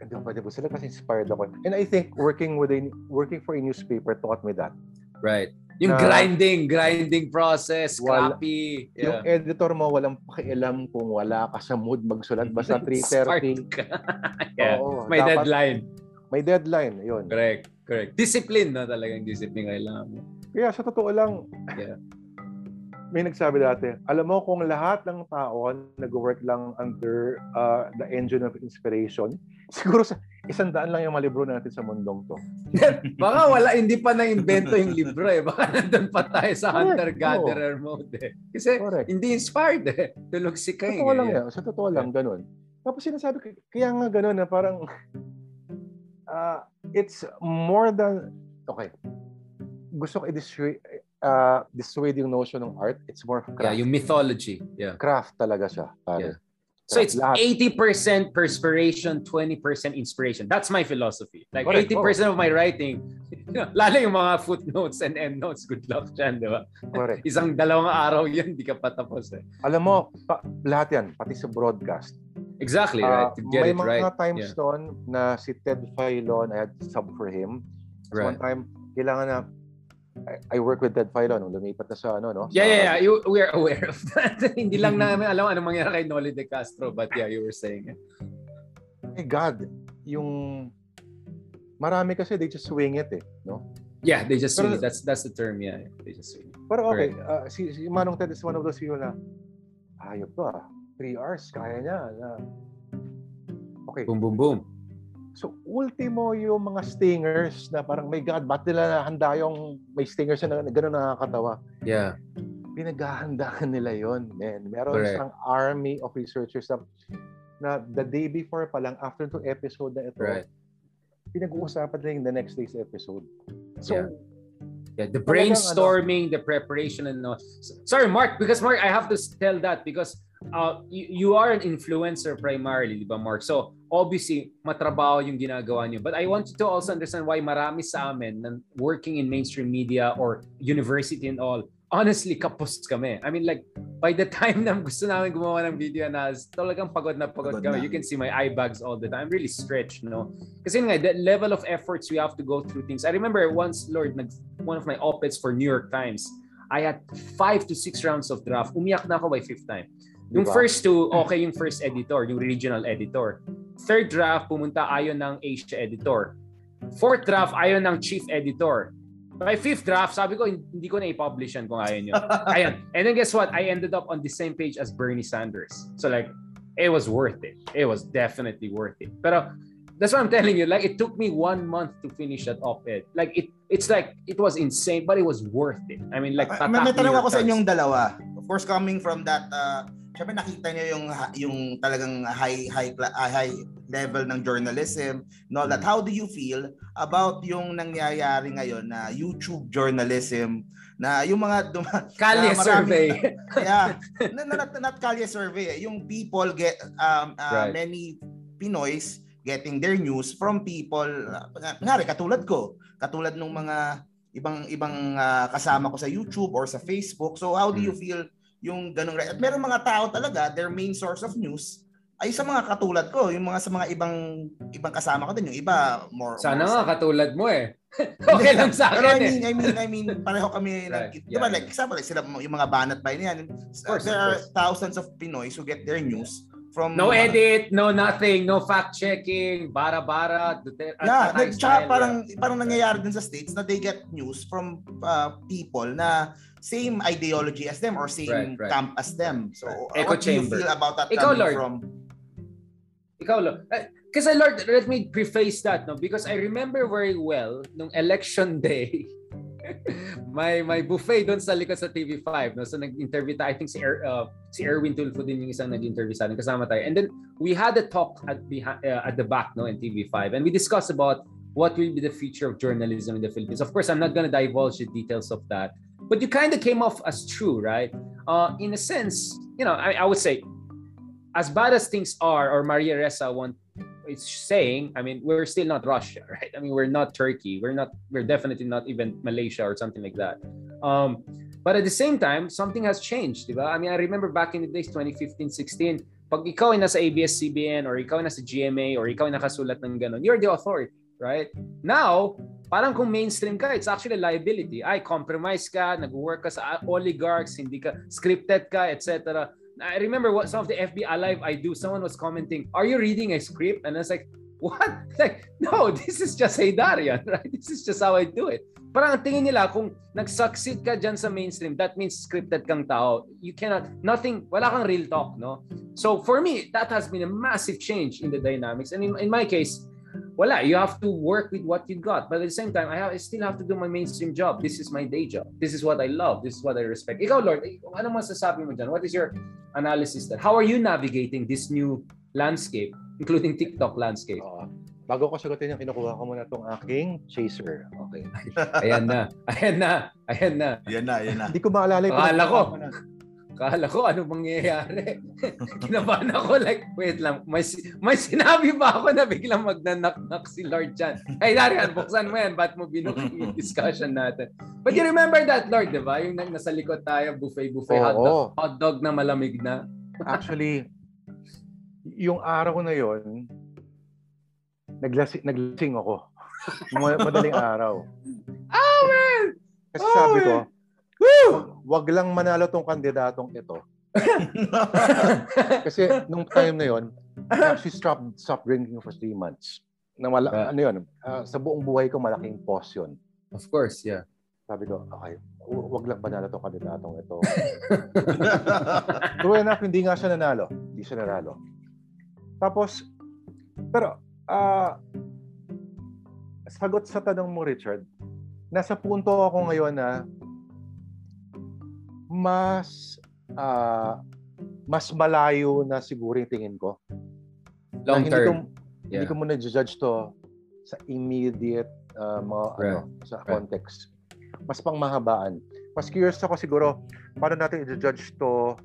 [SPEAKER 3] hindi ko pwede sila kasi inspired ako. And I think working with a, working for a newspaper taught me that.
[SPEAKER 1] Right. Yung
[SPEAKER 3] Na-
[SPEAKER 1] grinding, grinding process,
[SPEAKER 3] Wala-
[SPEAKER 1] copy.
[SPEAKER 3] Yung
[SPEAKER 1] Yeah.
[SPEAKER 3] editor mo walang pakialam kung wala ka sa mood magsulat basta
[SPEAKER 1] Smart
[SPEAKER 3] 3:30.
[SPEAKER 1] ka. yeah.
[SPEAKER 3] Oo,
[SPEAKER 1] May
[SPEAKER 3] dapat-
[SPEAKER 1] deadline.
[SPEAKER 3] May deadline, 'yun.
[SPEAKER 1] Correct. Correct. Discipline na talagang discipline kailangan mo.
[SPEAKER 3] Kaya sa totoo lang,
[SPEAKER 1] Yeah.
[SPEAKER 3] may nagsabi dati, alam mo kung lahat ng tao nag-work lang under uh, the engine of inspiration, siguro sa isang daan lang yung mga libro natin sa mundong to.
[SPEAKER 1] Baka wala, hindi pa na-invento yung libro eh. Baka nandun pa tayo sa hunter-gatherer mode eh. Kasi
[SPEAKER 3] Correct.
[SPEAKER 1] hindi inspired eh. Tulog si
[SPEAKER 3] Sa
[SPEAKER 1] Kay.
[SPEAKER 3] totoo lang
[SPEAKER 1] eh.
[SPEAKER 3] yan. Sa totoo lang, ganun. Tapos sinasabi kaya nga ganun na parang, ah, it's more than, okay, gusto ko i-dissuade, uh, dissuade yung notion ng art. It's more of
[SPEAKER 1] Yeah,
[SPEAKER 3] craft.
[SPEAKER 1] yung mythology. Yeah.
[SPEAKER 3] craft talaga siya. Pare.
[SPEAKER 1] So it's
[SPEAKER 3] Lahat.
[SPEAKER 1] 80% perspiration, 20% inspiration. That's my philosophy. Like
[SPEAKER 3] Correct.
[SPEAKER 1] 80% of my writing, lalo yung mga footnotes and endnotes, good luck dyan, di ba?
[SPEAKER 3] Correct.
[SPEAKER 1] Isang dalawang araw yun, di ka patapos eh.
[SPEAKER 3] Alam mo, pa, lahat yan, pati sa broadcast.
[SPEAKER 1] Exactly,
[SPEAKER 3] ah,
[SPEAKER 1] right. To get uh,
[SPEAKER 3] may
[SPEAKER 1] it right.
[SPEAKER 3] May mga times
[SPEAKER 1] yeah.
[SPEAKER 3] noon na si Ted Filon, I had sub for him. So
[SPEAKER 1] right.
[SPEAKER 3] One time, kailangan na I, I work with Ted Filon nung lumipat na sa ano, no?
[SPEAKER 1] Yeah, yeah, yeah. You, we are aware of that. Hindi lang mm-hmm. namin alam anong mangyari kay Nolly De Castro, but yeah, you were saying it.
[SPEAKER 3] My God, yung marami kasi they just swing it eh, no?
[SPEAKER 1] Yeah, they just swing
[SPEAKER 3] Pero,
[SPEAKER 1] it. That's that's the term, yeah. They just swing it.
[SPEAKER 3] Pero okay, uh, si, si Manong Ted is one of those people na ayop ba? Ah. 3 hours, kaya niya. Na. Okay.
[SPEAKER 1] Boom, boom, boom.
[SPEAKER 3] So, ultimo yung mga stingers na parang, my God, ba't nila handa yung may stingers na gano'n nakakatawa?
[SPEAKER 1] Yeah.
[SPEAKER 3] Pinaghahandaan nila yon man. Meron
[SPEAKER 1] Correct.
[SPEAKER 3] isang army of researchers na, na the day before pa lang, after two episode na ito,
[SPEAKER 1] right.
[SPEAKER 3] pinag-uusapan nila yung the next day's episode. So,
[SPEAKER 1] yeah. Yeah, the
[SPEAKER 3] ano,
[SPEAKER 1] brainstorming, the preparation, and all. Sorry, Mark, because Mark, I have to tell that because uh, you, you are an influencer primarily, di ba, Mark? So, obviously, matrabaho yung ginagawa niyo. But I want you to also understand why marami sa amin na working in mainstream media or university and all, honestly, kapos kami. I mean, like, by the time na gusto namin gumawa ng video analysis, talagang pagod na pagod,
[SPEAKER 2] Pagod
[SPEAKER 1] kami.
[SPEAKER 2] na.
[SPEAKER 1] You can see my eye bags all the time. I'm really stretched, no? Kasi nga, the level of efforts we have to go through things. I remember once, Lord, nag, one of my op-eds for New York Times, I had five to six rounds of draft. Umiyak na ako by fifth time. Yung
[SPEAKER 3] Diba?
[SPEAKER 1] first two, okay yung first editor, yung regional editor. Third draft, pumunta ayon ng Asia editor. Fourth draft, ayon ng chief editor. By fifth draft, sabi ko, hindi ko na i-publish yan kung ayaw nyo. Ayan. And then guess what? I ended up on the same page as Bernie Sanders. So like, it was worth it. It was definitely worth it. Pero that's what I'm telling you. Like, it took me one month to finish that op-ed. Like, it it's like, it was insane, but it was worth it. I mean, like,
[SPEAKER 2] may, may tanong ako sa inyong dalawa. Of course, coming from that, uh, syempre nakita niyo yung yung talagang high high ah, high level ng journalism all that. How do you feel about yung nangyayari ngayon na YouTube journalism na yung mga duma-
[SPEAKER 1] Kalye
[SPEAKER 2] na
[SPEAKER 1] survey.
[SPEAKER 2] yeah, not, not, not Kalye survey, eh. yung people get um uh,
[SPEAKER 1] Right.
[SPEAKER 2] many Pinoys getting their news from people uh, ngari katulad ko, katulad ng mga ibang ibang uh, kasama ko sa YouTube or sa Facebook. So how do you feel yung ganung at meron mga tao talaga their main source of news ay sa mga katulad ko, yung mga sa mga ibang ibang kasama ko din, yung iba more
[SPEAKER 1] Sana nga katulad mo eh. okay lang sa
[SPEAKER 2] Pero I
[SPEAKER 1] akin eh.
[SPEAKER 2] mean, I mean, I mean, pareho kami,
[SPEAKER 1] Right,
[SPEAKER 2] nag, di
[SPEAKER 1] yeah,
[SPEAKER 2] ba, like, example, like, sila, yung mga banat niyan,
[SPEAKER 1] course,
[SPEAKER 2] there are thousands of Pinoys who get their news from...
[SPEAKER 1] No
[SPEAKER 2] uh,
[SPEAKER 1] edit, no nothing, no fact checking, bara-bara,
[SPEAKER 2] Yeah,
[SPEAKER 1] Tatay
[SPEAKER 2] nag, tsaka parang, parang nangyayari din sa States na they get news from uh, people na same ideology as them or same
[SPEAKER 1] Right, right.
[SPEAKER 2] camp as them. So,
[SPEAKER 1] Echo
[SPEAKER 2] what do you
[SPEAKER 1] chamber.
[SPEAKER 2] feel about that
[SPEAKER 1] Ikaw,
[SPEAKER 2] coming
[SPEAKER 1] Lord.
[SPEAKER 2] from...
[SPEAKER 1] Ikaw, lo. Eh, Because I Lord, let me preface that no because I remember very well nung election day. may may buffet doon sa likod sa TV5 no so nag-interview tayo I think si er, uh, si Erwin Tulfo din yung isang nag-interview sa atin kasama tayo and then we had a talk at behind, uh, at the back no in TV5 and we discussed about what will be the future of journalism in the Philippines of course I'm not going to divulge the details of that but you kind of came off as true right uh, in a sense you know I, I would say as bad as things are or Maria Ressa want it's saying, I mean, we're still not Russia, right? I mean, we're not Turkey. We're not. We're definitely not even Malaysia or something like that. Um, but at the same time, something has changed, diba? I mean, I remember back in the days, 2015, 16, pag ikaw ay nasa ABS-CBN or ikaw ay nasa GMA or ikaw ay nakasulat ng ganun, you're the authority, right? Now, parang kung mainstream ka, it's actually liability. Ay, compromise ka, nag-work ka sa oligarchs, hindi ka scripted ka, etc. I remember what some of the FB Alive I do, someone was commenting, Are you reading a script? And I was like, What? Like, no, this is just a Darian, right? This is just how I do it. Parang ang tingin nila, kung nag-succeed ka dyan sa mainstream, that means scripted kang tao. You cannot, nothing, wala kang real talk, no? So for me, that has been a massive change in the dynamics. And in, in my case, wala. You have to work with what you got. But at the same time, I, have, I still have to do my mainstream job. This is my day job. This is what I love. This is what I respect. Ikaw, Lord, ano masasabi mo dyan? What is your analysis there? How are you navigating this new landscape, including TikTok landscape?
[SPEAKER 3] Uh, bago ko sagutin yung kinukuha ko muna itong aking chaser. Okay.
[SPEAKER 1] ayan na. Ayan na. Ayan na.
[SPEAKER 2] Ayan na, ayan na.
[SPEAKER 3] Hindi ko maalala
[SPEAKER 1] yung Akala ko. Kala ko ano mangyayari. Kinabahan ako like, wait lang, may, may sinabi ba ako na biglang magnanak-nak si Lord Chan? Hey, Darian, buksan mo yan. Ba't mo binuking yung discussion natin? But you remember that, Lord, di ba? Yung nasa likod tayo, buffet-buffet, oh, hotdog, hotdog na malamig na.
[SPEAKER 3] Actually, yung araw na yon naglasing, naglasing ako. Madaling araw.
[SPEAKER 1] Oh, man!
[SPEAKER 3] Kasi oh, sabi ko, Woo! Wag lang manalo tong kandidatong ito. Kasi nung time na yon, actually stopped, stopped drinking for three months. Na mala, uh, ano yun, uh, sa buong buhay ko malaking pause yun.
[SPEAKER 1] Of course, yeah.
[SPEAKER 3] Sabi ko, okay, wag lang manalo tong kandidatong ito. True enough, hindi nga siya nanalo. Hindi siya nanalo. Tapos, pero, uh, sagot sa tanong mo, Richard, nasa punto ako ngayon na mas uh, mas malayo na siguro yung tingin ko.
[SPEAKER 1] Long
[SPEAKER 3] na
[SPEAKER 1] term. Hindi
[SPEAKER 3] ko, yeah. hindi ko muna judge to sa immediate uh, mga right. ano, sa right. context. Mas pang mahabaan. Mas curious ako siguro paano natin i-judge to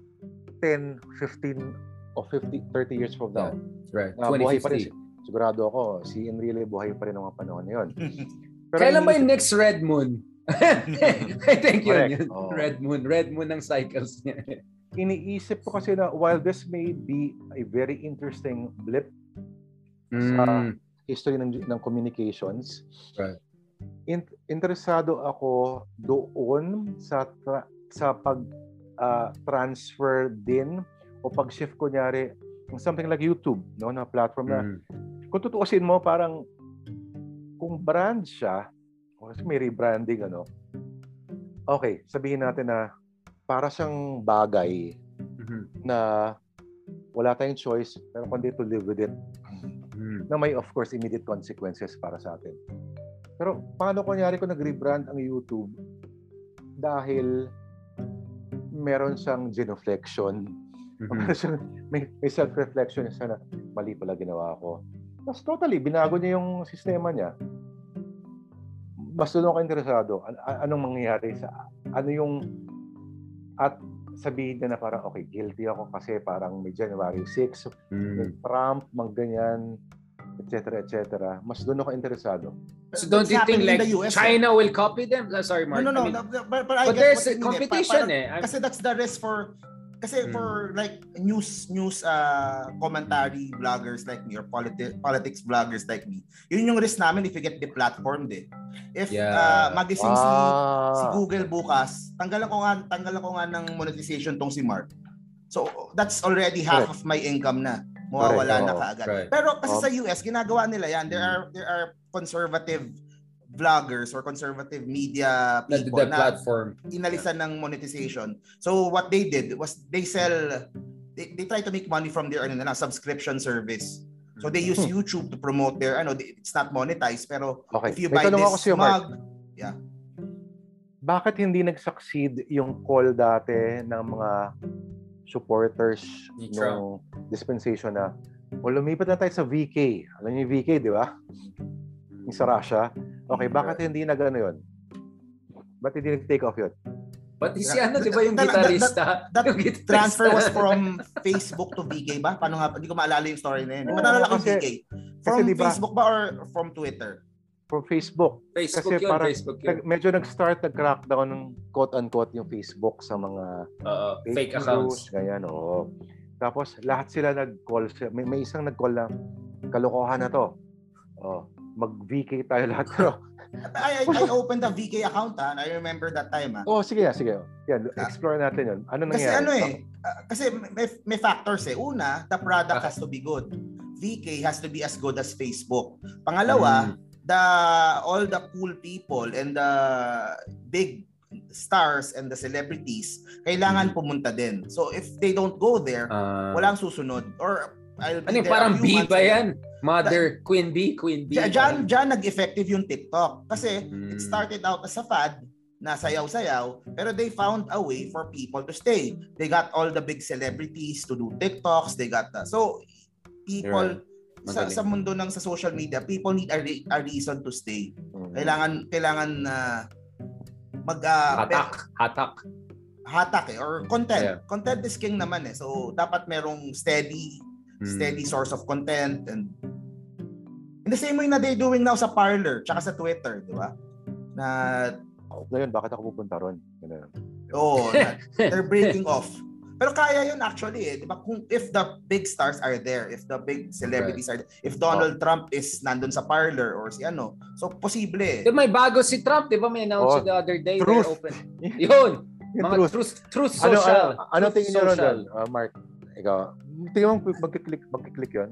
[SPEAKER 3] 10, 15 o 50, 30 years from now.
[SPEAKER 1] Yeah. Right.
[SPEAKER 3] Uh, buhay pa rin. Sigurado ako, si Enrile buhay pa rin ng mga panahon na yun.
[SPEAKER 1] Pero Kailan ba yung next Red Moon? I think yun, yun. Oh. Red Moon. Red Moon ng cycles niya.
[SPEAKER 3] Iniisip ko kasi na while this may be a very interesting blip mm. sa history ng, ng communications,
[SPEAKER 1] right.
[SPEAKER 3] in, interesado ako doon sa tra, sa pag uh, transfer din o pag-shift kunyari ng something like YouTube, no, na platform na mm. kung tutuusin mo parang kung brand siya, kasi may rebranding ano. Okay, sabihin natin na para siyang bagay mm-hmm. na wala tayong choice pero kundi to live with it. Mm-hmm. Na may of course immediate consequences para sa atin. Pero paano kunyari kung nag-rebrand ang YouTube dahil meron siyang genuflection. Mm-hmm. may, may self-reflection siya na mali pala ginawa ko. Tapos totally, binago niya yung sistema niya mas doon ako interesado. An- anong mangyayari sa ano yung at sabihin na, na parang okay, guilty ako kasi parang may January 6, mm. may Trump, mag ganyan, etc. etc. Mas doon ako interesado.
[SPEAKER 1] So don't you think like US, China will copy them? Uh, sorry, Mark.
[SPEAKER 2] No, no, no.
[SPEAKER 1] I mean,
[SPEAKER 2] no but, but, I
[SPEAKER 1] but there's competition eh.
[SPEAKER 2] Parang, eh. Kasi that's the risk for kasi mm. for like news news uh commentary vloggers like me or politi- politics vloggers like me, yun yung risk namin if you get deplatformed eh. If yeah. uh, magising ah. si si Google bukas, tanggalan ko nga tanggalan ko nga ng monetization tong si Mark. So that's already half Correct. of my income na. Mawawala na kaagad. Right. Pero kasi oh. sa US ginagawa nila yan. There are there are conservative vloggers or conservative media people
[SPEAKER 1] the, the platform
[SPEAKER 2] inalisan ng monetization. So what they did was they sell they, they try to make money from their ano na subscription service. So they use YouTube to promote their ano, it's not monetized pero
[SPEAKER 3] Okay.
[SPEAKER 2] if you
[SPEAKER 3] May
[SPEAKER 2] buy
[SPEAKER 3] tanong
[SPEAKER 2] this
[SPEAKER 3] ako
[SPEAKER 2] mug,
[SPEAKER 3] Bakit hindi nag-succeed yung call dati ng mga supporters ng dispensation na o lumipat na tayo sa VK. Alam niyo yung VK, di ba? Yung sa Russia. Okay, bakit hindi na gano'n yun? Ba't hindi nag-take off yun?
[SPEAKER 1] Pati si ano, di ba yung
[SPEAKER 2] That- that-
[SPEAKER 1] gitarista?
[SPEAKER 2] that
[SPEAKER 1] Yung gitarista.
[SPEAKER 2] transfer was from Facebook to VK ba? Paano nga? Hindi ko maalala yung story na yun.
[SPEAKER 3] Oo,
[SPEAKER 2] Matala ko
[SPEAKER 3] kasi-
[SPEAKER 2] VK. From
[SPEAKER 3] di ba-
[SPEAKER 2] Facebook ba or from Twitter?
[SPEAKER 3] From Facebook.
[SPEAKER 1] Facebook
[SPEAKER 3] Kasi
[SPEAKER 1] yun,
[SPEAKER 3] parang-
[SPEAKER 1] Facebook yun.
[SPEAKER 3] Nag, medyo nag-start, nag-crackdown ng quote-unquote yung Facebook sa mga
[SPEAKER 1] Oo, fake
[SPEAKER 3] news,
[SPEAKER 1] accounts.
[SPEAKER 3] Ganyan, oo. Tapos lahat sila nag-call. siya- May, may isang nag-call na, kalokohan na to. Oh, mag-VK tayo lahat. Pero,
[SPEAKER 2] I, I, I opened a VK account ha. I remember that time ha.
[SPEAKER 3] oh, sige, sige. Yan, explore natin yun. Ano
[SPEAKER 2] Kasi
[SPEAKER 3] nangyari?
[SPEAKER 2] ano eh, ah, kasi may, may factors eh. Una, the product has to be good. VK has to be as good as Facebook. Pangalawa,
[SPEAKER 1] Mm.
[SPEAKER 2] the all the cool people and the big stars and the celebrities kailangan pumunta din. So if they don't go there,
[SPEAKER 1] Ah.
[SPEAKER 2] walang susunod or I'll be
[SPEAKER 1] ano parang B ba yan? Mother, Queen B, Queen B.
[SPEAKER 2] Diyan, diyan, nag-effective yung TikTok. Kasi
[SPEAKER 1] Mm.
[SPEAKER 2] it started out as a fad na sayaw-sayaw, pero they found a way for people to stay. They got all the big celebrities to do TikToks, they got the, so people sa,
[SPEAKER 1] Magaling.
[SPEAKER 2] sa mundo ng sa social media, people need a, re- a reason to stay.
[SPEAKER 3] Mm.
[SPEAKER 2] Kailangan kailangan na mag ah,
[SPEAKER 1] Hatak, hatak.
[SPEAKER 2] hatak eh or content.
[SPEAKER 1] Yeah.
[SPEAKER 2] Content is king naman eh. So dapat merong steady. Steady source of content and in the same way na they're doing now sa Parler tsaka sa Twitter, di ba? Na
[SPEAKER 3] Ngayon, bakit ako pupunta ron? Ganun.
[SPEAKER 2] oh, na, they're breaking off. Pero kaya yun actually eh, di ba? Kung if the big stars are there, if the big celebrities are there, if Donald Trump is nandun sa Parler or si ano, so posible eh.
[SPEAKER 1] Di, may bago si Trump, di ba? May
[SPEAKER 3] Oh,
[SPEAKER 1] announce the other day.
[SPEAKER 3] truth.
[SPEAKER 1] they're Open. Yun. Mga
[SPEAKER 3] truth.
[SPEAKER 1] truth, truth
[SPEAKER 3] Ano,
[SPEAKER 1] social.
[SPEAKER 3] ano, ano
[SPEAKER 1] Truth
[SPEAKER 3] tingin niyo ron ah, Mark? Ikaw, tingin mo magkiklik, magkiklik yun?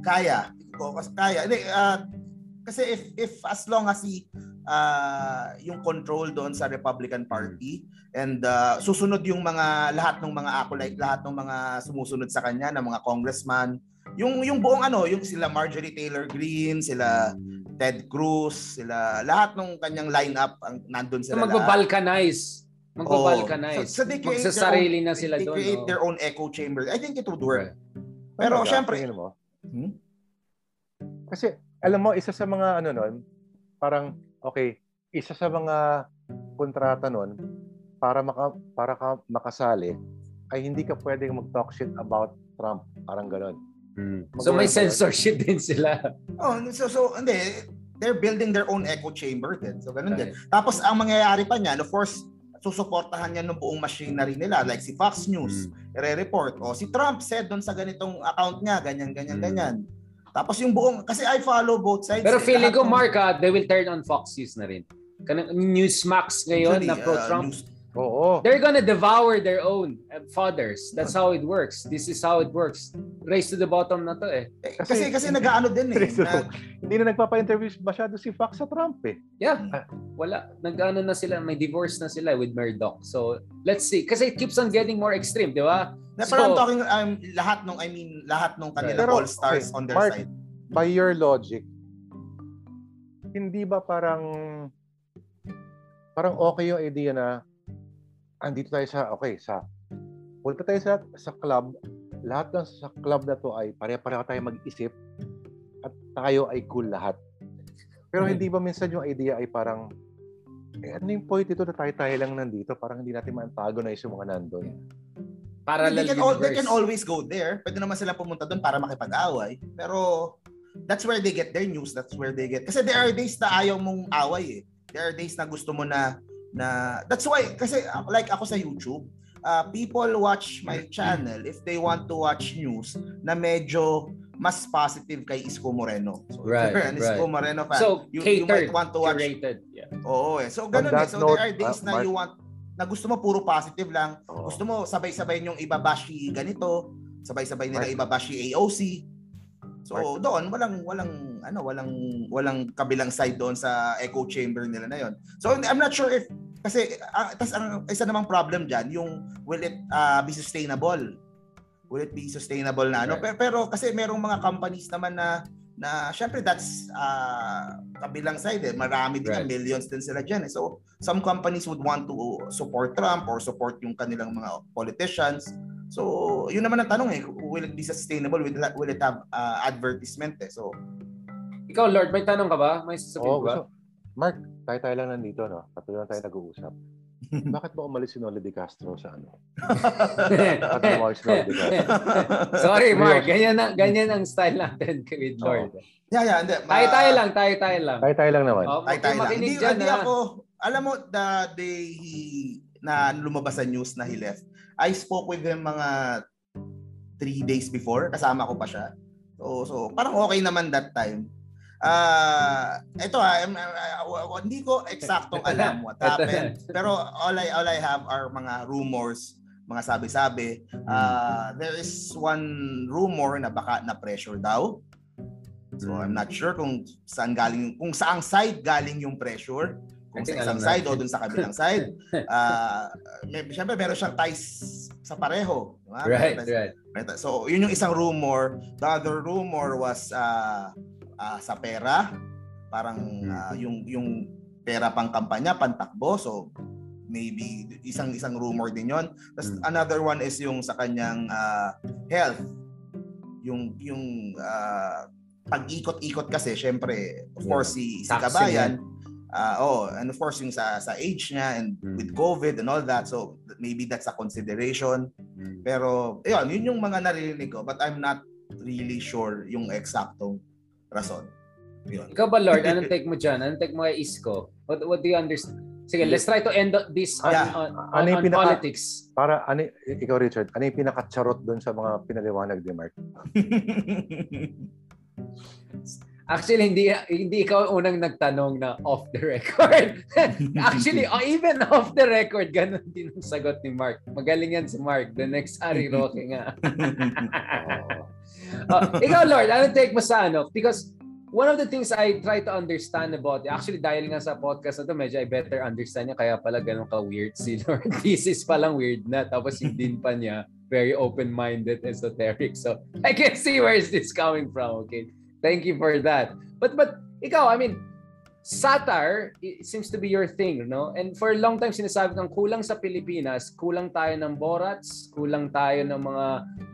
[SPEAKER 2] Kaya. O, kas- kaya. Hindi, ah, kasi if if as long as si ah, yung control doon sa Republican Party and ah, susunod yung mga lahat ng mga acolyte, lahat ng mga sumusunod sa kanya na mga congressman, yung yung buong ano, yung sila Marjorie Taylor Greene, sila Ted Cruz, sila lahat ng kanyang lineup ang nandun
[SPEAKER 1] So,
[SPEAKER 2] sila. Lahat.
[SPEAKER 1] magbabalkanize.
[SPEAKER 2] Oo.
[SPEAKER 1] Magbabalkanize.
[SPEAKER 2] So, so they create
[SPEAKER 1] Magsasarili
[SPEAKER 2] own-
[SPEAKER 1] na sila
[SPEAKER 2] they
[SPEAKER 1] doon.
[SPEAKER 2] create
[SPEAKER 1] oh.
[SPEAKER 2] their own echo chamber. I think it would work.
[SPEAKER 1] Right.
[SPEAKER 2] Pero
[SPEAKER 3] Talaga,
[SPEAKER 2] syempre,
[SPEAKER 3] mo?
[SPEAKER 2] Hmm?
[SPEAKER 3] Kasi, alam mo, isa sa mga ano nun, parang, okay, isa sa mga kontrata nun, para maka, para ka makasali, ay hindi ka pwedeng mag-talk shit about Trump. Parang ganon.
[SPEAKER 1] Mm. So may censorship din sila.
[SPEAKER 2] Oh, so so hindi they're building their own echo chamber din. So ganun din.
[SPEAKER 1] Right.
[SPEAKER 2] Tapos ang mangyayari pa niyan, of course, susuportahan niya ng buong machinery nila like si Fox News,
[SPEAKER 1] Mm.
[SPEAKER 2] ire-report o si Trump said doon sa ganitong account niya, ganyan ganyan
[SPEAKER 1] Mm.
[SPEAKER 2] ganyan. Tapos yung buong kasi I follow both sides.
[SPEAKER 1] Pero
[SPEAKER 2] eh.
[SPEAKER 1] feeling ko, Mark, ah, they will turn on Fox News na rin. Kanang Newsmax ngayon
[SPEAKER 2] Actually,
[SPEAKER 1] na
[SPEAKER 2] uh,
[SPEAKER 1] pro-Trump.
[SPEAKER 2] news-
[SPEAKER 3] Oo.
[SPEAKER 1] They're gonna devour their own uh, fathers. That's how it works. This is how it works. Race to the bottom na to eh.
[SPEAKER 2] eh,
[SPEAKER 3] Kasi-
[SPEAKER 2] kasi kasi nag-aano din eh. Na-
[SPEAKER 3] Hindi na nagpapa-interview masyado si Fox sa Trump eh.
[SPEAKER 1] Yeah. Wala. Nag-ano na sila. May divorce na sila with Murdoch. So, let's see. Kasi it keeps on getting more extreme, di ba?
[SPEAKER 2] na
[SPEAKER 1] So-
[SPEAKER 2] talking um, lahat nung I mean lahat nung kanila
[SPEAKER 3] Pero,
[SPEAKER 2] all stars
[SPEAKER 3] okay,
[SPEAKER 2] on their
[SPEAKER 3] Mark,
[SPEAKER 2] side.
[SPEAKER 3] By your logic, hindi ba parang parang okay yung idea na andito tayo sa okay sa punta tayo sa sa club lahat ng sa club na to ay pare-pareho tayo mag-isip at tayo ay cool lahat pero
[SPEAKER 1] Hmm.
[SPEAKER 3] hindi ba minsan yung idea ay parang eh, ano yung point ito na tayo-tayo lang nandito parang hindi natin ma-antagonize yung mga nandun
[SPEAKER 1] Parallel
[SPEAKER 2] they, can al-
[SPEAKER 1] universe.
[SPEAKER 2] they can always go there. Pwede naman sila pumunta doon para makipag-away. Pero that's where they get their news. That's where they get... Kasi there are days na ayaw mong away eh. There are days na gusto mo na... na that's why, kasi uh, like ako sa YouTube, uh, people watch my channel if they want to watch news na medyo mas positive kay Isko Moreno. So,
[SPEAKER 1] Right,
[SPEAKER 2] you're an Isko
[SPEAKER 1] right.
[SPEAKER 2] Moreno fan,
[SPEAKER 1] So,
[SPEAKER 2] you, you might
[SPEAKER 1] catered,
[SPEAKER 2] want to watch
[SPEAKER 1] curated. Yeah.
[SPEAKER 2] Oo eh. So ganun eh. So
[SPEAKER 3] note,
[SPEAKER 2] there are days
[SPEAKER 3] uh,
[SPEAKER 2] na
[SPEAKER 3] Mark-
[SPEAKER 2] you want na gusto mo puro positive lang.
[SPEAKER 3] Oo.
[SPEAKER 2] Gusto mo sabay-sabay yung ibabashi ganito, sabay-sabay nila
[SPEAKER 3] Mark.
[SPEAKER 2] ibabashi AOC. So
[SPEAKER 3] Mark.
[SPEAKER 2] doon walang walang ano walang walang kabilang side doon sa echo chamber nila na yon. So I'm not sure if kasi uh, tas ang isa namang problem diyan yung will it uh, be sustainable? will it be sustainable na ano? Pero,
[SPEAKER 1] Right.
[SPEAKER 2] pero kasi merong mga companies naman na na syempre that's uh, kabilang side eh. Marami din
[SPEAKER 1] Right.
[SPEAKER 2] millions din sila dyan eh. So some companies would want to support Trump or support yung kanilang mga politicians. So yun naman ang tanong eh, will it be sustainable? Will it, will it have uh, advertisement eh? So
[SPEAKER 1] Ikaw, Lord, may tanong ka ba? May sasabihin
[SPEAKER 3] Oo,
[SPEAKER 1] ka ba?
[SPEAKER 3] gusto. Mark, tayo-tayo lang nandito, no? Patuloy lang tayo nag-uusap. Bakit ba umalis si Noli De Castro sa ano? Bakit umalis si Noli De Castro?
[SPEAKER 1] Sorry, Mark. Ganyan, na, ganyan ang style natin with Lord.
[SPEAKER 2] yeah, yeah. Hindi,
[SPEAKER 1] Tayo-tayo
[SPEAKER 2] ma-
[SPEAKER 1] lang, tayo-tayo lang.
[SPEAKER 3] Tayo-tayo lang naman.
[SPEAKER 1] Oh,
[SPEAKER 2] Ay, tayo lang. Hindi,
[SPEAKER 1] dyan,
[SPEAKER 2] hindi
[SPEAKER 1] ha?
[SPEAKER 2] ako, alam mo, the day he, na lumabas sa news na he left, I spoke with him mga three days before. Kasama ko pa siya. So, so parang okay naman that time. Ah, ito ha, w- w- hindi ko eksaktong alam what happened. Pero all I all I have are mga rumors, mga sabi-sabi. Ah, there is one rumor na baka na pressure daw. So I'm not sure kung saan galing kung saang side galing yung pressure. Kung sa isang side o dun sa kabilang side. Ah, may, syempre meron siyang ties sa pareho. di ba?
[SPEAKER 1] Right,
[SPEAKER 2] Meron ties-
[SPEAKER 1] right.
[SPEAKER 2] Right. So, yun yung isang rumor. The other rumor was uh, uh, sa pera. Parang uh, yung yung pera pang kampanya, pantakbo. So, maybe isang isang rumor din yon. Tapos
[SPEAKER 1] Mm.
[SPEAKER 2] another one is yung sa kanyang uh, health. Yung yung uh, pag-ikot-ikot kasi syempre of
[SPEAKER 1] Yeah.
[SPEAKER 2] course si si Kabayan uh, oh and of course yung sa sa age niya and
[SPEAKER 1] Mm.
[SPEAKER 2] with COVID and all that so maybe that's a consideration
[SPEAKER 1] Mm.
[SPEAKER 2] pero, yun, yun yung mga naririnig ko. But I'm not really sure yung eksaktong rason. Yun.
[SPEAKER 1] Ikaw ba, Lord? Anong take mo dyan? Anong take mo kay Isko? What, what do you understand? Sige, let's try to end this on,
[SPEAKER 2] Yeah.
[SPEAKER 1] on, on,
[SPEAKER 3] Ano
[SPEAKER 1] on
[SPEAKER 3] pinaka-
[SPEAKER 1] politics.
[SPEAKER 3] Para, ano, ikaw Richard, ano yung pinaka-charot doon sa mga pinaliwanag ni Mark?
[SPEAKER 1] Actually, hindi hindi ikaw ang unang nagtanong na off the record. Actually, oh, even off the record, ganun din ang sagot ni Mark. Magaling yan si Mark. The next Ari Roque nga. Oh, ikaw, Lord, ano take mo sa ano? Because one of the things I try to understand about it, actually dahil nga sa podcast na to, medyo I better understand niya, kaya pala ganun ka-weird si Lord. Thesis pa lang weird na, tapos yung din pa niya, very open-minded, esoteric. So, I can see where is this coming from, okay? Thank you for that. But, but, ikaw, I mean, satire it seems to be your thing, no? And for a long time, sinasabi kang kulang sa Pilipinas, kulang tayo ng Borats, kulang tayo ng mga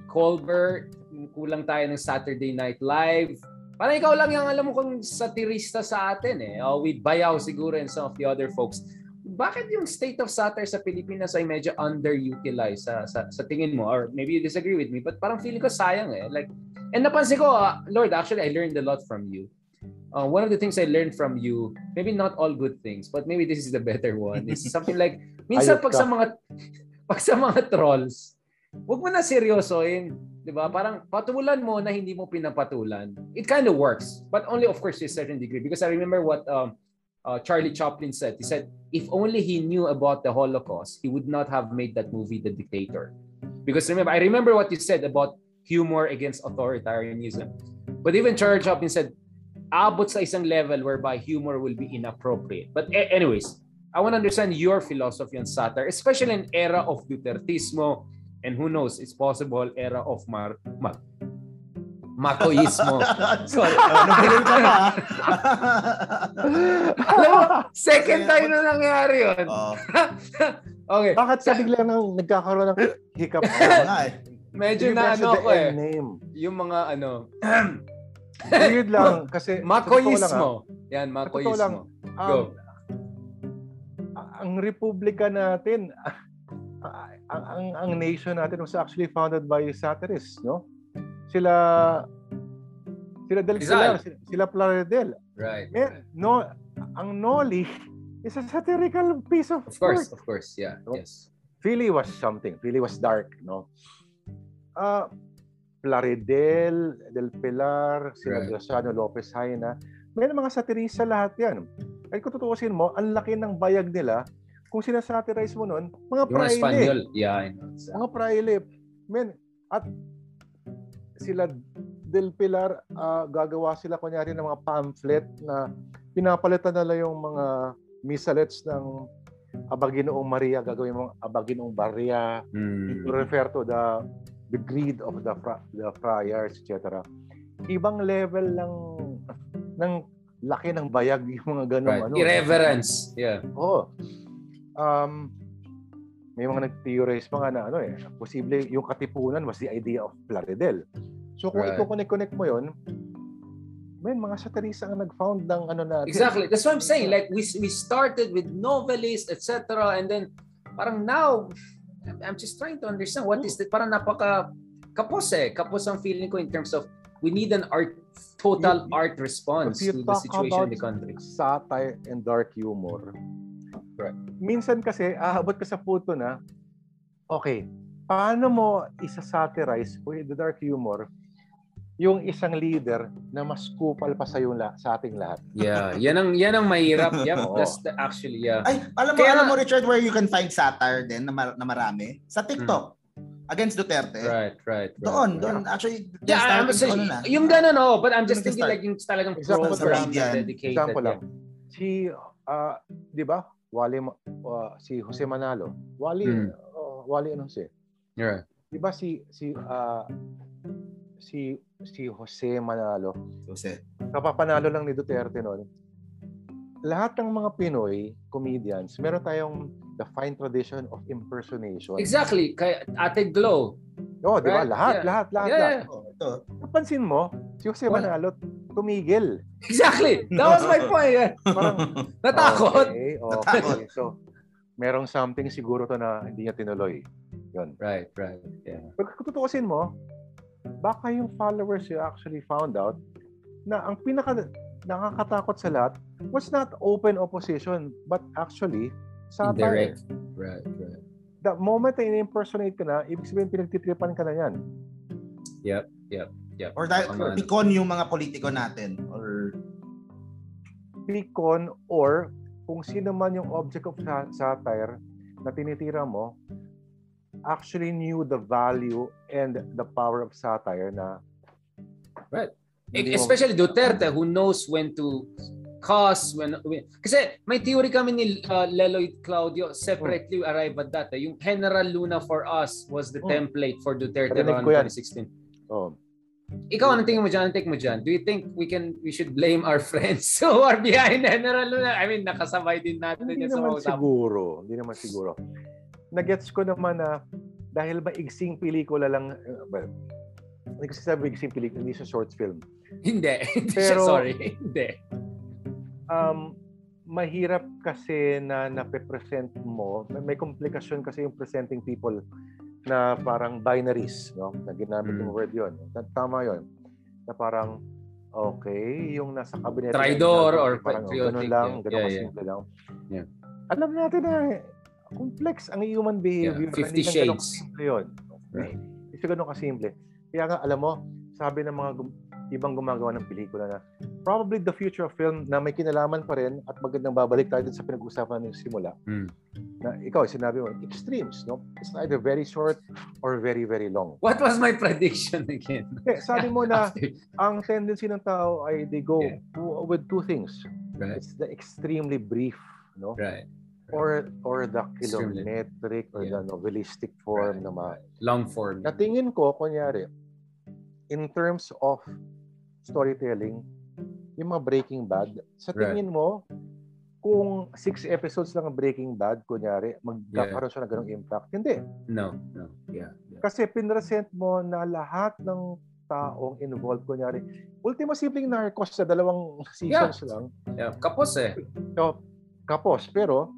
[SPEAKER 1] Colbert, kulang tayo ng Saturday Night Live. Parang ikaw lang yung alam mo kung satirista sa atin eh. Oh, with Bayaw siguro and some of the other folks. Bakit yung state of satire sa Pilipinas ay medyo underutilized sa, sa, sa tingin mo? Or maybe you disagree with me, but parang feeling ko sayang eh. Like, and napansin ko, ah, Lord, actually I learned a lot from you. Uh, one of the things I learned from you, maybe not all good things, but maybe this is the better one. Is something like, minsan pag sa mga pag sa mga trolls, wag mo na seryosoin. 'Di ba? Parang patulan mo na hindi mo pinapatulan. It kind of works, but only of course to a certain degree because I remember what um, uh, Charlie Chaplin said. He said if only he knew about the Holocaust, he would not have made that movie The Dictator. Because remember, I remember what you said about humor against authoritarianism. But even Charlie Chaplin said abot sa isang level whereby humor will be inappropriate. But anyways, I want to understand your philosophy on satire, especially in era of Dutertismo, and who knows, it's possible era of Mar, Mar Makoismo. Sorry.
[SPEAKER 2] Oh, nabulol ka pa. ah.
[SPEAKER 1] Alam mo, second time na nangyari yun.
[SPEAKER 2] Oo.
[SPEAKER 1] okay.
[SPEAKER 3] Bakit ka bigla nang nagkakaroon ng hiccup?
[SPEAKER 2] Oo nga eh.
[SPEAKER 1] Medyo
[SPEAKER 3] You
[SPEAKER 1] na ano ako eh.
[SPEAKER 3] name.
[SPEAKER 1] Yung mga ano,
[SPEAKER 3] Weird lang kasi sa totoo lang,
[SPEAKER 1] Makoismo. Yan,
[SPEAKER 3] Sa totoo lang,
[SPEAKER 1] Makoismo.
[SPEAKER 3] ah,
[SPEAKER 1] Go.
[SPEAKER 3] um, ang republika natin, ah, ang, ang, ang nation natin was actually founded by satirists, no? Sila sila Del. Pilar, sila, sila Plaridel.
[SPEAKER 1] Right.
[SPEAKER 3] Eh, no, ang Noli is a satirical piece of,
[SPEAKER 1] Of course,
[SPEAKER 3] work.
[SPEAKER 1] of course. Yeah.
[SPEAKER 3] No?
[SPEAKER 1] Yes.
[SPEAKER 3] Philly was something. Philly was dark, no? Ah, Plaridel, Del Pilar, sila
[SPEAKER 1] Right.
[SPEAKER 3] Graciano Lopez Haina. May mga satirista lahat yan. At kung tutuusin mo, ang laki ng bayag nila, kung sinasatirize mo nun, mga
[SPEAKER 1] Yung mga
[SPEAKER 3] praile.
[SPEAKER 1] Espanyol. Yeah, I know. Uh,
[SPEAKER 3] Mga praile. Men, at sila Del Pilar, ah, gagawa sila kunyari ng mga pamphlet na pinapalitan nila yung mga misalets ng Abaginoong Maria, gagawin mo Abaginoong Maria,
[SPEAKER 1] mm,
[SPEAKER 3] to refer to the the greed of the fra- the friars, etc. Ibang level ng ng laki ng bayag yung mga ganun
[SPEAKER 1] Right.
[SPEAKER 3] ano.
[SPEAKER 1] Irreverence. Yeah.
[SPEAKER 3] Oo. Um, may mga nag-theorize pa nga na ano eh, posible yung katipunan was the idea of Plaridel. So kung
[SPEAKER 1] Right.
[SPEAKER 3] i-connect-connect mo yon, men mga satirista ang nag-found ng ano natin.
[SPEAKER 1] Exactly. That's what I'm saying. Like we we started with novelists, etc. And then parang now I'm- just trying to understand what is the parang napaka kapos eh. Kapos ang feeling ko in terms of we need an art total
[SPEAKER 3] You-
[SPEAKER 1] art response to the situation in the country.
[SPEAKER 3] satire and dark humor,
[SPEAKER 1] Right.
[SPEAKER 3] Minsan kasi aabot ka sa punto na, okay, paano mo isa-satirize with the dark humor yung isang leader na mas kupal pa sa yung la- sa ating lahat.
[SPEAKER 1] Yeah, yan ang yan ang mahirap. Yep,
[SPEAKER 3] Oo.
[SPEAKER 1] that's the, actually yeah.
[SPEAKER 2] Ay, alam mo,
[SPEAKER 1] Kaya-
[SPEAKER 2] alam mo Richard where you can find satire din na, mar- na marami? Sa TikTok. Against Duterte.
[SPEAKER 1] Right, right, right.
[SPEAKER 2] Doon,
[SPEAKER 1] right.
[SPEAKER 2] doon actually
[SPEAKER 1] Yeah, I'm
[SPEAKER 2] ano na.
[SPEAKER 1] yung gano'n, oh, but I'm just thinking like yung talagang
[SPEAKER 3] Example
[SPEAKER 1] program na dedicated.
[SPEAKER 3] Example
[SPEAKER 1] yeah.
[SPEAKER 3] lang. Si, ah, di ba, Wally, Ma- ah, si Jose Manalo. Wally,
[SPEAKER 1] Hmm.
[SPEAKER 3] ah, Wally ano si?
[SPEAKER 1] Right.
[SPEAKER 3] Di ba si, si, ah, si, si Jose Manalo,
[SPEAKER 2] Jose.
[SPEAKER 3] kapapanalo lang ni Duterte noon. Lahat ng mga Pinoy comedians, meron tayong the fine tradition of impersonation.
[SPEAKER 1] Exactly. Kaya Ate Glow.
[SPEAKER 3] Oh, di ba?
[SPEAKER 1] Right,
[SPEAKER 3] Lahat,
[SPEAKER 1] yeah.
[SPEAKER 3] lahat, lahat,
[SPEAKER 1] Yeah,
[SPEAKER 3] lahat.
[SPEAKER 2] Oh, ito.
[SPEAKER 3] Napansin mo, si Jose. Manalo tumigil.
[SPEAKER 1] Exactly. That was my point.
[SPEAKER 3] Parang,
[SPEAKER 1] Natakot.
[SPEAKER 3] Okay, okay.
[SPEAKER 2] Natakot.
[SPEAKER 3] So, merong something siguro to na hindi niya tinuloy. Yun.
[SPEAKER 1] Right, right. Yeah.
[SPEAKER 3] Pag kung tutuusin mo, baka yung followers you actually found out na ang pinaka nakakatakot sa lahat was not open opposition but actually satire.
[SPEAKER 1] Indirect. Right, right.
[SPEAKER 3] The moment na in-impersonate ka na, ibig sabihin pinagtitripan ka na yan.
[SPEAKER 1] Yep, yep.
[SPEAKER 2] Or dahil
[SPEAKER 1] Tama na.
[SPEAKER 2] pikon yung mga politiko natin. Or
[SPEAKER 3] Picon or kung sino man yung object of sa- satire na tinitira mo, actually knew the value and the power of satire na Hindi mo-
[SPEAKER 1] Especially Duterte who knows when to cause when, when kasi may theory kami ni uh, Leloy Claudio separately arrive at that eh. yung General Luna for us was the
[SPEAKER 3] Oh.
[SPEAKER 1] template for Duterte around
[SPEAKER 3] ko yan.
[SPEAKER 1] 2016
[SPEAKER 3] oh,
[SPEAKER 1] ikaw anong tingin mo dyan? Anong take mo dyan? Do you think we can we should blame our friends who are behind General Luna? I mean, nakasabay din natin
[SPEAKER 3] Hindi
[SPEAKER 1] yan sa mga
[SPEAKER 3] siguro. Hindi naman siguro. Nagets ko naman na dahil ba igsing pelikula lang, uh, well, hindi kasi sabi igsing pelikula, hindi sa short film.
[SPEAKER 1] Hindi. Siya,
[SPEAKER 3] Pero-
[SPEAKER 1] sorry. Hindi.
[SPEAKER 3] Um, mahirap kasi na nape-present mo, may, may komplikasyon kasi yung presenting people na parang binaries, no? Na ginamit yung
[SPEAKER 1] Mm.
[SPEAKER 3] word yun. Ta- Tama yun. Na parang, okay, yung nasa cabinet.
[SPEAKER 1] Traidor
[SPEAKER 3] na-
[SPEAKER 1] or
[SPEAKER 3] parang, oh,
[SPEAKER 1] patriotic,
[SPEAKER 3] ganun lang,
[SPEAKER 1] yeah.
[SPEAKER 3] ganun
[SPEAKER 1] Yeah,
[SPEAKER 3] kasimple lang.
[SPEAKER 1] Yeah.
[SPEAKER 3] Alam natin na complex ang human behavior.
[SPEAKER 1] Yeah, 50
[SPEAKER 3] Hindi lang ganun
[SPEAKER 1] shades.
[SPEAKER 3] kasimple yun.
[SPEAKER 1] Right.
[SPEAKER 3] Hindi siya ganun kasimple. Kaya nga, alam mo, sabi ng mga ibang gumagawa ng pelikula na probably the future of film na may kinalaman pa rin at magandang babalik tayo sa pinag-usapan ng simula
[SPEAKER 1] Mm.
[SPEAKER 3] na ikaw, sinabi mo, extremes, no? It's either very short or very, very long.
[SPEAKER 1] What was my prediction again?
[SPEAKER 3] Eh, sabi mo na ang tendency ng tao ay they go
[SPEAKER 1] Yeah.
[SPEAKER 3] with two things.
[SPEAKER 1] right,
[SPEAKER 3] It's the extremely brief, no?
[SPEAKER 1] right.
[SPEAKER 3] Or or the kilometric or
[SPEAKER 1] Yeah.
[SPEAKER 3] the novelistic form
[SPEAKER 1] Right,
[SPEAKER 3] na ma-.
[SPEAKER 1] Long form.
[SPEAKER 3] Natingin ko, kunyari, in terms of storytelling, yung mga Breaking Bad, sa
[SPEAKER 1] Right.
[SPEAKER 3] tingin mo, kung six episodes lang ang Breaking Bad, kunyari, magkakaroon siya ng ganong impact? Hindi.
[SPEAKER 1] No, no. Yeah. yeah.
[SPEAKER 3] Kasi pinresent mo na lahat ng taong involved, kunyari, ultimo simpleng narcos sa dalawang seasons lang,
[SPEAKER 1] yeah. Kapos eh.
[SPEAKER 3] so, kapos. Pero,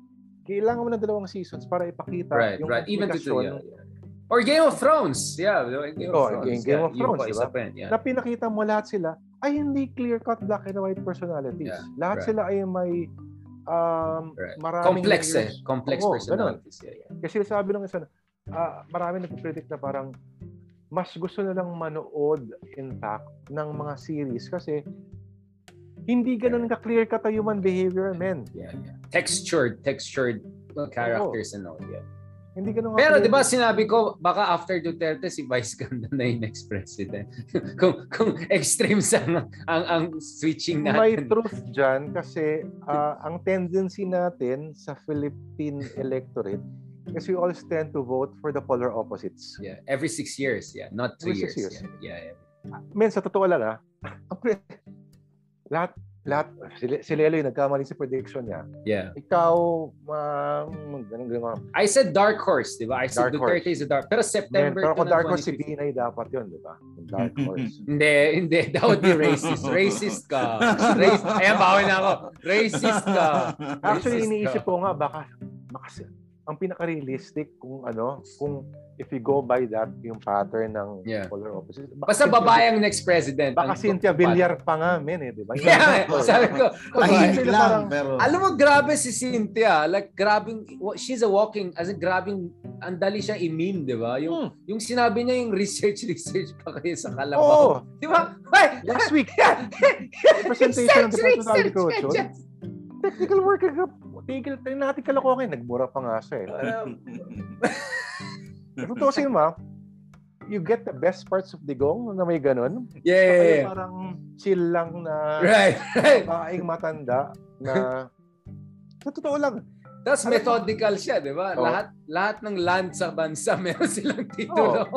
[SPEAKER 3] kailangan mo ng dalawang seasons para ipakita
[SPEAKER 1] Right,
[SPEAKER 3] yung
[SPEAKER 1] right. Even to yeah, yeah. Or Game of Thrones. Yeah. Game
[SPEAKER 3] Oh,
[SPEAKER 1] of Thrones.
[SPEAKER 3] Game- Game
[SPEAKER 1] yeah.
[SPEAKER 3] of Thrones,
[SPEAKER 1] po,
[SPEAKER 3] di
[SPEAKER 1] isa
[SPEAKER 3] ba?
[SPEAKER 1] pa yun, Yeah.
[SPEAKER 3] na pinakita mo lahat sila ay hindi clear-cut black and white personalities.
[SPEAKER 1] Yeah,
[SPEAKER 3] lahat
[SPEAKER 1] right.
[SPEAKER 3] sila ay may um,
[SPEAKER 1] Right.
[SPEAKER 3] maraming
[SPEAKER 1] Complex eh.
[SPEAKER 3] layers.
[SPEAKER 1] Complex
[SPEAKER 3] Oo,
[SPEAKER 1] personalities. Yeah, yeah.
[SPEAKER 3] Kasi sabi ng isa, ah marami nagpo-predict na parang mas gusto na lang manood in fact ng mga series kasi hindi ganun ka-clear cut ang human behavior, men.
[SPEAKER 1] Yeah, yeah. Textured, textured uh, characters and all. Yeah.
[SPEAKER 3] Hindi ganun
[SPEAKER 1] Pero 'di ba sinabi ko baka after Duterte si Vice Ganda na yung next president. kung kung extremes ang ang, ang switching
[SPEAKER 3] May
[SPEAKER 1] natin.
[SPEAKER 3] truth dyan kasi ah, ang tendency natin sa Philippine electorate, Kasi we always tend to vote for the polar opposites.
[SPEAKER 1] Yeah, every six years. Yeah, not two
[SPEAKER 3] Every
[SPEAKER 1] years.
[SPEAKER 3] years.
[SPEAKER 1] Yeah, yeah, yeah.
[SPEAKER 3] Men, sa totoo lang ah, lahat, lahat, si, si Lelo yung nagkamali sa prediction niya.
[SPEAKER 1] yeah.
[SPEAKER 3] Ikaw, um, ganun, ganun.
[SPEAKER 1] I said dark horse, di ba? I said
[SPEAKER 3] Dark
[SPEAKER 1] Duterte
[SPEAKER 3] horse.
[SPEAKER 1] is a dark. Pero September
[SPEAKER 3] pero
[SPEAKER 1] 2
[SPEAKER 3] kung
[SPEAKER 1] ng
[SPEAKER 3] dark horse, si
[SPEAKER 1] 2015.
[SPEAKER 3] Binay dapat yun, di ba? Dark horse.
[SPEAKER 1] Hindi, hindi. That would be racist. Racist ka. Race, ayan, bawal na ako. Racist ka.
[SPEAKER 3] Actually,
[SPEAKER 1] Racist
[SPEAKER 3] iniisip
[SPEAKER 1] ka.
[SPEAKER 3] ko nga, baka, baka ang pinaka-realistic kung ano, kung if you go by that, yung pattern ng
[SPEAKER 1] Yeah.
[SPEAKER 3] polar opposites. Baka
[SPEAKER 1] Basta babae ang next president.
[SPEAKER 3] Baka Cynthia Villar pa nga, men eh, di ba?
[SPEAKER 1] Yeah, sabi ko.
[SPEAKER 2] Tahimik lang,
[SPEAKER 3] parang-
[SPEAKER 2] pero...
[SPEAKER 1] Alam mo, grabe si Cynthia. Like, grabing, she's a walking, as in, grabing, ang dali siya i-meme, di ba? Yung,
[SPEAKER 3] Hmm.
[SPEAKER 1] yung sinabi niya yung research, research pa kayo sa
[SPEAKER 3] Oo.
[SPEAKER 1] kalabaw. Di ba?
[SPEAKER 3] Last week,
[SPEAKER 1] Research,
[SPEAKER 3] presentation ng Department of Agriculture. technical worker ka. Tigil, tigil natin kalokohan. Nagmura pa nga siya eh. Tutusin mo, ah, you get the best parts of digong na may ganun.
[SPEAKER 1] Yeah, yeah, yeah.
[SPEAKER 3] parang chill lang na
[SPEAKER 1] Right, right.
[SPEAKER 3] babaeng matanda na sa totoo lang.
[SPEAKER 1] Tapos methodical siya, di ba?
[SPEAKER 3] Oo.
[SPEAKER 1] Lahat lahat ng land sa bansa meron silang titulo.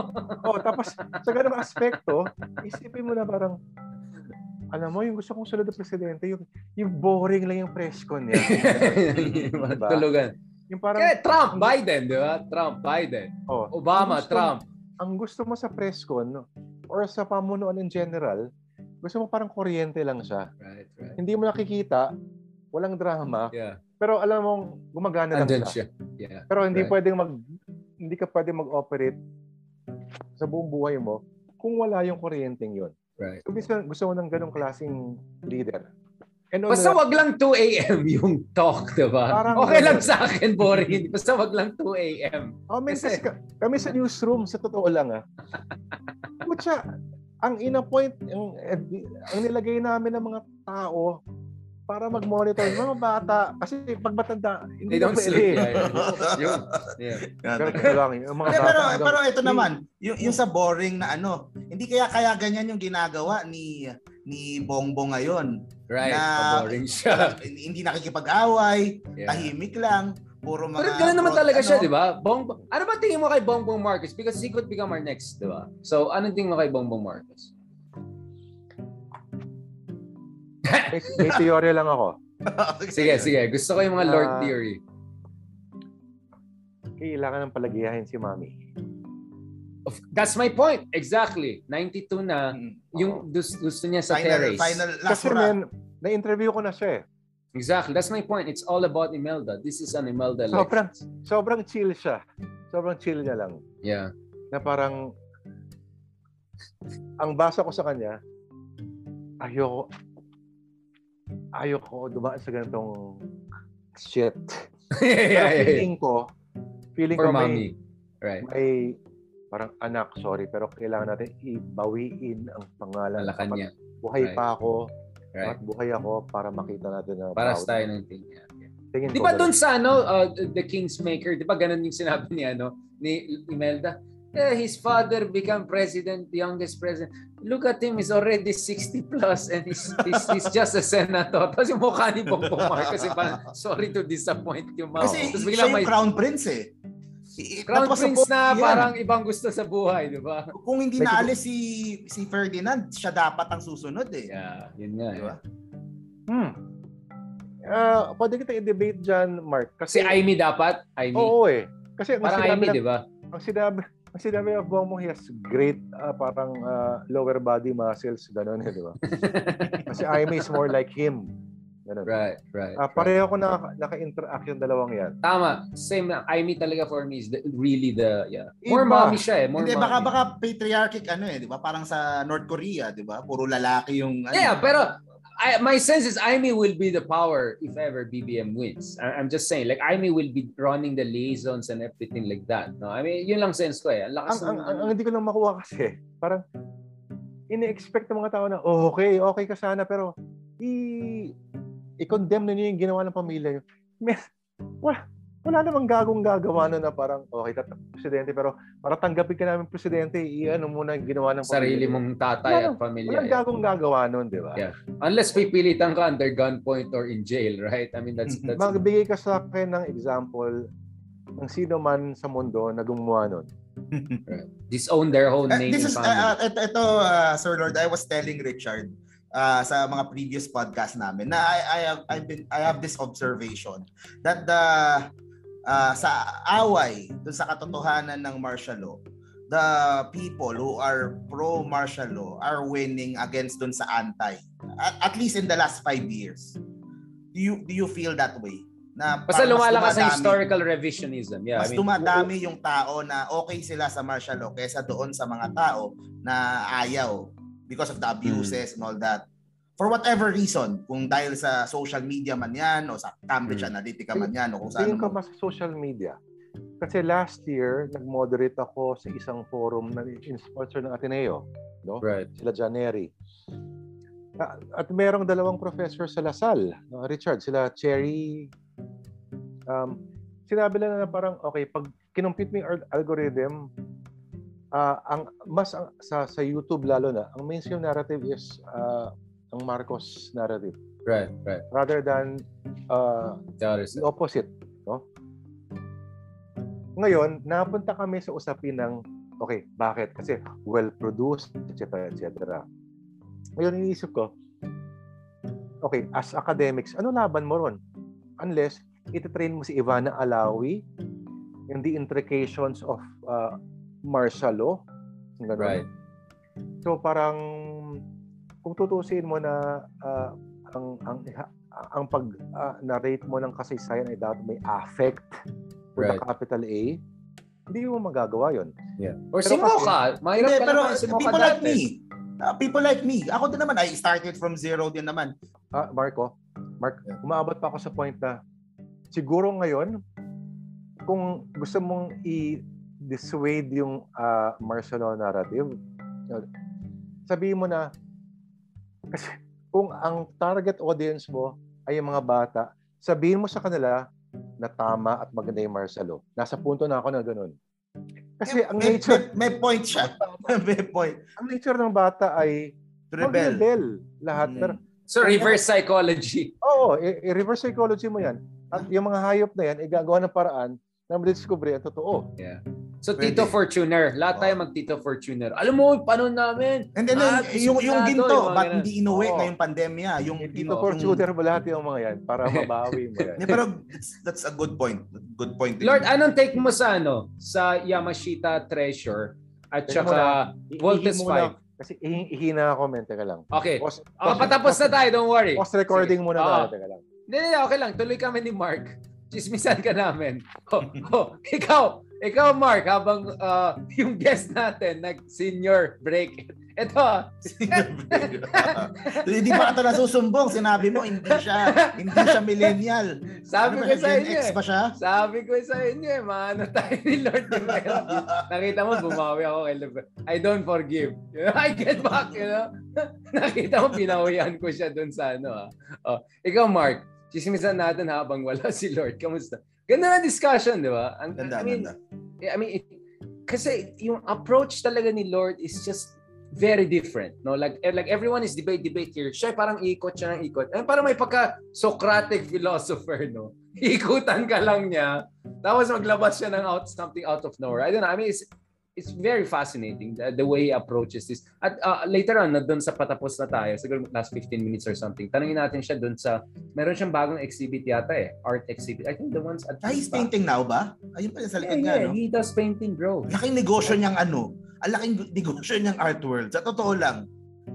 [SPEAKER 3] Oh, tapos sa ganung aspekto, isipin mo na parang alam mo, yung gusto kong sunod na presidente, yung, yung boring lang yung press con niya. Diba?
[SPEAKER 1] Tulugan.
[SPEAKER 3] Yung parang,
[SPEAKER 1] Kaya Trump, Biden, di ba? Trump, Biden.
[SPEAKER 3] oh,
[SPEAKER 1] Obama,
[SPEAKER 3] ang gusto-
[SPEAKER 1] Trump.
[SPEAKER 3] Ang gusto mo sa press con, or sa pamunuan in general, gusto mo parang kuryente lang siya.
[SPEAKER 1] Right, right.
[SPEAKER 3] Hindi mo nakikita, walang drama,
[SPEAKER 1] Yeah.
[SPEAKER 3] pero alam mong gumagana lang
[SPEAKER 1] Andun
[SPEAKER 3] siya.
[SPEAKER 1] siya. Yeah.
[SPEAKER 3] Pero hindi
[SPEAKER 1] Right.
[SPEAKER 3] pwedeng mag hindi ka pwedeng mag-operate sa buong buhay mo kung wala yung kuryenteng yun.
[SPEAKER 1] Right.
[SPEAKER 3] So, gusto, gusto mo ng ganong klaseng leader. And
[SPEAKER 1] Basta
[SPEAKER 3] the-
[SPEAKER 1] wag lang 2 a.m. yung talk, di ba?
[SPEAKER 3] Parang
[SPEAKER 1] Okay lang sa akin, boring. Basta wag lang 2 a.m.
[SPEAKER 3] Oh, men,
[SPEAKER 1] Kasi-
[SPEAKER 3] kasi ka- kami sa newsroom, sa totoo lang ah. Kutsa, ang ina-point, ang, ang nilagay namin ng mga tao para mag-monitor ng mga bata. Kasi pag matanda, hindi
[SPEAKER 1] They don't
[SPEAKER 3] na pwede.
[SPEAKER 1] sleep. Yeah, yeah. Yun. Yeah.
[SPEAKER 3] Pero lang, yung mga
[SPEAKER 2] Hindi,
[SPEAKER 3] bata
[SPEAKER 2] pero pero ito naman, yung, yung sa boring na ano, hindi kaya kaya ganyan yung ginagawa ni ni Bongbong ngayon.
[SPEAKER 1] Right.
[SPEAKER 2] Na-
[SPEAKER 1] boring siya.
[SPEAKER 2] Hindi nakikipag-away,
[SPEAKER 1] Yeah.
[SPEAKER 2] tahimik lang, puro mga
[SPEAKER 1] Pero gano'n naman talaga siya,
[SPEAKER 2] ano,
[SPEAKER 1] di ba? Bong, ano ba tingin mo kay Bongbong Marcos? Because he could become our next, di ba? So, anong tingin mo kay Bongbong Marcos?
[SPEAKER 3] May, may teorya lang ako.
[SPEAKER 1] Sige, sige. Gusto ko yung mga Lord
[SPEAKER 3] Ah.
[SPEAKER 1] theory.
[SPEAKER 3] Kailangan ng palagiyahin si Mami.
[SPEAKER 1] Of, that's my point. Exactly. 92 na.
[SPEAKER 2] Mm.
[SPEAKER 1] Yung dus- gusto niya sa
[SPEAKER 2] final
[SPEAKER 1] terrace.
[SPEAKER 2] final last
[SPEAKER 3] Kasi men, na-interview ko na siya eh.
[SPEAKER 1] Exactly. That's my point. It's all about Imelda. This is an Imelda
[SPEAKER 3] Sobrang,
[SPEAKER 1] election.
[SPEAKER 3] sobrang chill siya. Sobrang chill niya lang.
[SPEAKER 1] Yeah.
[SPEAKER 3] Na parang, ang basa ko sa kanya, ayoko, ayoko dumaan sa ganitong shit.
[SPEAKER 1] yeah,
[SPEAKER 3] Pero
[SPEAKER 1] yeah, yeah.
[SPEAKER 3] feeling ko, feeling
[SPEAKER 1] For
[SPEAKER 3] ko may,
[SPEAKER 1] mommy. Right.
[SPEAKER 3] may, parang anak, sorry, pero kailangan natin ibawiin ang pangalan.
[SPEAKER 1] Malacanang.
[SPEAKER 3] Buhay
[SPEAKER 1] Right.
[SPEAKER 3] pa ako,
[SPEAKER 1] Right.
[SPEAKER 3] at buhay ako para makita natin na
[SPEAKER 1] Para sa tayo ng thing. Yeah. yeah.
[SPEAKER 3] Tingin
[SPEAKER 1] Di ba doon sa ano, uh, The Kingsmaker, di ba ganun yung sinabi ni ano, ni Imelda? Yeah, his father become president, the youngest president. Look at him, he's already 60 plus and he's, he's, he's just a senator. Tapos yung mukha ni Bongbong Marcos, kasi parang, sorry to disappoint yung mouth.
[SPEAKER 2] Kasi
[SPEAKER 1] Tapos
[SPEAKER 2] siya yung
[SPEAKER 1] may
[SPEAKER 2] crown prince eh.
[SPEAKER 1] Crown
[SPEAKER 2] was
[SPEAKER 1] prince na
[SPEAKER 2] yan.
[SPEAKER 1] parang ibang gusto sa buhay, di ba?
[SPEAKER 2] kung hindi
[SPEAKER 3] Like,
[SPEAKER 2] naalis si si Ferdinand, siya dapat ang susunod eh.
[SPEAKER 1] Yeah, yun nga.
[SPEAKER 2] Di ba?
[SPEAKER 1] eh.
[SPEAKER 3] Hmm. Ah, pwede kita i-debate dyan, Mark.
[SPEAKER 1] Si
[SPEAKER 3] Kasi,
[SPEAKER 1] Amy dapat, Amy.
[SPEAKER 3] Oo eh. Kasi ang
[SPEAKER 1] parang Amy, di ba?
[SPEAKER 3] ang sinabi, ang sinabi ng Bongbong, he has great ah, parang ah, lower body muscles, gano'n eh, di ba? Kasi Amy is more like him. Ganun.
[SPEAKER 1] Right, right.
[SPEAKER 3] Ah,
[SPEAKER 1] right.
[SPEAKER 3] pareho ko na naka-interact yung dalawang yan.
[SPEAKER 1] Tama. Same na. Amy talaga for me is the, really the, yeah.
[SPEAKER 3] Iba.
[SPEAKER 1] More mommy siya eh. More
[SPEAKER 2] Hindi,
[SPEAKER 1] mommy.
[SPEAKER 2] baka baka patriarchic ano eh, di ba? Parang sa North Korea, di ba? Puro lalaki yung ano.
[SPEAKER 1] Yeah, pero I, my sense is Amy will be the power if ever BBM wins. I, I'm just saying, like Amy will be running the liaisons and everything like that. No, I mean, yun lang sense ko eh. Ang
[SPEAKER 3] Ang,
[SPEAKER 1] lakas
[SPEAKER 3] ang,
[SPEAKER 1] ng,
[SPEAKER 3] ang, ang hindi ko lang makuha kasi, parang ini-expect ng mga tao na, oh, okay, okay ka sana, pero i- i-condemn na niyo yung ginawa ng pamilya niyo. Wala, wala namang gagong gagawa nun na parang, okay, tat presidente, pero para tanggapin ka namin presidente, i-ano muna yung ginawa ng
[SPEAKER 1] sarili
[SPEAKER 3] pamilya
[SPEAKER 1] mong tatay
[SPEAKER 3] Wala-
[SPEAKER 1] at pamilya.
[SPEAKER 3] Walang
[SPEAKER 1] yeah.
[SPEAKER 3] gagong gagawa nun, di ba?
[SPEAKER 1] Yeah. Unless pipilitan ka under gunpoint or in jail, right? I mean, that's, that's
[SPEAKER 3] Magbigay ka sa akin ng example ng sino man sa mundo na gumawa nun.
[SPEAKER 1] Disown their own
[SPEAKER 2] Uh,
[SPEAKER 1] name
[SPEAKER 2] this
[SPEAKER 1] and
[SPEAKER 2] is
[SPEAKER 1] family.
[SPEAKER 2] uh, ito, ito uh, Sir Lord, I was telling Richard uh, sa mga previous podcast namin na I, I have I've been I have this observation that the uh, sa away dun sa katotohanan ng martial law the people who are pro martial law are winning against dun sa anti at, at least in the last five years do you do you feel that way na
[SPEAKER 1] Basta lumalakas ang historical revisionism. Yeah,
[SPEAKER 2] mas
[SPEAKER 1] I mean,
[SPEAKER 2] dumadami yung tao na okay sila sa martial law kaysa doon sa mga tao na ayaw because of the abuses and all that. For whatever reason, kung dahil sa social media man yan o sa Cambridge
[SPEAKER 1] Hmm.
[SPEAKER 2] Analytica man yan o kung saan
[SPEAKER 3] Tingin ko
[SPEAKER 2] mo.
[SPEAKER 3] mas social media. Kasi last year, nag-moderate ako sa isang forum na in-sponsor ng Ateneo. No?
[SPEAKER 1] right.
[SPEAKER 3] Sila Janeri. Ah, At merong dalawang professor sa Lasal. no, Richard, sila Cherry. Um, sinabi nila na parang, okay, pag kinumpit mo yung al- algorithm, ah, ang mas ang- sa sa YouTube lalo na, ang mainstream narrative is ah, ang Marcos narrative
[SPEAKER 1] Right, right.
[SPEAKER 3] rather than ah,
[SPEAKER 1] The
[SPEAKER 3] the opposite, no? Ngayon, napunta kami sa usapin ng okay, bakit? Kasi well produced, etc. etc. Ngayon iniisip ko, okay, as academics, ano laban mo ron? Unless ititrain mo si Ivana Alawi in the intrications of uh, martial law. Ganun.
[SPEAKER 1] Right.
[SPEAKER 3] So parang kung tutusin mo na ah, ang ang ang pag ah, narrate mo ng kasaysayan ay dapat may affect with
[SPEAKER 1] Right.
[SPEAKER 3] a capital A, hindi mo magagawa 'yon.
[SPEAKER 1] Yeah. Or
[SPEAKER 3] Pero
[SPEAKER 1] simo
[SPEAKER 3] kasi-
[SPEAKER 1] ka. Mahirap
[SPEAKER 2] Hindi,
[SPEAKER 1] ka
[SPEAKER 2] pero
[SPEAKER 1] naman simo ka
[SPEAKER 2] people like
[SPEAKER 1] dati.
[SPEAKER 2] me, uh, people like me, ako din naman, I started from zero din naman.
[SPEAKER 3] Ah, Marco, Mark, umaabot pa ako sa point na siguro ngayon kung gusto mong i-dissuade yung martial law narrative, uh, sabihin mo na kasi kung ang target audience mo ay yung mga bata, sabihin mo sa kanila na tama at maganda yung law. Nasa punto na ako na ganun. Kasi ang
[SPEAKER 2] may,
[SPEAKER 3] nature,
[SPEAKER 2] may, may point siya. may point.
[SPEAKER 3] ang nature ng bata ay
[SPEAKER 2] To rebel.
[SPEAKER 3] mag-rebel lahat.
[SPEAKER 2] Mm.
[SPEAKER 3] Pero
[SPEAKER 1] So reverse psychology.
[SPEAKER 3] Oo, i- i-reverse psychology mo yan. At yung mga hayop na yan, igagawa ng paraan na madiscover ang totoo.
[SPEAKER 1] So
[SPEAKER 2] Pwede.
[SPEAKER 1] Tito Fortuner, lahat tayo mag Tito Fortuner. Alam mo, paano namin?
[SPEAKER 2] And then,
[SPEAKER 1] Ah,
[SPEAKER 2] yung, yung
[SPEAKER 1] disiplinado,
[SPEAKER 2] ginto,
[SPEAKER 1] yung
[SPEAKER 2] ba't hindi inuwi
[SPEAKER 3] Oo.
[SPEAKER 2] ngayong pandemya? Yung
[SPEAKER 3] Dito
[SPEAKER 2] ginto,
[SPEAKER 3] for
[SPEAKER 2] yung-
[SPEAKER 3] shooter mo lahat yung mga yan para mabawi mo yan.
[SPEAKER 2] Pero that's, that's a good point. Good point. din.
[SPEAKER 1] Lord, anong take mo sa ano? Sa Yamashita Treasure at
[SPEAKER 3] Teka
[SPEAKER 1] saka Voltes
[SPEAKER 3] ihi muna-
[SPEAKER 1] 5.
[SPEAKER 3] Kasi ihi- ihina ako, men. Teka lang.
[SPEAKER 1] Okay.
[SPEAKER 3] Post,
[SPEAKER 1] Oh, patapos na tayo, don't worry.
[SPEAKER 3] Post-recording
[SPEAKER 1] Sige.
[SPEAKER 3] muna tayo. Teka lang.
[SPEAKER 1] Hindi, hindi, okay lang. Tuloy kami ni Mark. Chismisan ka namin. Oh, oh, ikaw, ikaw Mark, habang uh, yung guest natin nag-senior break. Ito, ah.
[SPEAKER 2] Hindi pa ata nasusumbong. Sinabi mo, hindi siya, hindi siya millennial.
[SPEAKER 1] sabi
[SPEAKER 2] Ano
[SPEAKER 1] ko
[SPEAKER 2] siya,
[SPEAKER 1] sa
[SPEAKER 2] Gen
[SPEAKER 1] inyo
[SPEAKER 2] X
[SPEAKER 1] eh.
[SPEAKER 2] ba siya?
[SPEAKER 1] Sabi ko sa inyo eh, maano tayo ni Lord. Nakita mo, bumawi ako kay Lord. I don't forgive. I get back, you know? Nakita mo, pinawihan ko siya dun sa ano ah. Oh, ikaw Mark, chismisan natin habang wala si Lord. Kamusta? Ganda na discussion, di ba? Ang-
[SPEAKER 2] Ganda,
[SPEAKER 1] I mean,
[SPEAKER 2] ganda.
[SPEAKER 1] I mean, it, kasi yung approach talaga ni Lord is just very different, no? Like eh, like everyone is debate debate here. Siya parang ikot siya ng ikot. Eh, parang may pagka Socratic philosopher, no? Ikutan ka lang niya. Tapos maglabas siya ng out something out of nowhere. I don't know. I mean, it's it's very fascinating the, the way he approaches this. At uh, later on, na doon sa patapos na tayo, siguro last 15 minutes or something, tanungin natin siya doon sa, meron siyang bagong exhibit yata eh, art exhibit. I think the ones at
[SPEAKER 2] Ah, he's painting now ba? Ayun pala sa
[SPEAKER 1] Yeah,
[SPEAKER 2] likod niya,
[SPEAKER 1] yeah,
[SPEAKER 2] no?
[SPEAKER 1] he does painting, bro.
[SPEAKER 2] Laking negosyo niyang ano. Ang laking negosyo niyang art world. Sa totoo lang.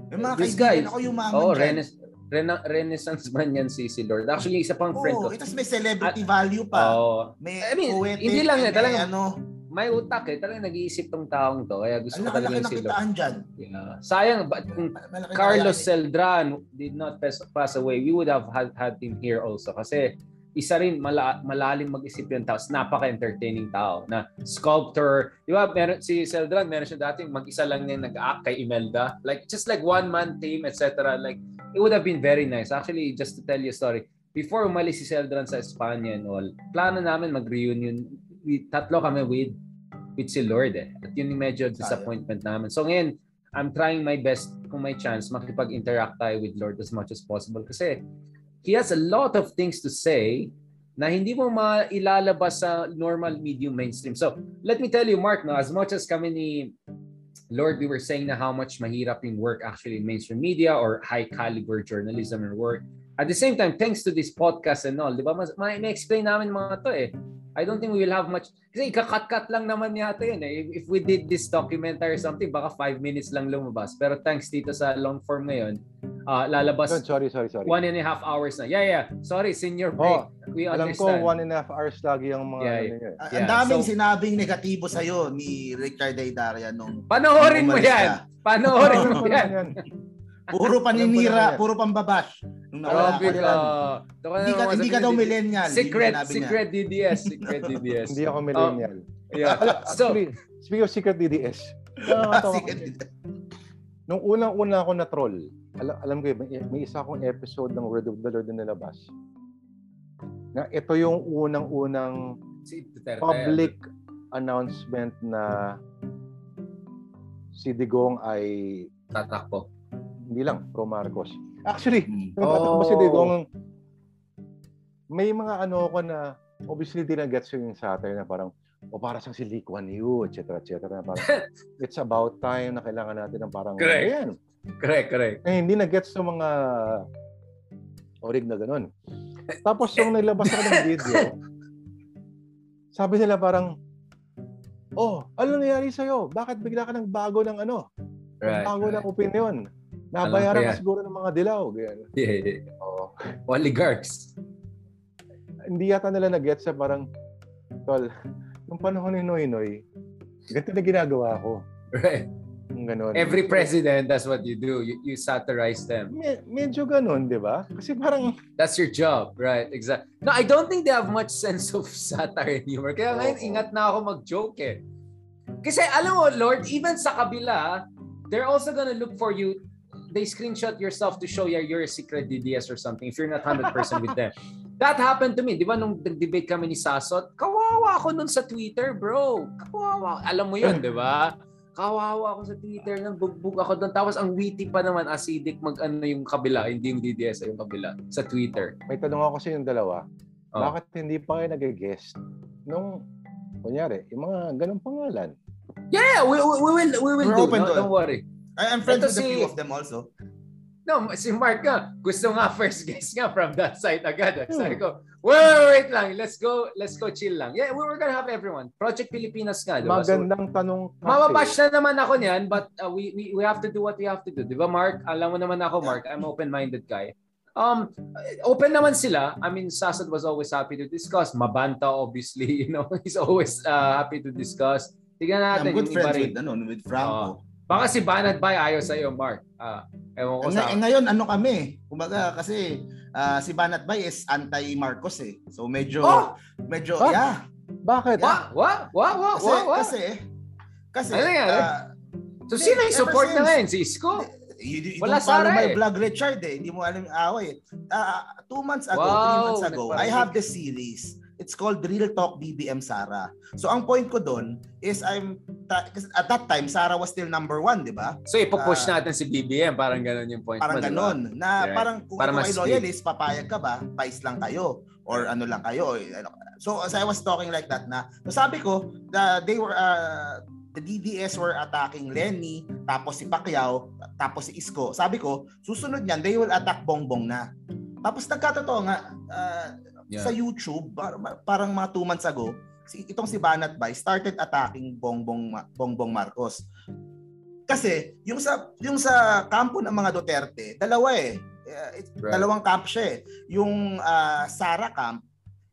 [SPEAKER 2] Yung mga
[SPEAKER 1] This guy,
[SPEAKER 2] ako yumaman
[SPEAKER 1] Oh,
[SPEAKER 2] dyan.
[SPEAKER 1] Rena- Rena- Renaissance man yan si, si Lord. Actually, isa pang friend ko.
[SPEAKER 2] Oo, itas may celebrity value pa.
[SPEAKER 1] Oh,
[SPEAKER 2] may
[SPEAKER 1] I mean,
[SPEAKER 2] poetic,
[SPEAKER 1] hindi lang
[SPEAKER 2] may
[SPEAKER 1] talagang-
[SPEAKER 2] ano,
[SPEAKER 1] may utak eh. Talagang nag-iisip tong taong to. Kaya gusto
[SPEAKER 2] ang
[SPEAKER 1] ko talaga yung
[SPEAKER 2] ng
[SPEAKER 1] si Lord.
[SPEAKER 2] kitaan dyan.
[SPEAKER 1] Yeah. Sayang, but kung
[SPEAKER 2] Malaki
[SPEAKER 1] Carlos Celdran did not pass, pass away, we would have had, had him here also. Kasi isa rin mala, malalim mag-isip yung tao. Napaka-entertaining tao na sculptor. Di ba, meron, si Celdran, meron siya dating mag-isa lang niya nag-act kay Imelda. Like, just like one-man team, etc. Like, it would have been very nice. Actually, just to tell you a story, before umalis si Celdran sa Espanya and all, plano namin mag-reunion. We, tatlo kami with with si Lord eh. At yun yung medyo disappointment namin. So ngayon, I'm trying my best kung may chance makipag-interact tayo with Lord as much as possible kasi he has a lot of things to say na hindi mo mailalabas sa normal medium mainstream. So, let me tell you, Mark, no, as much as kami ni Lord, we were saying na how much mahirap yung work actually in mainstream media or high caliber journalism and work. At the same time, thanks to this podcast and all, di ba, mas, may, may explain namin mga to eh. I don't think we will have much, kasi ikakat-cut lang naman yata yun eh. If, if we did this documentary or something, baka five minutes lang lumabas. Pero thanks dito sa long form ngayon, uh, lalabas
[SPEAKER 3] Sorry, sorry, sorry.
[SPEAKER 1] one and a half hours na. Yeah, yeah. Sorry, senior break.
[SPEAKER 3] Oh,
[SPEAKER 1] we
[SPEAKER 3] Alam ko,
[SPEAKER 1] understand.
[SPEAKER 3] one and a half hours lagi ang mga
[SPEAKER 1] Yeah,
[SPEAKER 3] ano
[SPEAKER 1] yeah.
[SPEAKER 3] eh.
[SPEAKER 2] Ang
[SPEAKER 1] Yeah,
[SPEAKER 2] daming
[SPEAKER 1] so-
[SPEAKER 2] sinabing negatibo sa'yo ni Richard Aydaria nung
[SPEAKER 1] Panoorin mo yan. Panoorin mo
[SPEAKER 3] ko
[SPEAKER 1] yan.
[SPEAKER 2] puro
[SPEAKER 3] ko
[SPEAKER 2] paninira, puro pambabash. Nung nawala
[SPEAKER 1] Grabe
[SPEAKER 2] ka.
[SPEAKER 1] Ito ka
[SPEAKER 2] Hindi ka, hindi ka daw
[SPEAKER 1] ni-
[SPEAKER 2] millennial.
[SPEAKER 1] Secret, secret DDS. Secret DDS.
[SPEAKER 3] Hindi ako millennial.
[SPEAKER 1] Yeah. So,
[SPEAKER 3] Actually, speaking of secret DDS, nakakatawa
[SPEAKER 2] Secret.
[SPEAKER 3] kasi. Nung unang-una ako na troll, alam, alam ko yun, may, may isa akong episode ng Word of the Lord na nilabas. Na ito yung unang-unang
[SPEAKER 1] si
[SPEAKER 3] public announcement na si Digong ay
[SPEAKER 1] tatakbo.
[SPEAKER 3] hindi lang pro Marcos. Actually,
[SPEAKER 2] Hmm.
[SPEAKER 3] nagtatakbo si
[SPEAKER 1] Oh.
[SPEAKER 3] Digong. May mga ano ko na obviously di na gets yung satire na parang o para sa si Lee Kuan Yew, etc. etc. na parang it's about time na kailangan natin ng parang
[SPEAKER 1] Correct.
[SPEAKER 3] ayan.
[SPEAKER 1] Correct, correct.
[SPEAKER 3] Eh, hindi na gets ng mga orig na ganun. Tapos yung nilabas ako ng video, sabi nila parang, oh, ano nangyari sa'yo? Bakit bigla ka nang bago ng ano?
[SPEAKER 1] Right.
[SPEAKER 3] bago
[SPEAKER 1] right.
[SPEAKER 3] ng opinion. Nabayaran ka siguro ng mga dilaw. Ganyan.
[SPEAKER 1] Yeah, yeah, yeah.
[SPEAKER 3] Oo.
[SPEAKER 1] Oligarchs.
[SPEAKER 3] Hindi yata nila na-get sa parang, tol, nung panahon ni Noy Noy, ganito na ginagawa ko.
[SPEAKER 1] Right.
[SPEAKER 3] Ganun.
[SPEAKER 1] Every president, that's what you do. You, you satirize them.
[SPEAKER 3] Me- medyo ganun, di ba? Kasi parang,
[SPEAKER 1] That's your job, right? Exactly. No, I don't think they have much sense of satire and humor. Kaya ngayon,
[SPEAKER 3] Oo.
[SPEAKER 1] ingat na ako mag-joke eh. Kasi alam mo, Lord, even sa kabila, they're also gonna look for you. They screenshot yourself to show yeah, you're a secret DDS or something if you're not 100% with them. That happened to me. Di ba nung nag-debate kami ni Sasot, kawawa ako nun sa Twitter, bro. Kawawa. Alam mo yun, di ba? Kawawa ako sa Twitter, nang bugbog ako doon. Tapos ang witty pa naman, acidic mag ano yung kabila, hindi yung DDS, yung kabila, sa Twitter.
[SPEAKER 3] may tanong ako sa yung dalawa,
[SPEAKER 1] Oh.
[SPEAKER 3] bakit hindi pa kayo nag-guest nung, kunyari, yung mga ganung pangalan?
[SPEAKER 1] Yeah, we, we, we will, we will
[SPEAKER 2] We're
[SPEAKER 1] do.
[SPEAKER 2] open
[SPEAKER 1] No,
[SPEAKER 2] to it.
[SPEAKER 1] don't worry.
[SPEAKER 2] I, I'm friends
[SPEAKER 1] Ito
[SPEAKER 2] with a
[SPEAKER 1] si-
[SPEAKER 2] few of them also.
[SPEAKER 1] No, si Mark nga, gusto nga first guest nga from that side agad. eh. Sabi
[SPEAKER 3] Hmm.
[SPEAKER 1] ko, wait, wait, wait lang, let's go, let's go chill lang. Yeah, we were gonna have everyone. Project Pilipinas nga, di ba? So,
[SPEAKER 3] Magandang tanong.
[SPEAKER 1] Mababash na naman ako niyan, but uh, we, we we have to do what we have to do. Di ba, Mark? Alam mo naman ako, Mark. I'm open-minded guy. Um, open naman sila. I mean, Sasad was always happy to discuss. Mabanta, obviously, you know, he's always uh, happy to discuss. Tignan natin
[SPEAKER 2] I'm good friends with, ano, with Franco.
[SPEAKER 1] Baka si Banat Bay ayaw sa'yo, Mark. Ah, ewan ko
[SPEAKER 2] Eh,
[SPEAKER 1] sa...
[SPEAKER 2] ngay- ngayon, ano kami? Kumbaga, kasi ah, si Banat Bay is anti-Marcos eh. So medyo,
[SPEAKER 1] Oh!
[SPEAKER 2] medyo,
[SPEAKER 3] Ah!
[SPEAKER 2] yeah.
[SPEAKER 3] Bakit?
[SPEAKER 1] Wa? Wa? Wa? Wa?
[SPEAKER 2] Kasi,
[SPEAKER 1] Wa? Wa?
[SPEAKER 2] kasi, kasi,
[SPEAKER 1] Ano nangyari?
[SPEAKER 2] ah,
[SPEAKER 1] So, sino yung support na ngayon? Si Isko?
[SPEAKER 2] you, you
[SPEAKER 1] Wala
[SPEAKER 2] don't follow my
[SPEAKER 1] eh.
[SPEAKER 2] vlog, Richard eh. Hindi mo alam yung away. Ah, two months ago,
[SPEAKER 1] Wow,
[SPEAKER 2] three months ago, I have this series. It's called Real Talk BBM Sara. So ang point ko doon is I'm ta- at that time Sara was still number one, di ba?
[SPEAKER 1] So, ipopush
[SPEAKER 2] Ah.
[SPEAKER 1] natin si BBM. Parang ganun yung point
[SPEAKER 2] Parang
[SPEAKER 1] mo, di ba?
[SPEAKER 2] ganon. Na
[SPEAKER 1] Right.
[SPEAKER 2] parang kung
[SPEAKER 1] Para mas
[SPEAKER 2] loyalist, papayag ka ba? Vice lang kayo or ano lang kayo. ano. So as I was talking like that na, so sabi ko, the, they were uh, the DDS were attacking Lenny, tapos si Pacquiao, tapos si Isko. Sabi ko, susunod niyan, they will attack Bongbong na. Tapos nagkatotoo nga, uh,
[SPEAKER 1] Yeah.
[SPEAKER 2] sa YouTube, par- parang mga two months ago, si, itong si Banat Bay started attacking Bongbong, Bongbong Marcos. Kasi yung sa yung sa kampo ng mga Duterte, dalawa eh. Uh, it-
[SPEAKER 1] Right.
[SPEAKER 2] Dalawang camp siya eh. Yung ah, Sara camp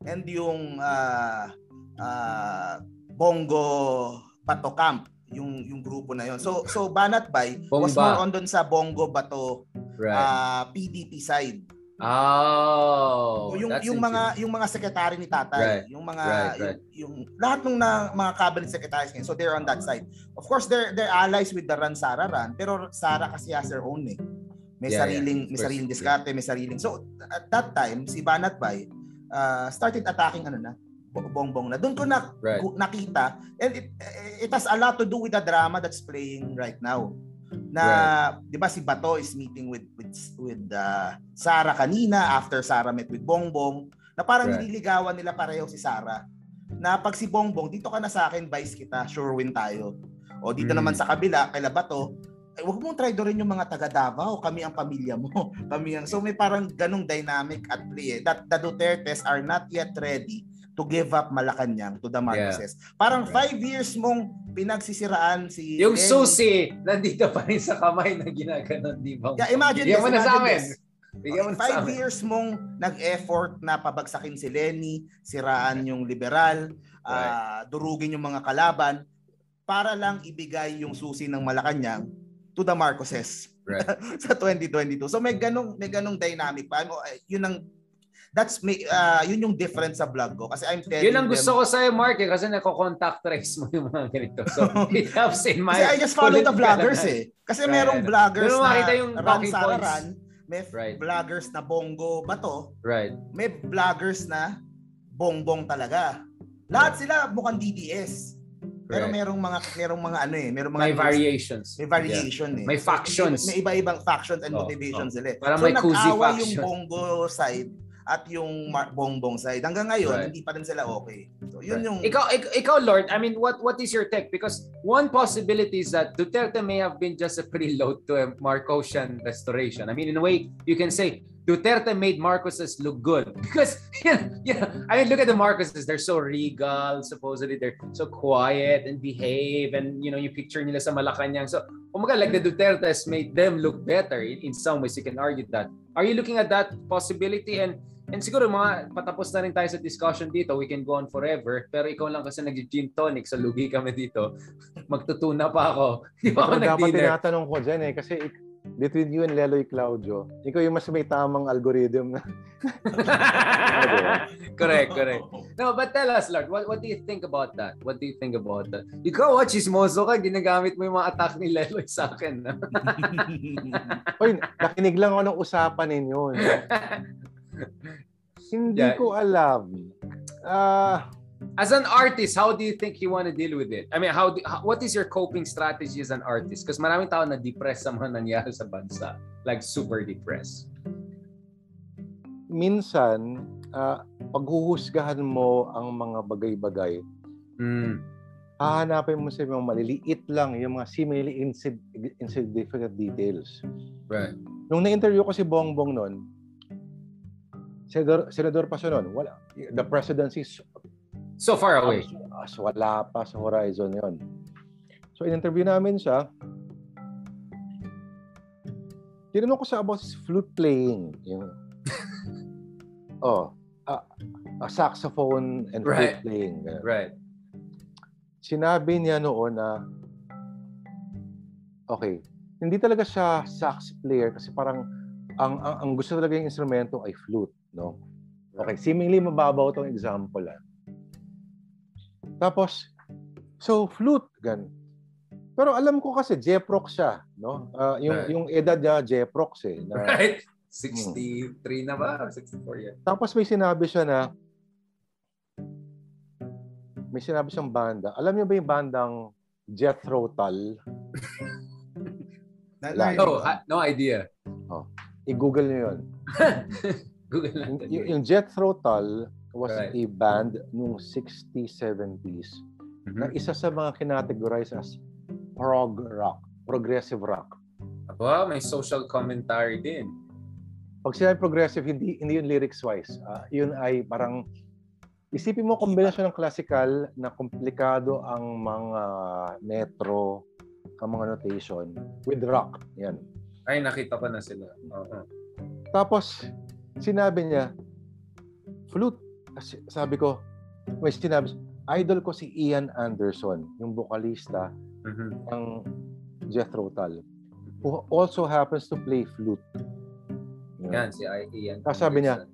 [SPEAKER 2] and yung ah, ah, Bongo Bato camp yung yung grupo na yon. So so Banat Bay was
[SPEAKER 1] Bomba.
[SPEAKER 2] more on doon sa Bongo Bato
[SPEAKER 1] Right.
[SPEAKER 2] ah, PDP side.
[SPEAKER 1] Oh,
[SPEAKER 2] So, yung
[SPEAKER 1] that's
[SPEAKER 2] yung mga yung mga sekretary ni Tatay,
[SPEAKER 1] Right.
[SPEAKER 2] yung mga
[SPEAKER 1] Right, right.
[SPEAKER 2] Yung, yung lahat ng na, mga cabinet secretaries ngayon. So they're on that side. Of course, they're they're allies with the Ran Sara Ran, pero Sara kasi has her own eh. May
[SPEAKER 1] Yeah,
[SPEAKER 2] sariling
[SPEAKER 1] yeah.
[SPEAKER 2] may sariling diskarte, may sariling. So at that time, si Banat Bay uh, started attacking ano na, Bo- bongbong na. Doon ko na
[SPEAKER 1] Right.
[SPEAKER 2] nakita and it it has a lot to do with the drama that's playing right now. Na 'di ba si Bato is meeting with with with uh, Sara kanina after Sara met with Bongbong Na parang
[SPEAKER 1] Right.
[SPEAKER 2] nililigawan nila pareho si Sarah. Na pag si Bongbong, dito ka na sa akin, vice kita, sure win tayo. O dito
[SPEAKER 1] Mm.
[SPEAKER 2] naman sa kabila, kay Labato, eh, wag mong traidorin yung mga taga Davao, kami ang pamilya mo. kami ang, so may parang ganong dynamic at play eh, that the Dutertes are not yet ready to give up Malacanang to the Marcoses. Parang five years mong pinagsisiraan si
[SPEAKER 1] Yung
[SPEAKER 2] Lenny.
[SPEAKER 1] susi, nandito pa rin sa kamay na ginaganon, di ba?
[SPEAKER 2] Yeah, imagine
[SPEAKER 1] Bigyan
[SPEAKER 2] this,
[SPEAKER 1] mo na sa
[SPEAKER 2] imagine
[SPEAKER 1] amin.
[SPEAKER 2] this.
[SPEAKER 1] Bigyan mo na sa
[SPEAKER 2] Five
[SPEAKER 1] amin.
[SPEAKER 2] years mong nag-effort na pabagsakin si Lenny, siraan yung liberal, ah, durugin yung mga kalaban, para lang ibigay yung susi ng Malacanang to the Marcoses
[SPEAKER 1] Right.
[SPEAKER 2] sa 2022. So may ganong may ganong dynamic pa. Eh, yun ang that's may ah, yun yung difference sa vlog ko kasi I'm telling
[SPEAKER 1] Yun ang gusto
[SPEAKER 2] them,
[SPEAKER 1] ko sa'yo, Mark, eh, kasi nako-contact trace mo yung mga ganito. So, it helps in my...
[SPEAKER 2] kasi I just follow the vloggers eh. Kasi
[SPEAKER 1] Right,
[SPEAKER 2] merong vloggers
[SPEAKER 1] mo
[SPEAKER 2] na
[SPEAKER 1] yung
[SPEAKER 2] Ran
[SPEAKER 1] talking
[SPEAKER 2] Sara
[SPEAKER 1] points.
[SPEAKER 2] Ran, may
[SPEAKER 1] Right.
[SPEAKER 2] vloggers na Bongo Bato,
[SPEAKER 1] Right.
[SPEAKER 2] may vloggers na bongbong talaga. Lahat sila mukhang DDS. Pero
[SPEAKER 1] Right.
[SPEAKER 2] merong mga merong mga ano eh, merong mga
[SPEAKER 1] May variations.
[SPEAKER 2] may variation eh.
[SPEAKER 1] May factions.
[SPEAKER 2] May, may iba-ibang factions and
[SPEAKER 1] Oh,
[SPEAKER 2] motivations sila eh.
[SPEAKER 1] Parang
[SPEAKER 2] so
[SPEAKER 1] may cozy
[SPEAKER 2] nag-away yung
[SPEAKER 1] faction.
[SPEAKER 2] bongo side at yung bongbong side. Hanggang ngayon,
[SPEAKER 1] Right.
[SPEAKER 2] hindi pa rin sila okay. So yun
[SPEAKER 1] Right.
[SPEAKER 2] yung
[SPEAKER 1] Ikaw, ik- ikaw, Lord, I mean, what what is your take? Because one possibility is that Duterte may have been just a preload to a Marcosian restoration. I mean, in a way, you can say Duterte made Marcoses look good because you know, you know, I mean, look at the Marcoses. They're so regal. Supposedly, they're so quiet and behave, and you know, you picture nila sa Malacanang. So, umaga, like the Dutertes made them look better. In, in some ways, you can argue that. Are you looking at that possibility? And And siguro mga patapos na rin tayo sa discussion dito, we can go on forever. Pero ikaw lang kasi nag-gin tonic, so lugi kami dito. Magtutuna pa ako. Di ba ako
[SPEAKER 3] Pero dapat
[SPEAKER 1] nag-dinner?
[SPEAKER 3] tinatanong ko dyan eh. Kasi between you and Leloy Claudio, ikaw yung mas may tamang algorithm na.
[SPEAKER 1] correct, correct. No, but tell us, Lord, what, what do you think about that? What do you think about that? Ikaw, what, chismoso ka, ginagamit mo yung mga attack ni Leloy sa akin.
[SPEAKER 3] Oy, nakinig lang ako ng usapan ninyo. Hindi
[SPEAKER 1] Yeah.
[SPEAKER 3] ko alam. Ah,
[SPEAKER 1] As an artist, how do you think you want to deal with it? I mean, how, do, how what is your coping strategy as an artist? Because maraming tao na depressed sa mga nangyari sa bansa. Like super depressed.
[SPEAKER 3] minsan, ah, paghuhusgahan mo ang mga bagay-bagay,
[SPEAKER 1] Mm.
[SPEAKER 3] hahanapin mo sa mga maliliit lang, yung mga seemingly insig- insignificant details.
[SPEAKER 1] Right.
[SPEAKER 3] Nung na-interview ko si Bongbong noon, Senador, Senador pa siya noon, wala, the presidency is
[SPEAKER 1] So far away.
[SPEAKER 3] as wala pa sa horizon yon. So in-interview namin siya. Tinanong ko siya about his flute playing. Yung, oh, a, a saxophone and
[SPEAKER 1] Right.
[SPEAKER 3] flute playing. ganun.
[SPEAKER 1] Right.
[SPEAKER 3] Sinabi niya noon na, okay, hindi talaga siya sax player kasi parang ang, ang, ang gusto talaga yung instrumento ay flute, no? Okay, seemingly mababaw tong example ah. Tapos, so flute, gan. Pero alam ko kasi Jeprox siya, no? Ah, yung
[SPEAKER 1] Right.
[SPEAKER 3] yung edad niya Jeprox eh. Na,
[SPEAKER 1] Right. 63 na ba? Or 64 yan?
[SPEAKER 3] Tapos may sinabi siya na may sinabi siyang banda. Alam niyo ba yung bandang Jethro Tull?
[SPEAKER 1] No, ha- no idea.
[SPEAKER 3] I-google niyo yun.
[SPEAKER 1] Google
[SPEAKER 3] Yung,
[SPEAKER 1] natin.
[SPEAKER 3] yung- yung Jethro Tull was
[SPEAKER 1] Right.
[SPEAKER 3] a band nung 60s, 70s na
[SPEAKER 1] Mhm.
[SPEAKER 3] isa sa mga kinategorize as prog rock, progressive rock.
[SPEAKER 1] Aba, may social commentary din.
[SPEAKER 3] Pag sinabi progressive, hindi hindi yun lyrics wise. Ah, yun ay parang isipin mo kombinasyon ng classical na komplikado ang mga metro, ang mga notation with rock. Yan.
[SPEAKER 1] Ay, nakita ko na sila. Oo.
[SPEAKER 3] Tapos sinabi niya flute. Sabi ko, may sinabi, idol ko si Ian Anderson, yung vocalista
[SPEAKER 1] Mhm.
[SPEAKER 3] ng Jethro Tull, who also happens to play flute.
[SPEAKER 1] Yan, si Ian.
[SPEAKER 3] Ah, sabi niya,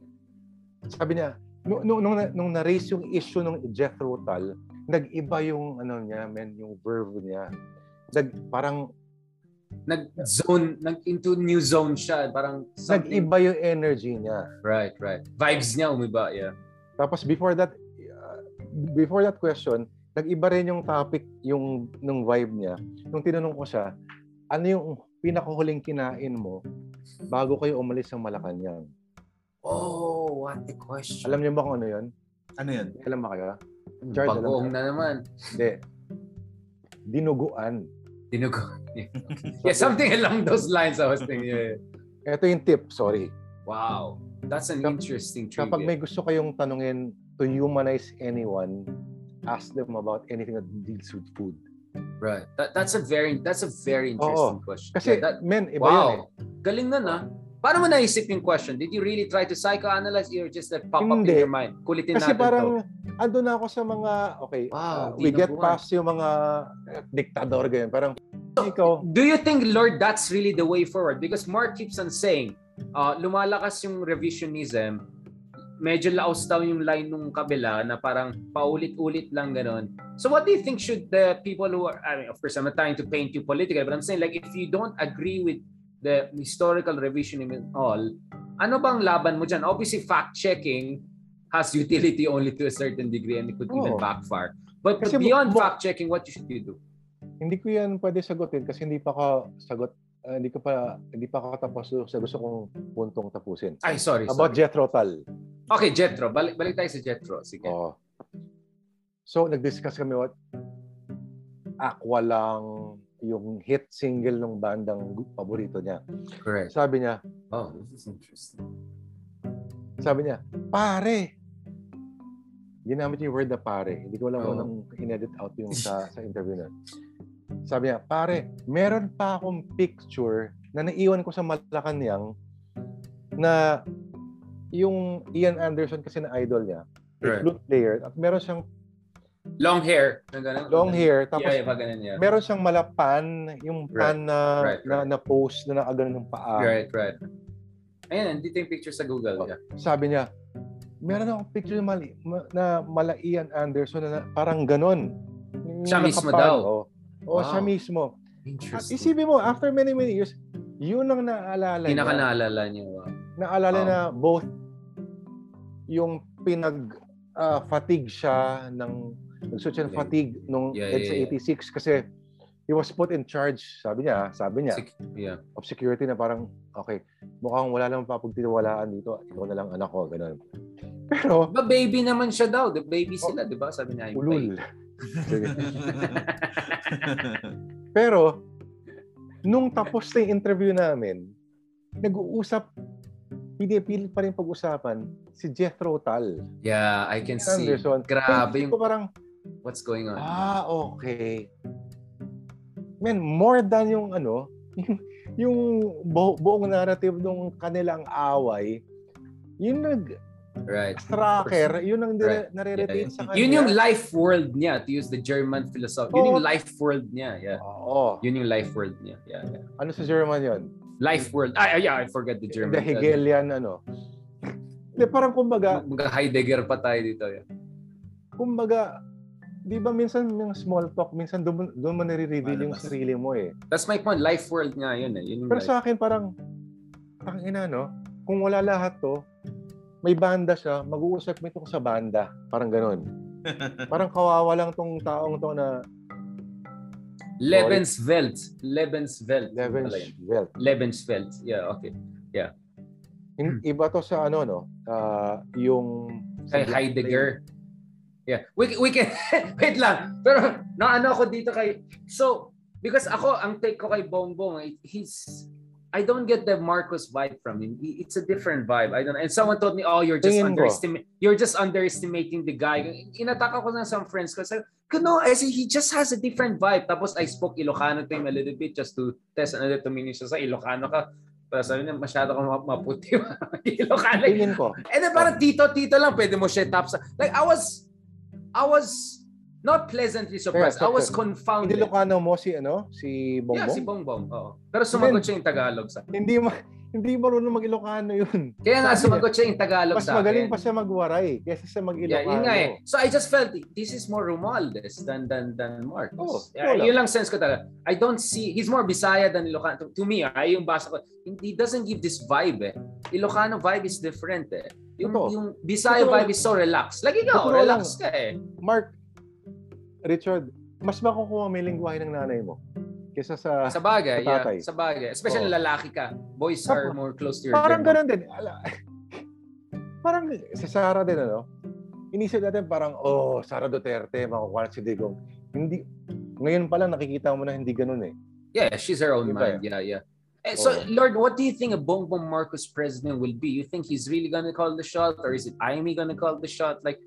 [SPEAKER 3] sabi niya, nung, nung, nung, nung na-raise yung issue ng Jethro Tull, nag-iba yung ano niya, men, yung verve niya. Nag, parang
[SPEAKER 1] Nag-zone, nag-into new zone siya. Parang something.
[SPEAKER 3] nag-iba yung energy niya.
[SPEAKER 1] Right, right. Vibes niya umiba, yeah.
[SPEAKER 3] Tapos before that uh, before that question, nag-iba rin yung topic, yung nung vibe niya. Nung tinanong ko siya, ano yung pinakahuling kinain mo bago kayo umalis ng Malacanang?
[SPEAKER 1] Oh, what a question.
[SPEAKER 3] Alam niyo ba kung ano yun?
[SPEAKER 2] Ano yun?
[SPEAKER 3] Alam ba kayo? Charles, alam
[SPEAKER 1] Bagoong na naman.
[SPEAKER 3] Hindi. Dinuguan.
[SPEAKER 1] Dinugo. yeah, something along those lines I was thinking. Yeah.
[SPEAKER 3] Ito yung tip, sorry.
[SPEAKER 1] Wow. That's an
[SPEAKER 3] Kap-
[SPEAKER 1] interesting
[SPEAKER 3] Kapag
[SPEAKER 1] trivia.
[SPEAKER 3] may gusto kayong tanungin to humanize anyone, ask them about anything that deals with food.
[SPEAKER 1] Right. That, that's a very that's a very interesting question.
[SPEAKER 3] Kasi,
[SPEAKER 1] Yeah, that,
[SPEAKER 3] men, iba yun eh.
[SPEAKER 1] wow. Galing na na. Paano mo naisip yung question? Did you really try to psychoanalyze or just that pop up in
[SPEAKER 3] Hindi.
[SPEAKER 1] your mind? Kulitin
[SPEAKER 3] Kasi
[SPEAKER 1] natin
[SPEAKER 3] parang,
[SPEAKER 1] to.
[SPEAKER 3] ando na ako sa mga, okay,
[SPEAKER 1] Wow,
[SPEAKER 3] uh, we get
[SPEAKER 1] buwan.
[SPEAKER 3] past yung mga eh, diktador ganyan. Parang, ikaw,
[SPEAKER 1] Do you think, Lord, that's really the way forward? Because Mark keeps on saying, uh, lumalakas yung revisionism, medyo laos daw yung line nung kabila na parang paulit-ulit lang ganon. So what do you think should the people who are, I mean, of course, I'm not trying to paint you politically, but I'm saying like if you don't agree with the historical revisionism and all, ano bang laban mo dyan? Obviously, fact-checking has utility only to a certain degree and it could even
[SPEAKER 3] Oo.
[SPEAKER 1] backfire. But, but beyond
[SPEAKER 3] mo-
[SPEAKER 1] fact-checking, what should you do?
[SPEAKER 3] hindi ko yan pwede sagutin kasi hindi pa ka sagot, ah, hindi ko pa, hindi pa ako tapos sa gusto kong puntong tapusin.
[SPEAKER 1] Ay, sorry.
[SPEAKER 3] About
[SPEAKER 1] sorry.
[SPEAKER 3] Jethro Tull.
[SPEAKER 1] Okay, Jetro. Balik, balik tayo sa Jetro. Sige.
[SPEAKER 3] Oo. So, nag-discuss kami what Aqua lang yung hit single ng bandang paborito niya.
[SPEAKER 1] Correct.
[SPEAKER 3] Sabi niya,
[SPEAKER 1] Oh, this is interesting.
[SPEAKER 3] sabi niya, pare. Ginamit yung word na pare. Hindi ko alam kung
[SPEAKER 1] Oo.
[SPEAKER 3] anong in-edit out yung sa, sa interview na. Sabi niya, pare, meron pa akong picture na naiwan ko sa Malacanang na yung Ian Anderson kasi na idol niya,
[SPEAKER 1] Right.
[SPEAKER 3] flute player, at meron siyang
[SPEAKER 1] Long hair. Na ganun.
[SPEAKER 3] long hair, tapos
[SPEAKER 1] yeah, yeah, ganun, yeah.
[SPEAKER 3] meron siyang malapan, yung pan na,
[SPEAKER 1] Right,
[SPEAKER 3] na, na post na nakaganon ng paa.
[SPEAKER 1] Right, right. Ayan, dito yung picture sa Google.
[SPEAKER 3] Oh.
[SPEAKER 1] Yeah.
[SPEAKER 3] Sabi niya, meron akong picture na, mali, ma- na mala Ian Anderson na, na parang ganon.
[SPEAKER 1] Siya mismo daw?
[SPEAKER 3] Oh. Oh,
[SPEAKER 1] Wow.
[SPEAKER 3] siya mismo. At
[SPEAKER 1] Interesting.
[SPEAKER 3] isipin mo, after many, many years, yun ang naalala
[SPEAKER 1] Pinaka
[SPEAKER 3] niya.
[SPEAKER 1] naalala niyo. Wow.
[SPEAKER 3] Naalala
[SPEAKER 1] Wow.
[SPEAKER 3] na both yung pinag ah, fatigue siya ng ng
[SPEAKER 1] Yeah.
[SPEAKER 3] fatigue nung
[SPEAKER 1] Yeah,
[SPEAKER 3] EDSA
[SPEAKER 1] yeah, yeah.
[SPEAKER 3] 86 kasi he was put in charge, sabi niya, sabi niya,
[SPEAKER 1] Sik- Yeah.
[SPEAKER 3] of security na parang, okay, mukhang wala namang papagtitiwalaan dito, ikaw na lang anak ko, ganun. Pero,
[SPEAKER 1] Ba baby naman siya daw. The baby sila, 'di ba? Sabi niya.
[SPEAKER 3] Ulul. Pero, nung tapos na yung interview namin, nag-uusap, pinipilit pa rin pag-usapan si Jethro Tull.
[SPEAKER 1] yeah, I can see.
[SPEAKER 3] Anderson.
[SPEAKER 1] Grabe
[SPEAKER 3] Kaya
[SPEAKER 1] yung
[SPEAKER 3] ko parang,
[SPEAKER 1] what's going on.
[SPEAKER 3] ah, okay. Man, more than yung ano, yung, yung bu- buong narrative ng kanilang away, yung
[SPEAKER 1] Right.
[SPEAKER 3] nag-tracker, yun ang
[SPEAKER 1] Right.
[SPEAKER 3] nire- nare-retain
[SPEAKER 1] Yeah,
[SPEAKER 3] sa
[SPEAKER 1] yeah.
[SPEAKER 3] kanya.
[SPEAKER 1] Yun yung life world niya, to use the German philosophy. Yun yung life world niya. Yeah.
[SPEAKER 3] Oo.
[SPEAKER 1] Yun yung life world niya. Yeah, yeah.
[SPEAKER 3] Ano sa German yun?
[SPEAKER 1] Life world. Ah, yeah, I forgot the German.
[SPEAKER 3] The Hegelian, ano. Hindi, parang kumbaga,
[SPEAKER 1] Mga Heidegger pa tayo dito. Yeah.
[SPEAKER 3] kumbaga, di ba minsan yung small talk, minsan doon, doon mo nare-reveal yung sarili mo eh.
[SPEAKER 1] That's my point. Life world nga yun eh. Yun
[SPEAKER 3] Pero
[SPEAKER 1] life.
[SPEAKER 3] sa akin parang, ang ina no, kung wala lahat to, may banda siya, mag-uusap mo ito sa banda. Parang ganun. Parang kawawa lang tong taong to na
[SPEAKER 1] Lebenswelt. Lebenswelt.
[SPEAKER 3] Levenswelt.
[SPEAKER 1] Lebenswelt. Yeah, okay.
[SPEAKER 3] In- Iba to sa ano no, ah, yung
[SPEAKER 1] Kay Heidegger. Yeah. We, we can, wait lang. Pero, naano ako dito kay, so, because ako, ang take ko kay Bongbong, eh, he's, I don't get the Marcos vibe from him. It's a different vibe. I don't And someone told me, oh, you're just
[SPEAKER 3] ko.
[SPEAKER 1] underestimating, you're just underestimating the guy. Inatak ako ng some friends ko. Sabi, ko, no, I see, he just has a different vibe. Tapos I spoke Ilocano to him a little bit just to test another tumingin siya sa Ilocano ka. Pero sabi niya, masyado kang ma- maputi. Ilocano.
[SPEAKER 3] Tingin ko.
[SPEAKER 1] And then parang tito-tito lang, pwede mo siya tap sa... Like, I was, I was not pleasantly surprised.
[SPEAKER 3] Yeah,
[SPEAKER 1] I was confounded.
[SPEAKER 3] Ilocano mo si ano, si Bongbong?
[SPEAKER 1] Yeah, si Bongbong. Oo. Pero sumagot siya yung Tagalog sa
[SPEAKER 3] Hindi ma hindi marunong mag-Ilocano yun.
[SPEAKER 1] Kaya nga, sumagot siya yung Tagalog
[SPEAKER 3] Mas
[SPEAKER 1] sa akin.
[SPEAKER 3] magaling pa siya magwaray kaysa sa mag-Ilocano.
[SPEAKER 1] Yeah, yun nga eh. So I just felt this is more Romualdez than than than Marcos.
[SPEAKER 3] Oh,
[SPEAKER 1] yeah, yun lang sense ko talaga. I don't see he's more Bisaya than Ilocano. To, to me, ay yung basa ko, he doesn't give this vibe eh. Ilocano vibe is different eh. Yung,
[SPEAKER 3] Totoo.
[SPEAKER 1] yung Bisaya
[SPEAKER 3] Totoo
[SPEAKER 1] vibe is so relaxed. Like ikaw,
[SPEAKER 3] Totoo
[SPEAKER 1] relax ka eh.
[SPEAKER 3] Mark, Richard, mas makukuha yung lingwahe ng nanay mo kaysa sa...
[SPEAKER 1] Sa bagay,
[SPEAKER 3] Sa tatay.
[SPEAKER 1] yeah. Sa bagay. Especially
[SPEAKER 3] Oo.
[SPEAKER 1] lalaki ka. Boys
[SPEAKER 3] Tap-
[SPEAKER 1] are more close to your
[SPEAKER 3] parang ganun din. Ala, parang si Sara din, ano? Inisip natin parang, oh, Sara Duterte, makukuha si Digong. Hindi, ngayon pa lang nakikita mo na hindi ganun eh.
[SPEAKER 1] Yeah, she's her own
[SPEAKER 3] Diba?
[SPEAKER 1] mind. Yeah, yeah. Eh, So,
[SPEAKER 3] Oo.
[SPEAKER 1] Lord, what do you think a Bongbong Marcos president will be? You think he's really gonna call the shot, or is it Amy gonna call the shot? Like,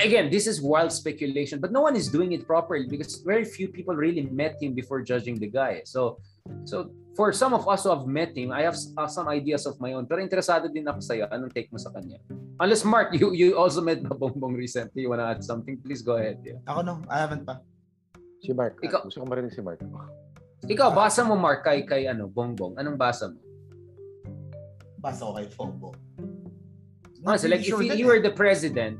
[SPEAKER 1] again, this is wild speculation, but no one is doing it properly because very few people really met him before judging the guy. So, so for some of us who have met him, I have uh, some ideas of my own. Pero interesado din ako sa'yo. Anong take mo sa kanya? Unless Mark, you you also met the Bongbong recently. You wanna add something? Please go ahead. Yeah.
[SPEAKER 2] Ako no, I haven't pa.
[SPEAKER 3] Si Mark.
[SPEAKER 1] Ikaw-
[SPEAKER 3] Gusto ko marinig si Mark.
[SPEAKER 1] Ikaw, basa mo Mark kay kay ano Bongbong. Anong basa mo?
[SPEAKER 2] Basta ko kay Fogbo.
[SPEAKER 1] No, so like if you, you were the president,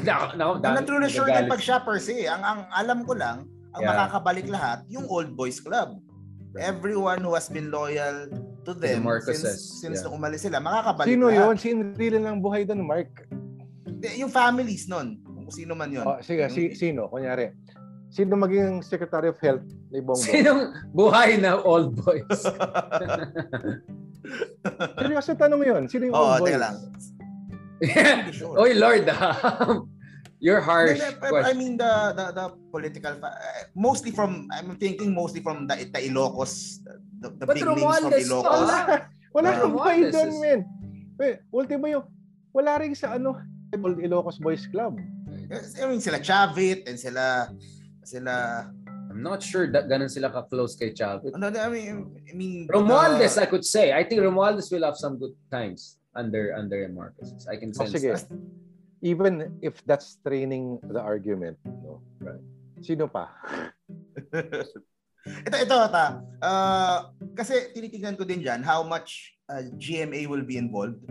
[SPEAKER 2] I'm not really sure
[SPEAKER 1] nagagalit.
[SPEAKER 2] pag siya per se. Ang, ang alam ko lang, ang
[SPEAKER 1] Yeah.
[SPEAKER 2] makakabalik lahat, yung Old Boys Club. Everyone who has been loyal to them
[SPEAKER 1] Marcoses,
[SPEAKER 2] since, since
[SPEAKER 1] yeah.
[SPEAKER 2] umalis sila, makakabalik
[SPEAKER 3] Sino
[SPEAKER 2] lahat.
[SPEAKER 3] yun? Si Enrile lang buhay doon, Mark.
[SPEAKER 2] Yung families nun, kung sino man yun.
[SPEAKER 3] Oh, sige, si, sino? Kunyari, sino maging Secretary of Health ni Bongbong?
[SPEAKER 1] Sinong buhay na old boys?
[SPEAKER 3] Seryoso tanong yun. Sino yung
[SPEAKER 2] Oo,
[SPEAKER 3] old boy?
[SPEAKER 2] teka lang. Hindi sure.
[SPEAKER 1] Oy, Lord, ah. you're harsh.
[SPEAKER 2] Hindi, pero I mean the the, the political fa- uh, mostly from I'm thinking mostly from the, the Ilocos the, the
[SPEAKER 1] But
[SPEAKER 2] big names from
[SPEAKER 1] Romualdez,
[SPEAKER 2] Ilocos.
[SPEAKER 1] wala.
[SPEAKER 3] Wala nang buhay
[SPEAKER 1] Romualdez
[SPEAKER 3] doon,
[SPEAKER 1] is-
[SPEAKER 3] men. Wait, ultimo yung, wala rin sa ano, Old Ilocos Boys Club.
[SPEAKER 2] I mean sila Chavit and sila sila
[SPEAKER 1] I'm not sure that ganun sila ka-close kay Chavit.
[SPEAKER 2] ano I mean I mean
[SPEAKER 1] Romualdez,
[SPEAKER 2] uh,
[SPEAKER 1] I could say. I think Romualdez will have some good times under under Marcos. I can
[SPEAKER 3] Oh,
[SPEAKER 1] sense
[SPEAKER 3] sige.
[SPEAKER 1] that.
[SPEAKER 3] Even if that's training the argument. No? Right. Sino pa?
[SPEAKER 2] ito ito ta. Uh, kasi tinitingnan ko din diyan how much uh, GMA will be involved.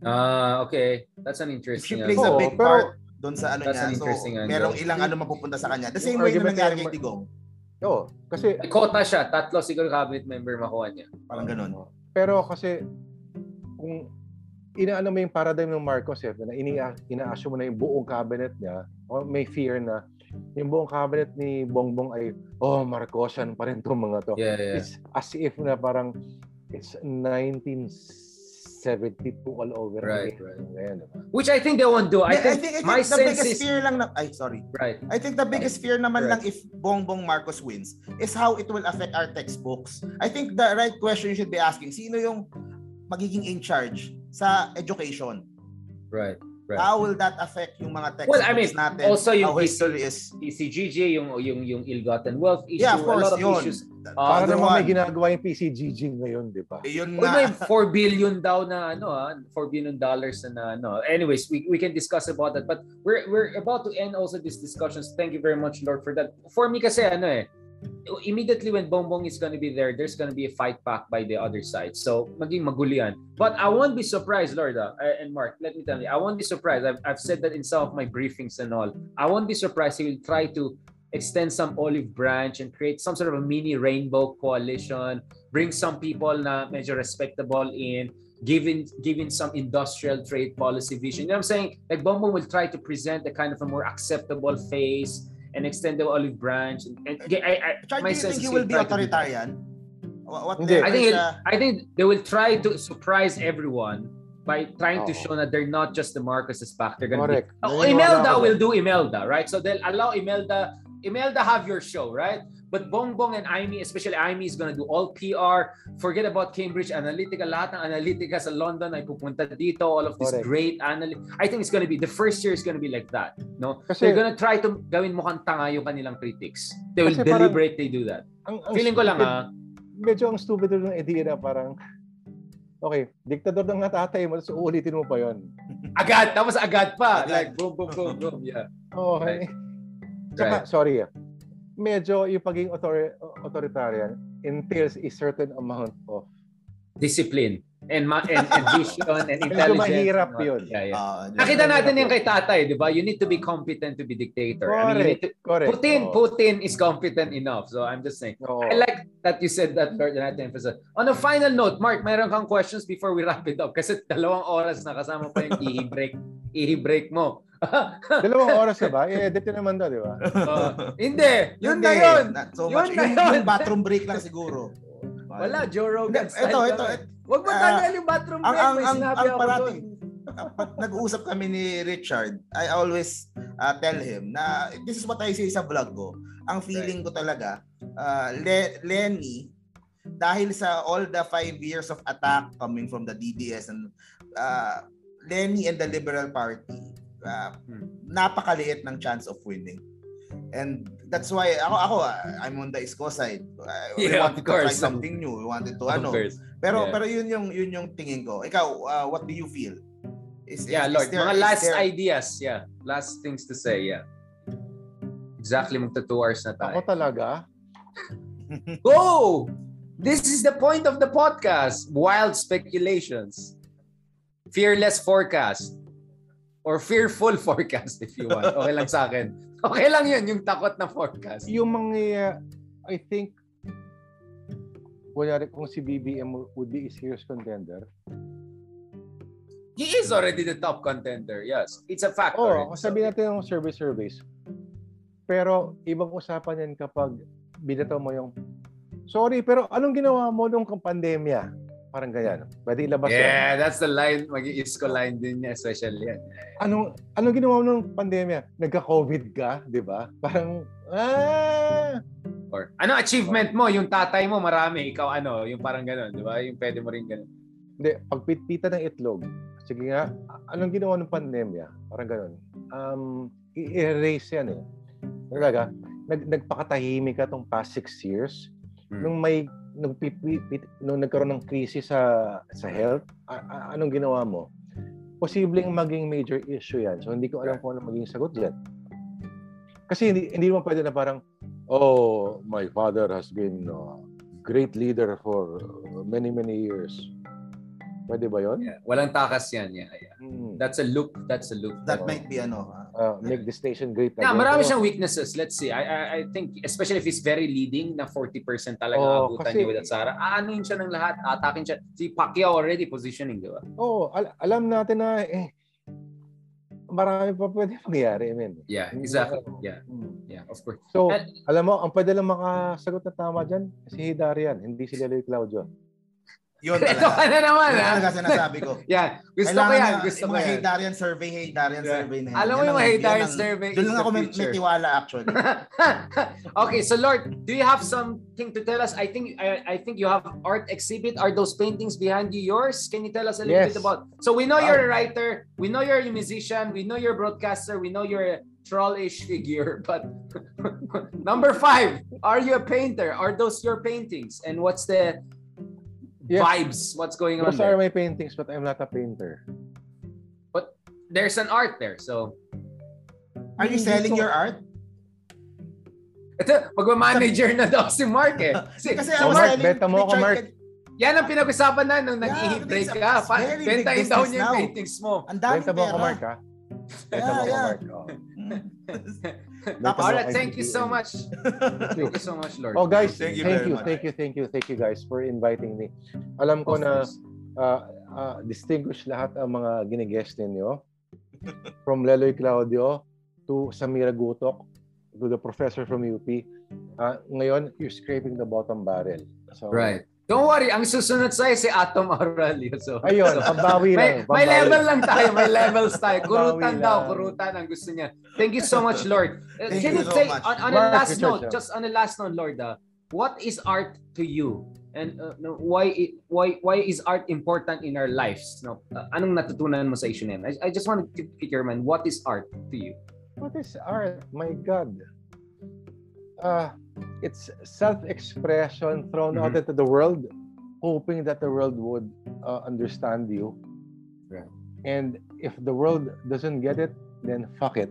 [SPEAKER 1] Ah, okay. That's an
[SPEAKER 2] If she
[SPEAKER 1] interesting.
[SPEAKER 2] plays
[SPEAKER 1] ano.
[SPEAKER 2] a big
[SPEAKER 3] pero-
[SPEAKER 2] part doon sa ano
[SPEAKER 1] That's
[SPEAKER 2] niya.
[SPEAKER 1] an
[SPEAKER 2] So,
[SPEAKER 1] interesting angle.
[SPEAKER 2] merong ilang ano mapupunta sa kanya. The
[SPEAKER 3] Yung
[SPEAKER 2] same way na nangyari kay Digong.
[SPEAKER 3] Oo. Kasi,
[SPEAKER 1] May quota siya. Tatlo siguro cabinet member makuha niya.
[SPEAKER 2] Parang ganun.
[SPEAKER 3] pero kasi, kung inaano mo yung paradigm ng Marcos, eh, na ini ina-assume mo na yung buong cabinet niya, o may fear na yung buong cabinet ni Bongbong ay, oh, Marcosian pa rin itong mga to.
[SPEAKER 1] Yeah, yeah.
[SPEAKER 3] It's as if na parang it's 1972 all over
[SPEAKER 1] Right,
[SPEAKER 3] again.
[SPEAKER 1] right.
[SPEAKER 3] Ngayon, diba?
[SPEAKER 1] Which I think they won't do. I
[SPEAKER 2] I
[SPEAKER 1] think,
[SPEAKER 2] think, I think
[SPEAKER 1] my
[SPEAKER 2] the
[SPEAKER 1] sense
[SPEAKER 2] biggest
[SPEAKER 1] is
[SPEAKER 2] fear lang na, ay sorry.
[SPEAKER 1] right.
[SPEAKER 2] I think the biggest fear naman
[SPEAKER 1] Correct.
[SPEAKER 2] lang if Bongbong Marcos wins is how it will affect our textbooks. I think the right question you should be asking, sino yung magiging in charge sa education?
[SPEAKER 1] Right. Right.
[SPEAKER 2] How will that affect yung mga textbooks
[SPEAKER 1] Well, I mean,
[SPEAKER 2] natin?
[SPEAKER 1] also yung
[SPEAKER 2] history is.
[SPEAKER 1] PCGG, yung yung yung ill-gotten wealth issue,
[SPEAKER 2] Yeah, of course,
[SPEAKER 1] a lot of
[SPEAKER 2] yun.
[SPEAKER 1] issues.
[SPEAKER 2] The
[SPEAKER 3] Para naman may ginagawa yung PCGG ngayon, di ba?
[SPEAKER 2] yun
[SPEAKER 1] Uy, may
[SPEAKER 2] nga.
[SPEAKER 1] 4 billion daw na ano ah, 4 billion dollars na ano. Anyways, we, we can discuss about that but we're we're about to end also these discussions. Thank you very much Lord for that. For me kasi ano eh immediately when Bongbong is going to be there, there's going to be a fight back by the other side. So, maging magulian. But I won't be surprised, Lord, ah, and Mark, let me tell you, I won't be surprised. I've, I've said that in some of my briefings and all. I won't be surprised he will try to extend some olive branch and create some sort of a mini rainbow coalition, bring some people na medyo respectable in, giving giving some industrial trade policy vision. You know what I'm saying? Like Bongbong will try to present a kind of a more acceptable face and extend the olive branch. And, and I, I,
[SPEAKER 2] Chad,
[SPEAKER 1] my
[SPEAKER 2] do you think he will be
[SPEAKER 1] to
[SPEAKER 2] authoritarian? What, what
[SPEAKER 3] Hindi.
[SPEAKER 1] I think
[SPEAKER 2] siya?
[SPEAKER 1] I think they will try to surprise everyone by trying to
[SPEAKER 3] Oo.
[SPEAKER 1] show that they're not just the Marcos's back. They're gonna
[SPEAKER 3] Correct.
[SPEAKER 1] be Oh, Imelda will do Imelda, right? So they'll allow Imelda Imelda have your show, right? But Bongbong and Amy, especially Amy, is gonna do all PR. Forget about Cambridge Analytica. Lahat ng Analytica sa London ay pupunta dito. All of these
[SPEAKER 3] Correct.
[SPEAKER 1] great analy I think it's gonna be, the first year is gonna be like that. No?
[SPEAKER 3] Kasi,
[SPEAKER 1] They're gonna try to gawin mukhang tanga yung kanilang critics. They will
[SPEAKER 3] Kasi parang-
[SPEAKER 1] deliberately do that.
[SPEAKER 3] ang, ang
[SPEAKER 1] Feeling ko lang
[SPEAKER 3] stupid-
[SPEAKER 1] ah,
[SPEAKER 3] Medyo ang stupid ng idea na parang, okay, diktador ng nga tatay mo, so uulitin mo pa yon.
[SPEAKER 1] agad. Tapos agad pa.
[SPEAKER 2] Agad.
[SPEAKER 1] Like boom, boom, boom, boom. Yeah.
[SPEAKER 3] Okay. Tsaka, sorry, ah. Medyo yung pagiging author- authoritarian entails a certain amount of
[SPEAKER 1] Discipline. And, ma- and, and vision and
[SPEAKER 3] Medyo
[SPEAKER 1] intelligence.
[SPEAKER 3] mahirap
[SPEAKER 1] and
[SPEAKER 3] yun.
[SPEAKER 1] Yeah, yeah.
[SPEAKER 2] Ah,
[SPEAKER 1] Nakita natin
[SPEAKER 3] Mahirap
[SPEAKER 1] yan kay tatay, di ba? You need to be competent to be dictator. I mean, you
[SPEAKER 3] Correct.
[SPEAKER 1] need to,
[SPEAKER 3] Correct.
[SPEAKER 1] Putin,
[SPEAKER 3] Oo.
[SPEAKER 1] Putin is competent enough. So I'm just saying.
[SPEAKER 3] Oo.
[SPEAKER 1] I like that you said that, Lord, and I emphasize. On a final note, Mark, mayroon kang questions before we wrap it up? Kasi dalawang oras na kasama pa yung ihi break, ihi break mo.
[SPEAKER 3] Dalawang oras na ba? I-edit yun naman daw, di ba?
[SPEAKER 1] Uh, hindi! Yun na
[SPEAKER 2] Hindi,
[SPEAKER 1] yun!
[SPEAKER 2] Not so
[SPEAKER 1] Yun
[SPEAKER 2] much.
[SPEAKER 1] na yun.
[SPEAKER 2] yung bathroom break lang siguro.
[SPEAKER 1] Wala, Joe Rogan style
[SPEAKER 2] ito, ito, ito.
[SPEAKER 1] Huwag mo
[SPEAKER 2] Ah,
[SPEAKER 1] tanggal yung bathroom
[SPEAKER 2] ang
[SPEAKER 1] break.
[SPEAKER 2] ang
[SPEAKER 1] May
[SPEAKER 2] ang, ang
[SPEAKER 1] ako
[SPEAKER 2] parating
[SPEAKER 1] doon.
[SPEAKER 2] pag nag-uusap kami ni Richard, I always uh, tell him na this is what I say sa vlog ko. Ang feeling ko talaga, uh, Le- Lenny, dahil sa all the five years of attack coming from the DDS and uh, Lenny and the Liberal Party, uh, napakaliit ng chance of winning. And that's why ako ako I'm on the Isko side. Uh, we
[SPEAKER 1] yeah,
[SPEAKER 2] wanted to try something new. We wanted to ano. Pero yeah. pero yun yung yun yung tingin ko. Ikaw, uh, what do you feel?
[SPEAKER 1] Is, yeah, is, Lord. Is there, mga last there... ideas, yeah. Last things to say, yeah. Exactly magta 2 hours na tayo.
[SPEAKER 3] Ako talaga?
[SPEAKER 1] Go! This is the point of the podcast. Wild speculations. Fearless forecast. Or fearful forecast if you want. Okay lang sa akin. Okay lang yun, yung takot na forecast.
[SPEAKER 3] Yung mga, I think, wala kung si BBM would be a serious contender,
[SPEAKER 1] He is already the top contender. Yes. It's a factor.
[SPEAKER 3] Oh, sabi natin yung survey surveys. Pero ibang usapan yan kapag binato mo yung Sorry, pero anong ginawa mo nung pandemya? Parang ganyan. Pwede ilabas
[SPEAKER 1] Yeah, yan. that's the line. Mag-iisko line din niya, especially yan.
[SPEAKER 3] Anong, anong ginawa mo nung pandemya? Nagka-COVID ka, di ba? Parang, ah!
[SPEAKER 1] Or, ano achievement mo? Yung tatay mo, marami. Ikaw ano? Yung parang gano'n, di ba? Yung pwede mo rin gano'n.
[SPEAKER 3] Hindi, pagpitpita ng itlog, sige nga, anong ginawa ng pandemya? Parang gano'n. Um, i-erase yan eh. Talaga, nag, nagpakatahimik ka tong past six years. Hmm. Nung may nung, nung nagkaroon ng krisis sa sa health, a- a- anong ginawa mo? Posibleng maging major issue yan. So hindi ko alam kung ano maging sagot diyan. Kasi hindi hindi mo pwede na parang oh, my father has been a great leader for many many years. Pwede ba 'yon?
[SPEAKER 1] Yeah. Walang takas 'yan. Yeah, yeah. Hmm. That's a loop. That's a loop.
[SPEAKER 2] That might be ano,
[SPEAKER 3] uh, make the station great
[SPEAKER 1] again. Yeah, marami siyang weaknesses. Let's see. I, I, I think, especially if he's very leading, na 40% talaga oh, abutan niya with Sara, aanuin siya ng lahat, atakin siya. Si Pacquiao already positioning, di ba?
[SPEAKER 3] Oo, oh, al- alam natin na eh, marami pa pwede mangyari. I mean.
[SPEAKER 1] Yeah, exactly. Yeah. Hmm. Yeah, of course.
[SPEAKER 3] So, And, alam mo, ang pwede lang makasagot na tama dyan, si Darian, hindi si Leloy Claudio.
[SPEAKER 2] Yun talaga. Ito
[SPEAKER 1] ka na naman,
[SPEAKER 2] ha? talaga sinasabi ko.
[SPEAKER 1] yeah. Gusto Kailangan ko yan.
[SPEAKER 2] Na,
[SPEAKER 1] gusto
[SPEAKER 2] ko yan. Hey Darian survey, hey Darian yeah. survey na yan.
[SPEAKER 1] Alam mo yung hey Darian survey
[SPEAKER 2] Doon lang ako may, may tiwala actually.
[SPEAKER 1] okay, so Lord, do you have something to tell us? I think I, I think you have art exhibit. Are those paintings behind you yours? Can you tell us a little yes. bit about? So we know you're a writer. We know you're a musician. We know you're a broadcaster. We know you're a trollish figure. But number five, are you a painter? Are those your paintings? And what's the yes. vibes what's going
[SPEAKER 3] on
[SPEAKER 1] Those there.
[SPEAKER 3] are my paintings but I'm not a painter.
[SPEAKER 1] But there's an art there, so...
[SPEAKER 2] Are you selling your art?
[SPEAKER 1] Ito, magma-manager na daw si Mark eh.
[SPEAKER 3] Si, Kasi so, Mark, beta mo ako, Mark.
[SPEAKER 1] Yan ang pinag-usapan na nung yeah, nag-i-break ka. Pa, bentahin daw niya yung paintings mo.
[SPEAKER 3] Ang dami Benta mo ako, Mark, ha? Benta mo ako, Mark. Oh.
[SPEAKER 1] All right, thank you so much. thank you so much, Lord.
[SPEAKER 3] Oh, guys, thank you, thank you, thank you, thank you, thank you, guys for inviting me. Alam ko na uh, uh, distinguished lahat ang mga ginigest ninyo. From Leloy Claudio to Samira Gutok to the professor from UP. Uh, ngayon, you're scraping the bottom barrel.
[SPEAKER 1] So, right. Don't worry, ang susunod sa'yo si Atom Aurelio. So,
[SPEAKER 3] Ayun, so, pambawi
[SPEAKER 1] lang. May, may level lang tayo, may levels tayo. Kurutan daw, kurutan ang gusto niya. Thank you so much, Lord. Uh, Thank Can you, so say, much. on, on a last note, just on a last note, Lord, uh, what is art to you? And uh, why why why is art important in our lives? No, uh, anong natutunan mo sa issue na I, I just want to pick your mind. What is art to you?
[SPEAKER 3] What is art? My God. Uh, it's self-expression thrown mm-hmm. out into the world, hoping that the world would uh, understand you.
[SPEAKER 1] Right.
[SPEAKER 3] And if the world doesn't get it, then fuck it.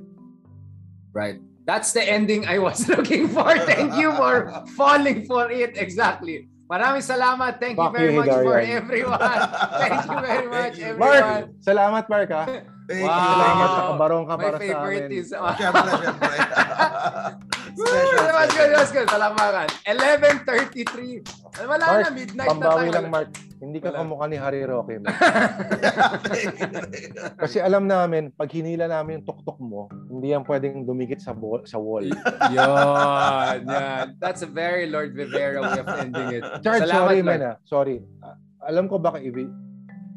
[SPEAKER 1] Right. That's the ending I was looking for. Thank you for falling for it. Exactly. Maraming salamat. Thank Fuck you very you, much for everyone. Thank you very much, everyone.
[SPEAKER 3] Mark, salamat, Mark, ha? Wow. Salamat, nakabarong ka
[SPEAKER 1] My
[SPEAKER 3] para sa amin. My
[SPEAKER 1] favorite is... Siyempre, siyempre. Special. Good, that was good. Salamakan. 11.33. Wala Mark, na, midnight na tayo.
[SPEAKER 3] lang, Mark. Hindi ka kamukha ni Harry Roque. Kasi alam namin, pag hinila namin yung tuktok mo, hindi yan pwedeng dumikit sa, ball, sa wall.
[SPEAKER 1] Yun. Yeah. That's a very Lord Vivera way of ending it.
[SPEAKER 3] Charles, Salamat, sorry, Lord. man. Ah. Sorry. Uh, alam ko baka i-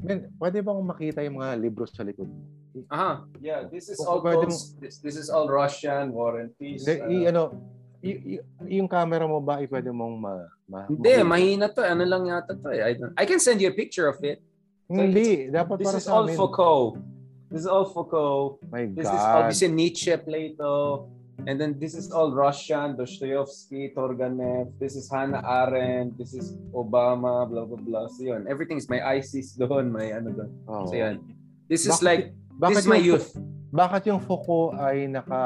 [SPEAKER 3] Men, pwede bang makita yung mga libro sa likod mo?
[SPEAKER 1] Aha. Yeah, this is all
[SPEAKER 3] pwede
[SPEAKER 1] codes, this, this is all Russian warranties.
[SPEAKER 3] I,
[SPEAKER 1] uh,
[SPEAKER 3] ano, y- y- yung camera mo ba, i pwede mong ma... ma
[SPEAKER 1] Hindi,
[SPEAKER 3] makita?
[SPEAKER 1] mahina to. Ano lang yata to eh. I, don't, I can send you a picture of it.
[SPEAKER 3] Hindi, dapat
[SPEAKER 1] This
[SPEAKER 3] para
[SPEAKER 1] is
[SPEAKER 3] sa
[SPEAKER 1] all
[SPEAKER 3] amin.
[SPEAKER 1] Foucault. This is all Foucault.
[SPEAKER 3] My
[SPEAKER 1] This is
[SPEAKER 3] God.
[SPEAKER 1] obviously Nietzsche, Plato. And then this is all Russian, Dostoevsky, Turgenev. This is Hannah Arendt. This is Obama, blah, blah, blah. So yun, everything is may ISIS doon, may ano doon.
[SPEAKER 3] Oo.
[SPEAKER 1] So yan. This is
[SPEAKER 3] Bakit-
[SPEAKER 1] like,
[SPEAKER 3] bakit
[SPEAKER 1] this is my
[SPEAKER 3] yung-
[SPEAKER 1] youth.
[SPEAKER 3] Bakit yung Foucault ay naka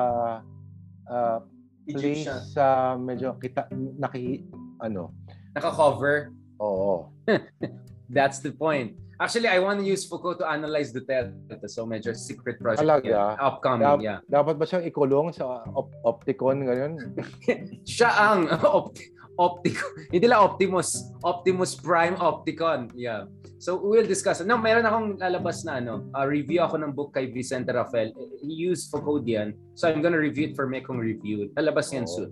[SPEAKER 3] uh, place
[SPEAKER 1] Egyptian.
[SPEAKER 3] sa medyo kita naki ano?
[SPEAKER 1] Naka-cover.
[SPEAKER 3] Oo.
[SPEAKER 1] That's the point. Actually, I want to use Foucault to analyze Duterte. So medyo secret project.
[SPEAKER 3] Talaga?
[SPEAKER 1] yan. Upcoming,
[SPEAKER 3] Dap-
[SPEAKER 1] yeah.
[SPEAKER 3] Dapat ba siyang ikulong sa op- Opticon ganyan?
[SPEAKER 1] Siya ang Opti Opticon. Hindi lang Optimus. Optimus Prime Opticon. Yeah. So we'll discuss. No, meron akong lalabas na ano, uh, review ako ng book kay Vicente Rafael. He used Foucault yan. So I'm gonna review it for Mekong Review. Lalabas yan
[SPEAKER 3] Oo.
[SPEAKER 1] soon.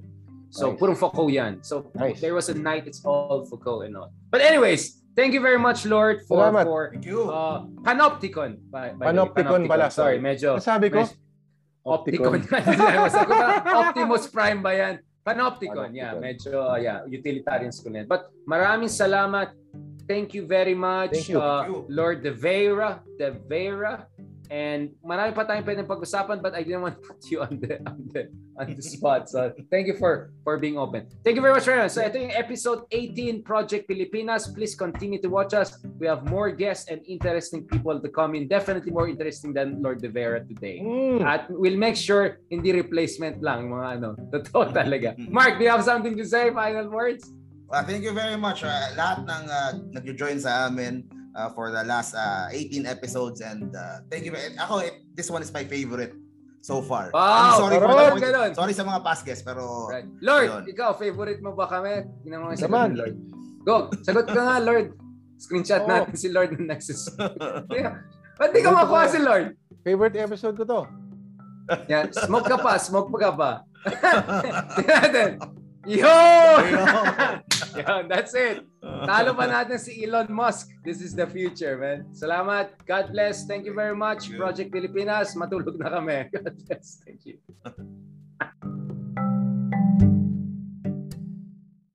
[SPEAKER 1] So
[SPEAKER 3] Nice.
[SPEAKER 1] purong Foucault yan. So
[SPEAKER 3] Nice.
[SPEAKER 1] there was a night it's all Foucault and all. But anyways, thank you very much Lord for
[SPEAKER 3] Salamat.
[SPEAKER 1] for
[SPEAKER 2] Thank you.
[SPEAKER 1] uh, Panopticon. By, by way,
[SPEAKER 3] Panopticon pala,
[SPEAKER 1] Sorry, medyo
[SPEAKER 3] Sabi ko,
[SPEAKER 1] Opticon. Sabi ko ba, Optimus Prime ba yan? Panopticon. Yeah,
[SPEAKER 3] Panopticon.
[SPEAKER 1] medyo uh, yeah, utilitarian school yan. But maraming salamat. Thank you very much,
[SPEAKER 3] Thank you.
[SPEAKER 1] uh,
[SPEAKER 2] Thank you.
[SPEAKER 1] Lord De Vera, De Vera. And marami pa tayong pwedeng pag-usapan but I didn't want to put you on the on the on the spot. So thank you for for being open. Thank you very much, everyone. So ito yung episode 18 Project Pilipinas. Please continue to watch us. We have more guests and interesting people to come in. Definitely more interesting than Lord De Vera today.
[SPEAKER 3] mm,
[SPEAKER 1] At we'll make sure hindi replacement lang mga ano. Totoo talaga. Mark, do you have something to say? Final words?
[SPEAKER 2] Uh, thank you very much. Uh, lahat ng uh, nag-join sa amin uh, for the last uh, 18 episodes and uh, thank you. very- Ako, it, this one is my favorite so far.
[SPEAKER 1] Wow!
[SPEAKER 2] I'm sorry, for
[SPEAKER 1] Parang
[SPEAKER 2] the,
[SPEAKER 1] ganun.
[SPEAKER 2] sorry sa mga past guests pero
[SPEAKER 1] Right. Lord,
[SPEAKER 2] Ayun.
[SPEAKER 1] ikaw, favorite mo ba kami? Nga sagot
[SPEAKER 3] Naman.
[SPEAKER 1] Lord. Go, sagot ka nga, Lord. Screenshot
[SPEAKER 3] Oo.
[SPEAKER 1] natin si Lord na nagsis. Ba't di ka makuha si Lord?
[SPEAKER 3] favorite episode ko to.
[SPEAKER 1] Yan, smoke ka pa, smoke pa ka pa. Natin. Yo! Yan, that's it. Talo pa natin si Elon Musk. This is the future, man. Salamat. God bless. Thank you very much. Project Pilipinas. Matulog na kami. God bless. Thank you.